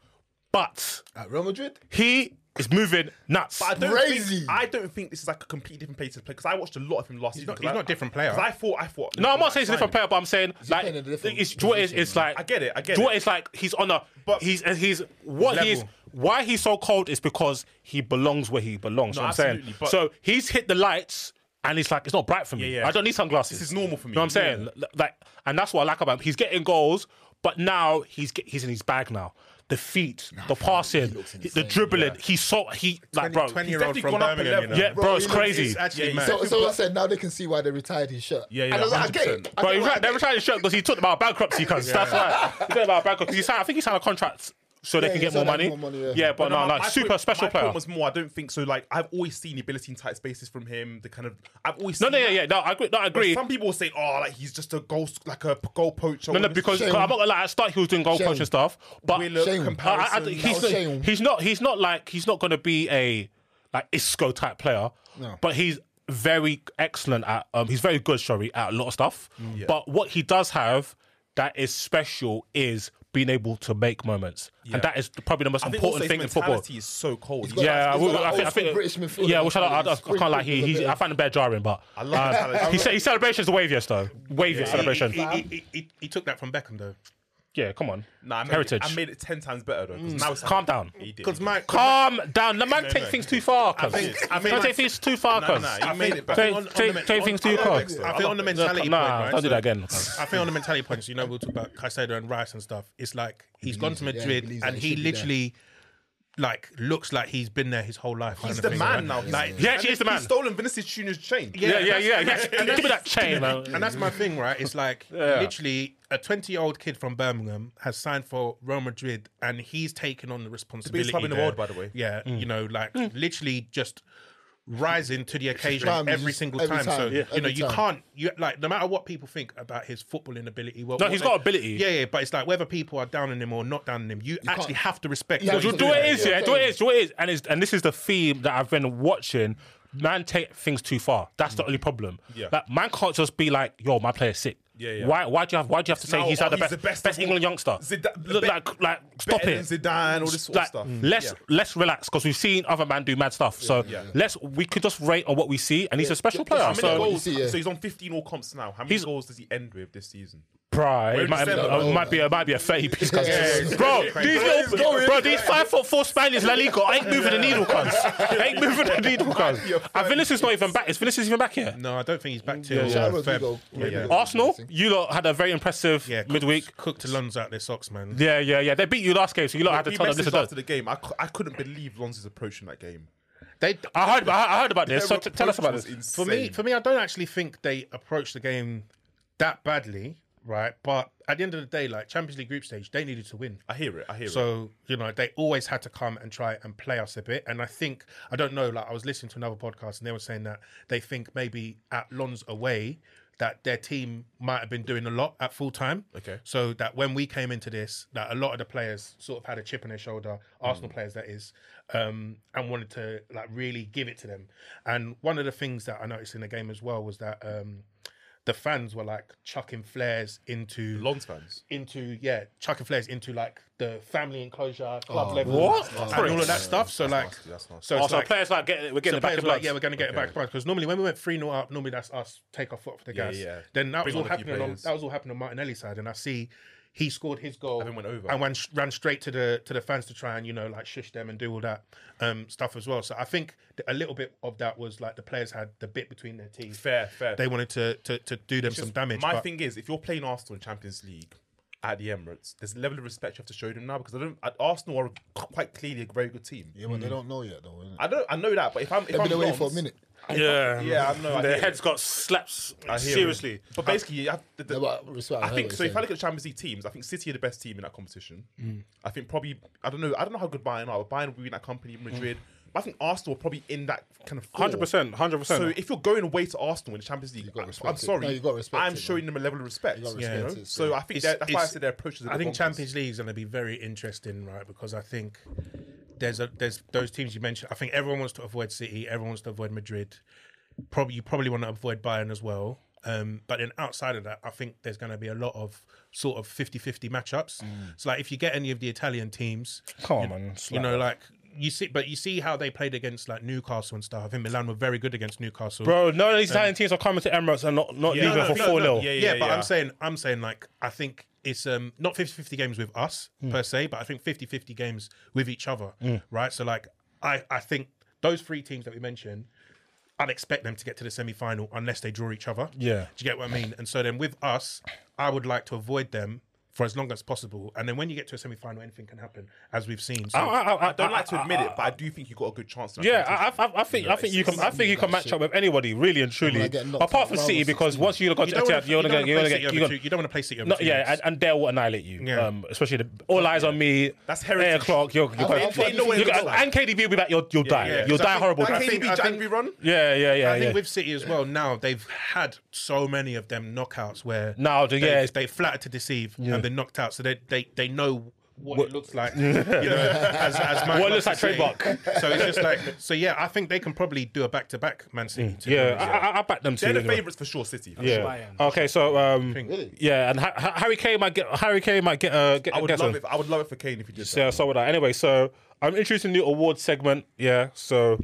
C: but
F: At Real Madrid?
C: he is moving nuts.
G: But I don't
F: Crazy.
G: think I don't think this is like a completely different place to play because I watched a lot of him last season.
D: not- he's
G: I-
D: not a different player.
G: 'cause I thought I thought.
C: no, I'm not saying he's a different player, but I'm saying like
F: playing in a
C: it's what is
F: position,
C: it's like
G: I get it, I get
C: what
G: it.
C: is like he's on a
G: But-
C: he's and he's what he is why he's so cold is because he belongs where he belongs.
G: No,
C: you know what I'm saying
G: but-
C: so he's hit the lights. And he's like, it's not bright for me.
G: Yeah, yeah.
C: I don't need sunglasses.
G: This is normal for me.
C: You know what I'm saying? L- Like, and that's what I like about him. He's getting goals, but now he's get, he's in his bag now. The feet, the passing, the
F: insane,
C: dribbling. He's so he like bro.
D: 20
C: he's
D: year old
G: definitely
D: from
G: gone up a
D: Birmingham, you
G: level.
D: know?
C: yeah, bro,
F: Bro,
C: it's
F: he looks-
C: crazy.
D: It's actually
G: Yeah,
D: mad.
F: So, I said now they can see why they retired his shirt.
G: Yeah, yeah,
F: And I was like, I get it. I
C: But
F: get
C: he they retired his shirt because he took about bankruptcy because that's why. He took about bankruptcy he signed, I think he signed a contract so they
F: Yeah,
C: can
F: he
C: get more
F: signed
C: money.
F: more money, yeah.
C: yeah. but no,
G: my-
C: like
G: my
C: super
G: point-
C: special
G: my
C: player.
G: point was more. I don't think so. Like I've always seen the ability in tight spaces from him. The kind of I've always
C: no,
G: seen
C: no, yeah,
G: that.
C: yeah. No, I agree. No, I
G: But
C: agree.
G: Some people say, "Oh, like he's just a goal, like a goal poacher."
C: No, no, because
F: Shame.
C: 'cause I'm not gonna lie. At start, he was doing goal
F: Shame.
C: coaching stuff, but
G: Willock
F: Shame.
C: I- I-
G: comparison.
C: he's,
F: That shame.
C: he's not. He's not like he's not gonna be a like Isco type player.
F: No.
C: But he's very excellent at. Um, he's very good, sorry, at a lot of stuff. But what he does have that is special is being able to make moments, and that is probably the most
G: I think also
C: important
G: his
C: thing in football.
G: mentality is so cold.
F: got
C: Yeah,
F: that-
C: I,
F: he's
C: will-
F: got that
C: I think, I
F: old school
C: think
F: British midfielder
C: yeah, which I, I, I, I
F: mentality.
C: can't like he,
F: Sprinkle
C: he,
F: with a
C: I
F: bit
C: find him bare jarring, but
G: I love
C: um,
G: mentality.
C: his, his celebration's the waviest though, waviest celebration.
D: He, he, he, he, he took that from Beckham though.
C: Yeah, come on,
G: Nah, I made
C: heritage.
G: It, I made it ten times better though. 'cause mm. now it's
C: Calm down.
G: He did.
D: Because my
C: Calm down. The man
G: No,
C: take
G: no.
C: things too far, cuz.
D: think- I mean,
C: Don't take things too far,
G: No,
C: cuz.
G: no, he made it better.
C: Take-
D: think on- on
C: take-
D: the men-
C: take
D: on-
C: things
D: I
C: too
D: love
C: far.
D: I think on the mentality
C: Nah,
D: point, right?
C: don't do
D: so-
C: that again.
D: I think on the mentality points, you know, we'll talk about Caicedo and Rice and stuff. It's like he's gone to
F: believes it, yeah, he
D: Madrid
F: believes that
D: and
F: he
D: he
F: should be there.
D: literally like looks like he's been there his whole life.
G: He's the man
D: right?
G: now.
D: Like,
C: He actually is the man.
G: He's stolen Vinicius Junior's chain.
C: Yeah, yeah, yeah. yeah. Give me that chain, man.
D: And that's my thing, right? It's like *laughs* literally a 20 year old kid from Birmingham has signed for Real Madrid and he's taken on the responsibility.
G: club in the world, by the way.
D: Yeah,
C: Mm.
D: you know, like literally just rising to the occasion
F: Prime,
D: every single
F: every
D: time.
F: time,
D: So
F: yeah.
D: you know,
F: every
D: you
F: time.
D: can't you like no matter what people think about his footballing ability. What,
C: No,
D: what
C: he's
D: they-
C: got ability.
D: Yeah, yeah, but it's like whether people are down on him or not down on him, you, actually
F: can't-
D: have to respect.
F: Yeah,
C: Do, do
D: doing.
C: it is,
F: Yeah,
C: yeah. Do what it
F: okay.
C: Do what it is. And, it's, and this is the theme that I've been watching. Man take things too far. That's the mm. only problem.
G: Yeah.
C: Like, man can't just be like, yo, my player's sick.
G: Yeah, yeah.
C: Why? Why do you have? Why do you have to say
G: Now,
C: he's
G: oh,
C: like the
G: he's
C: best,
G: the best
C: best,
G: of all-
C: England youngster?
G: Zidane-
C: Look,
G: be-
C: like, like, stop
G: Better
C: it.
G: than Zidane, all this sort
C: like,
G: of stuff.
C: let's
G: Yeah.
C: let's relax because we've seen other man do mad stuff. So let's we could just rate on what we see, and he's a special player.
G: How many
C: so
G: goals?
F: see, yeah.
G: So he's on 15 all comps now. How many
C: He's-
G: goals does he end with this season?
C: Pride. It might,
G: does
C: uh, might be it might be a thirty piece. cuz.
F: Yeah.
C: bro, these
F: Where he's
C: little,
F: going.
C: bro, these five foot four Spaniards La Liga ain't moving the needle, cuz. *laughs* ain't moving the needle, cuz. And Vinicius not even back. Is Vinicius even back here?
D: No, I don't think he's back till
C: Yeah,
F: Shout out to
D: Feb.
F: Rodrigo. Rodrigo.
C: Arsenal, you lot had a very impressive
D: Yeah,
C: midweek.
D: cooked to Lens out their socks, man.
C: Yeah, yeah, yeah. They beat you last game, so you lot had to
G: we
C: tell them
G: messaged
C: listen.
G: after the game. I, cou- I couldn't believe Lonzo's is approaching that game.
D: They,
C: I heard, I heard about this. So tell us about this.
D: for me, for me, I don't actually think they approached the game that badly, right? But at the end of the day, like Champions League group stage, they needed to win.
G: I hear it. I hear it.
D: So you know they always had to come and try and play us a bit. And I think I don't know. Like I was listening to another podcast and they were saying that they think maybe at Lens away that their team might have been doing a lot at full time.
G: Okay.
D: So that when we came into this, that a lot of the players sort of had a chip on their shoulder, Arsenal players that is, um, and wanted to like really give it to them. And one of the things that I noticed in the game as well was that. Um, the fans were like chucking flares into
G: Lens fans.
D: into yeah, chucking flares into like the family enclosure, club oh, level,
C: What?
D: and all of that stuff. So like,
G: nasty, that's nasty.
D: so
C: Oh, so
D: like,
C: players like getting we're getting
D: so
C: it back
D: players like, yeah, we're going to get it back because normally when we went three 0 up, normally that's us take our foot off the gas.
G: yeah. yeah.
D: Then that
G: Bring
D: was all
G: on a few
D: happening on that was all happening on Martinelli's side, and I see he scored his goal
G: And went over.
D: and went, ran straight to the to the fans to try and you know like shush them and do all that um, stuff as well. So I think a little bit of that was like the players had the bit between their teeth.
G: Fair, fair.
D: They wanted to to, to do them some damage.
G: My thing is, if you're playing Arsenal in Champions League at the Emirates, there's a level of respect you have to show them now because I don't. at- Arsenal are quite clearly a very good team.
F: Yeah, but they don't know yet, though. innit?
G: I don't. I know that, but if I'm, if
F: They've
G: I'm
F: been away
G: Lens-
F: for a minute.
C: yeah,
G: Yeah, I know. I
C: Their
G: hear
C: heads
G: it.
C: got slaps
G: I hear it.
C: seriously.
G: But basically, you have the, the,
F: No, but respect, I
G: I
F: heard
G: think
F: what
G: so.
F: you're
G: If I look at the Champions League teams, I think City are the best team in that competition.
C: Mm.
G: I think probably I don't know. I don't know how good Bayern are. But Bayern will be in that company, Madrid. But I think Arsenal are probably in that kind of.
C: Hundred percent, hundred percent.
G: So if you're going away to Arsenal in the Champions League,
F: gotta
G: I-
F: respect
G: I'm sorry,
F: No, you gotta respect
G: I'm
F: it,
G: showing them a level of respect.
F: You gotta
G: you know?
F: it,
G: So
F: so-
G: I think
D: It's-
G: that, that's why I said their approach is. a
D: I
G: bit
D: think
G: bonkers.
D: Champions League is going to be very interesting, right? Because I think there's a there's those teams you mentioned. I think everyone wants to avoid City, everyone wants to avoid Madrid. Probably you probably want to avoid Bayern as well. Um, but then outside of that, I think there's going to be a lot of sort of 50-50 matchups. So like if you get any of the Italian teams,
C: Come on,
D: you,
C: man.
D: you know, like you see, but you see how they played against like Newcastle and stuff. I think Milan were very good against Newcastle.
C: Bro, none of these um, Italian teams are coming to Emirates and not, not leaving
G: no,
C: for 4
G: no,
C: 0.
G: yeah,
D: yeah, but
G: yeah.
D: I'm saying I'm saying like I think it's um not 50-50 games with us hmm. per se, but I think 50-50 games with each other, hmm. right? So like I I think those three teams that we mentioned I'd expect them to get to the semi final unless they draw each other.
C: Yeah.
D: Do you get what I mean? And so then with us, I would like to avoid them for as long as possible. And then when you get to a semi final, anything can happen, as we've seen. So
C: I, I, I,
G: I don't like to admit it, but I do think you've got a good chance.
C: Yeah. I, I, I think I think you can I think you can match up with anybody really and truly.
F: Like getting knocked
C: Apart from City, because once you got
D: you
C: to Etihad, you're gonna get you're gonna get you're
D: you
C: gonna
D: don't want to play City over
C: no, yeah, and, and they'll annihilate you.
D: Yeah.
C: Um, especially the all eyes on me.
G: That's
C: Eight
G: heritage.
C: o'clock. You're, you're
F: I- I-
G: They know what
C: you
G: looks
C: and KDB will be back. you'll you'll die. You'll
D: So
C: die horrible.
D: I
G: That
D: think-
G: KDB
D: I
G: January run.
C: Yeah, yeah, yeah.
D: I
C: yeah.
D: think with City as well now they've had so many of them knockouts where
C: Now,
D: they,
C: yeah.
D: they flattered to deceive and been knocked out, so they they, they know what, it looks like. *laughs* you know, as, as Man,
C: What looks like
D: Manchester
C: Trey
D: City.
C: Buck.
D: So it's just like so yeah, I think they can probably do a back to back Man City. to be
C: yeah,
D: honest.
C: I, I, I back them too.
G: They're the
C: you
G: favourites for sure. City.
C: Yeah.
H: Bayern.
C: Okay, so um,
F: Really?
C: yeah, and ha- ha- Harry Kane might get Harry Kane might get uh, get
G: I would
C: get
G: love
C: some.
G: it. I would love it for Kane if he did.
C: So, yeah,
G: that.
C: so would I. Anyway, so I'm introducing a new award segment. Yeah. So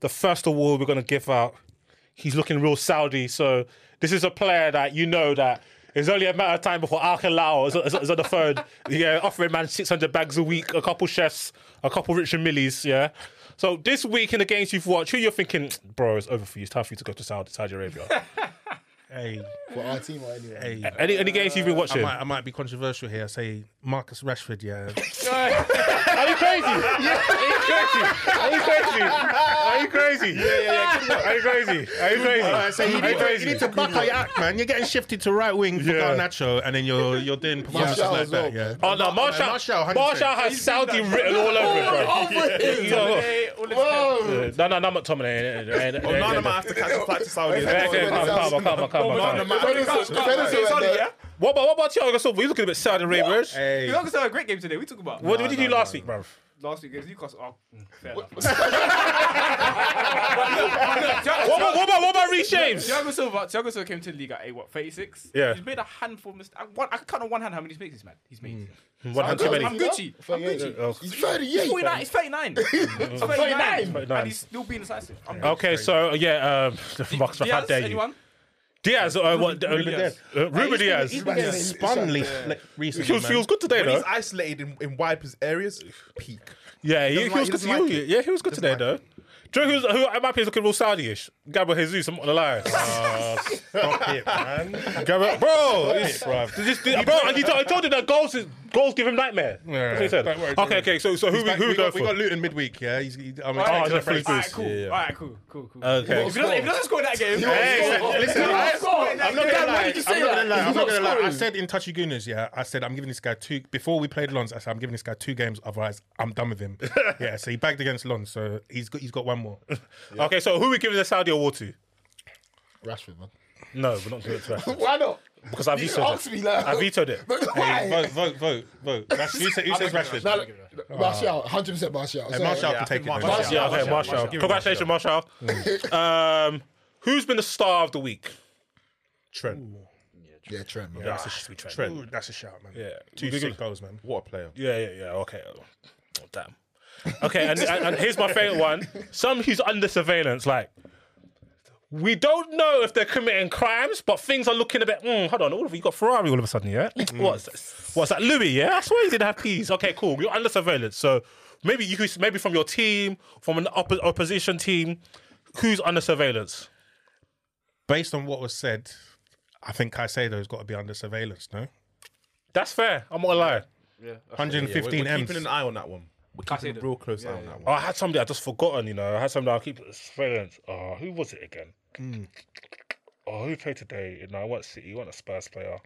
C: the first award we're gonna give out, he's looking real Saudi. So this is a player that you know that it's only a matter of time before Arkelao is, is, is on the phone. Yeah, offering man 600 bags a week, a couple chefs, a couple Richard Millies. Yeah. So this week in the games you've watched, who you're thinking, bro, it's over for you. It's time for you to go to Saudi, Saudi Arabia. *laughs*
D: Hey,
F: For our team or anyone.
D: hey.
C: any any games you've been
D: I
C: watching?
D: might, I might be controversial here. I say Marcus Rashford, yeah. *laughs* *laughs*
C: Are you crazy? *laughs* Are you crazy? Are you crazy? Are you crazy? Yeah, yeah, yeah. Are you crazy? Are you crazy?
D: I say you
C: Are
D: need,
C: you
D: to,
C: crazy?
D: you need to buck up your act, man. You're getting shifted to right wing for
C: Yeah.
D: Garnacho, and then you're you're doing performances
F: Martial
D: like
F: as well,
D: that. Yeah.
C: Oh no, Marshall,
D: Martial,
C: Marshall, has Saudi written all over it, bro. Yo,
H: Hey, all this-
F: Whoa!
C: No, no, no, I'm not Tommy.
G: Oh, Nana might have to catch a flight to Saudi.
C: Yeah, yeah, Come on, come on, come on, come on, come on.
F: Venezuela,
H: Sorry,
F: man.
H: yeah?
C: What about what about Thiago Silva? He's looking a bit Saudi Arabian.
D: Hey.
H: You're going to a great game today. We talk about
C: What did you do last week, bro?
H: last week against Newcastle. Oh, mm, fair enough. *laughs*
C: What about what about what about Reece James?
H: Thiago Silva, Thiago Silva came to the league at a, what 36.
C: Yeah.
H: he's made a handful of mistakes. I, one- I can count on one hand how many mistakes he's made. He's made.
C: One hand too many.
H: I'm Gucci. I'm Gucci.
C: Oh.
F: He's
H: He's
F: 38.
H: 49. He's 39. *laughs* He's 39. And he's still being decisive. I'm Gucci.
C: Okay, so yeah, um, *laughs* Marcus, how
H: Diaz,
C: dare you?
H: anyone?
C: Diaz, uh, what? Uh,
H: Ruben Dias.
C: uh, Ruben Dias.
D: He's been getting spun le- le- recently.
C: Feels
D: man.
C: feels good today
G: When
C: though.
G: he's isolated in, in wide areas, peak.
C: Yeah, he,
G: doesn't
C: he
G: like-
C: was
G: he
C: good.
G: doesn't
C: he-
G: like it.
C: yeah, he was good
G: Doesn't
C: today
G: like
C: though. Do you know who's, who might be looking real Saudi-ish? Gabriel Jesus, I'm not gonna lie.
D: Ah, stop it, man.
C: Gabriel, bro,
D: it,
C: it's-
D: bruv.
C: this- this- bro, and he told, I told you that goals is goals give him nightmare.
D: Yeah,
C: That's what he said.
D: don't worry,
C: okay, okay. So, so who
D: He's
C: we,
D: back-
C: who we,
D: we,
C: go
D: got,
C: for?
D: we got Luton midweek, yeah. He's, he, I'm
H: Alright,
D: expecting a
C: just
D: break.
C: freeze
H: Alright, cool.
G: Yeah, yeah.
H: Alright, cool, cool, cool.
C: Okay.
H: If he doesn't, if he doesn't score that game,
D: Hey, listen, I'm not gonna lie.
F: did you say
D: I'm not gonna lie. I'm not
F: not
D: gonna lie. I said in Touchy Gooners, yeah. I said I'm giving this guy two. Before we played Lens, I said I'm giving this guy two games. Otherwise, I'm done with him. *laughs* yeah. So he bagged against Lens, so he's got he's got one more. *laughs*
C: Okay, so who we giving the Saudi award to?
F: Rashford, man.
C: No, we're not giving it to *laughs* Rashford.
F: Why not?
C: Because I vetoed it.
F: me like,
C: I vetoed it. *laughs*
F: But
D: Hey, vote, vote, vote, vote. That's, who, said, who says Rashford?
F: No, no, Martial, 100% Martial.
D: Hey, Martial
G: Yeah,
D: can
G: think
D: take it.
G: Martial-
D: though.
C: Yeah, okay,
H: Martial,
C: Marshall.
H: Martial.
C: Congratulations, Martial. um, who's been the star of the week?
G: Trent.
F: Yeah, Trent, man.
C: Yeah, that's a Trent.
D: Ooh, that's a shout, man.
C: Yeah.
D: Two
C: Google-
D: sick goals, man.
G: What a player.
C: Yeah, yeah, yeah. Okay. Oh, damn. Okay, and, and, and here's my favorite one. Some who's under surveillance, like we don't know if they're committing crimes, but things are looking a bit. Mm, hold on, all of you got Ferrari all of a sudden, yeah? *laughs* What's what's that, Louis? Yeah, I swear you didn't have keys. Okay, cool. You're under surveillance, so maybe you could maybe from your team, from an oppo- opposition team, who's under surveillance?
D: Based on what was said, I think Caicedo's got to be under surveillance. No,
C: That's fair. I'm not gonna lie.
H: Yeah,
D: 115
G: we're, we're
D: M's.
G: keeping an eye on that one. We're keeping a real close eye on that
C: Oh,
G: one.
C: I had somebody I just forgotten. You know, I had somebody I keep surveillance. Oh, who was it again? Oh, who played today? No, I want City. You want a Spurs player?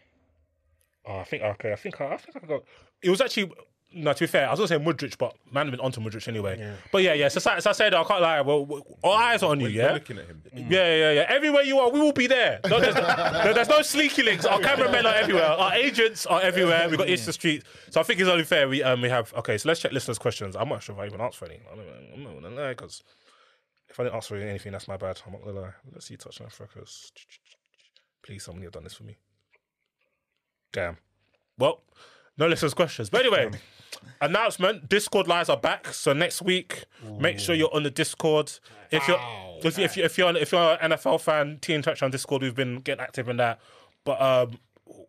C: Oh, I think okay. I think I, I think I could go. It was actually no. To be fair, I was gonna say Mudryk, but man, have been onto Mudryk anyway. But yeah, yeah. So, so I said I can't lie. Well, well, all eyes are on you.
G: We're
C: Yeah.
G: looking at him.
C: Yeah, yeah, yeah. Everywhere you are, we will be there. No, there's, no, there's no sleeky links. Our cameramen are everywhere. Our agents are everywhere. We've got Easter Street. So I think it's only fair. We um we have okay. So let's check listeners' questions. I'm not sure if I even answer any. I don't, I'm not gonna lie because if I didn't answer anything, that's my bad. I'm not gonna lie. Let's see touchdown freckles. Please, somebody have done this for me. Damn. Well, no listeners' questions. But anyway, *laughs* announcement: Discord lives are back. So next week, make sure you're on the Discord. If you're if, you- if, you- if you're if you're an NFL fan, Team Touchdown Discord, we've been getting active in that. But um,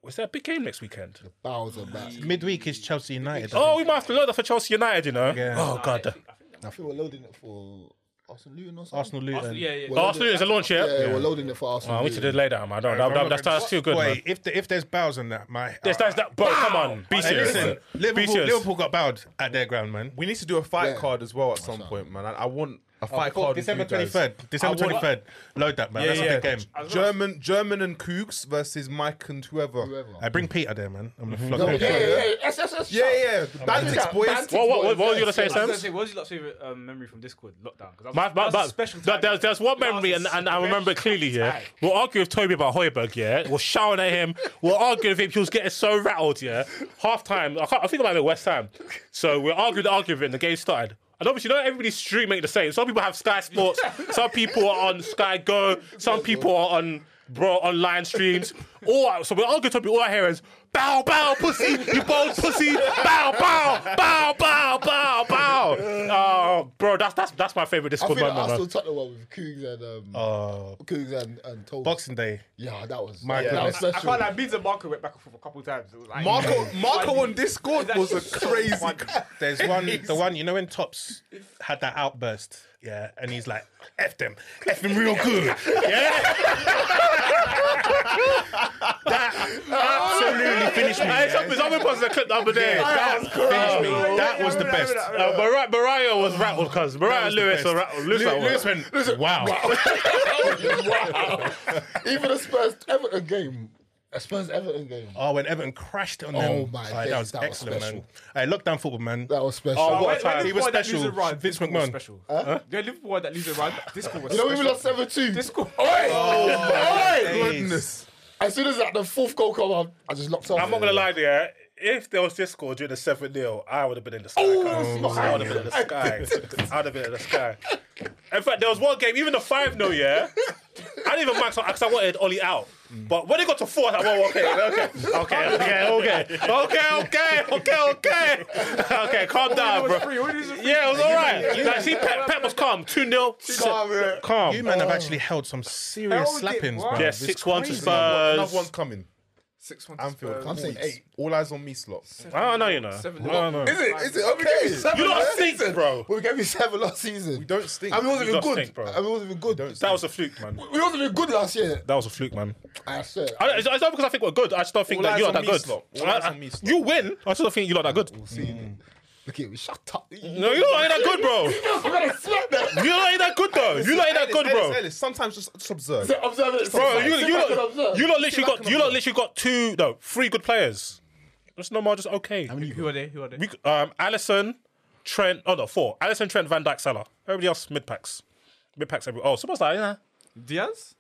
C: was there a big game next weekend?
F: The are back.
D: Midweek is Chelsea United.
C: Oh, we might have to load that for Chelsea United. You know.
D: Yeah.
C: Oh god.
F: I think we're loading it for Arsenal Luton or something.
D: Arsenal Luton.
H: yeah, yeah.
F: We're
C: Arsenal
F: loading-
C: is a launch, yeah.
F: Yeah, we're loading it for Arsenal.
C: Oh, we need to do
F: Luton.
C: lay down, man. I don't. That, that, that's, that's too good,
D: Wait,
C: man.
D: if the, if there's bows on that, my
C: There's, that's that, bro. Come on, be
D: Hey,
C: serious.
D: listen,
C: Be
D: Liverpool,
C: serious.
D: Liverpool got bowed at their ground, man.
G: We need to do a fight
F: Yeah.
G: card as well at some point, man. I, I want a fight card.
D: December twenty third. December
G: I
D: twenty
G: want-
D: third. Load that, man.
G: Yeah,
D: That's
G: yeah.
D: a big game.
G: German, German and Koogs versus Mike and whoever.
F: Whoever.
D: I bring Peter there, man. I'm gonna flog
F: No,
D: him.
F: yeah, yeah, yeah. Yes, yes, yes.
G: Yeah, yeah. Bandits, boys.
F: Bandits.
C: What, what, what, what was you gonna say,
H: I was gonna
C: Sam?
H: what was your favorite um, memory from Discord lockdown? 'Cause that was-
C: My,
H: that
C: my,
H: was
C: my,
H: special
C: there-
H: time.
C: there's, there's one memory, and, and I remember it clearly. Yeah,
H: time.
C: we'll argue with Toby about Højbjerg. Yeah, we're shouting at him. We're arguing with him. He was getting so rattled. Yeah, half time. I, can't, I think about it West Ham. So we're arguing, arguing, and the game started. And obviously, not everybody's stream ain't the same. Some people have Sky Sports. *laughs* some people are on Sky Go. Some people are on bro online streams. All so we're arguing. Toby. All I hear is bow, bow, pussy, you bold pussy, bow, bow, that's that's that's my favorite
F: I
C: Discord
F: think the
C: moment. man.
F: Arsenal Tottenham one with Koogs and um,
D: Oh,
F: Koogs and and Toby.
D: Boxing Day.
F: Yeah, that was
D: My
F: that was
D: goodness.
H: I
F: special.
H: can't like Beans and Marco went back and forth a couple of times. It was like,
G: Marco, *laughs* Marco on Discord was a
H: shit's so
G: crazy. *laughs*
D: There's one, *laughs* the one you know when Tops had that outburst, yeah, and he's like, "F them, F them real good," yeah. *laughs* that absolutely finished me.
C: Hey,
D: yeah.
C: something, someone posted a clip the other day.
D: That finished me. That was the best.
C: Uh, Mariah, Mariah was rattled, cuz. Mariah
D: was the
C: Lewis
D: best.
C: was rattled. Lewis,
D: Lewis
C: was-
D: went, "Wow." *laughs*
F: wow. Even the Spurs Everton game, a Spurs Everton game.
D: Oh, when Everton crashed on them.
F: Oh my
D: Aye,
F: days,
D: that was
F: that was
D: excellent,
F: special.
D: man. Hey, lockdown football, man.
F: That was special.
C: Oh, what a time.
H: when
D: He was
H: Liverpool had that
D: special.
H: losing run,
D: Vince
H: Discord
D: McMahon.
H: Special. Yeah, Liverpool had that losing run. Discord was
F: you know when we
H: special.
F: lost seven two.
H: Discord.
F: Oi! Oi!
G: Goodness.
F: As soon as that the fourth goal come on, I just locked off.
C: I'm not gonna lie to you. If there was this Discord during the 7 0, I would have been in the sky. Oh, cuz. I would have been in the sky. I would have been in the sky. In fact, there was one game, even the 5 0, yeah. I didn't even max out because I wanted Ollie out. But when it got to four, I was like, well, okay, okay, okay, okay, okay, okay, okay, okay, okay, okay, calm down, bro. Yeah, it was all right. Like, see, Pep, Pep was calm. 2 0. Calm.
D: You men have actually held some serious slappings, bro.
C: Yeah, 6 1 to. Spurs.
G: Another one's coming.
E: Six one.
G: Anfield.
F: I'm saying eight.
G: All eyes on me, slot.
C: I don't know, you know.
H: Seven-
C: I don't know.
F: Is it? Is it? Okay.
C: You lot stink, bro.
F: We gave you seven last season.
G: We don't stink.
F: I mean, it wasn't
C: You
F: even
C: lot
F: good.
C: stink, bro.
F: I mean, it wasn't even good.
G: Don't
C: That was a fluke, man.
F: We wasn't even good last year.
C: That was a fluke, man.
F: I swear.
C: I, it's, it's not because I think we're good. I just don't think
G: All
C: that
G: eyes
C: you're
G: on
C: that
G: me,
C: good.
G: Slot. All
C: I-
G: eyes on me, Slot.
C: you win. I still don't think you're not that good. Mm.
F: Look at me. Shut up.
C: No, you're not ain't that good, bro. *laughs*
F: I'm gonna slap that.
C: You're not ain't that good, though. You're not ain't that good, bro.
G: Ellis, sometimes just, just observe.
F: Observe it.
C: Bro,
F: Sit
C: you
F: back,
C: you
F: sit
C: lot, you lot literally got you lot literally got two no three good players. Just no more, just okay.
H: Who are they? Who are they?
C: We, um, Alisson, Trent. Oh no, four. Alisson, Trent, Van Dijk, Salah. Everybody else mid packs. Mid packs. Every oh, someone's like yeah.
H: Diaz?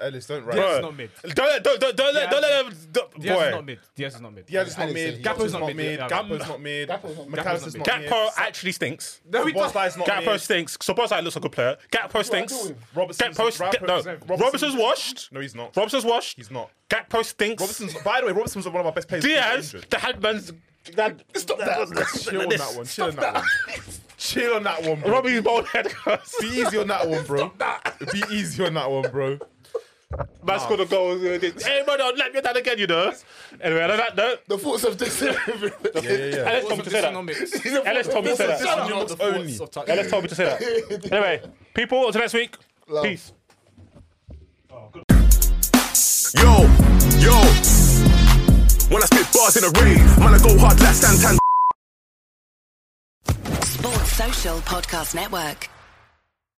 G: Ellis, don't write.
H: Diaz is not mid.
C: Don't don't don't don't let don't let them. don't-
H: Diaz is
C: Boy,
H: not mid. Diaz is not mid.
G: Diaz is not
F: Alex
G: mid.
F: said he-
G: Gakpo's not
H: Gakpo's
G: mid.
H: not mid.
G: Gakpo's not mid.
F: Gakpo's not mid.
G: Mac Allister's not mid.
C: Gakpo actually stinks.
H: No, he does.
G: Boslai's not
C: Gakpo
G: mid.
C: stinks. So Boslai looks like a good player. Gakpo stinks.
F: doing?
G: Robertson's-
C: Gakpo,
G: Robertson's-
C: no,
G: Robertson's-
C: Robertson's washed.
G: No, he's not.
C: Robertson's washed.
G: He's not.
C: Gakpo stinks.
G: Robertson's. By the way, Robertson's one of our best players.
C: Diaz, the headman's. That,
F: Stop that.
G: Chill on that one. Chill on that one. Chill on that one, bro.
C: Robbie's bald head.
G: Be easy on that one, bro. Be easy on that one, bro.
C: Man scored a goal. Hey, man, don't let me down again, you know. Anyway, on that note,
F: The thoughts of this.
G: Yeah, yeah, yeah.
C: Ellis told me to say that. Ellis told me to say that.
G: Shut up. only.
C: Ellis told me to say that. Anyway, people, until next week.
F: Love.
C: Peace.
B: Yo, yo. When I spit bars in a rave, man, I go hard like Santan.
A: Sports Social Podcast Network.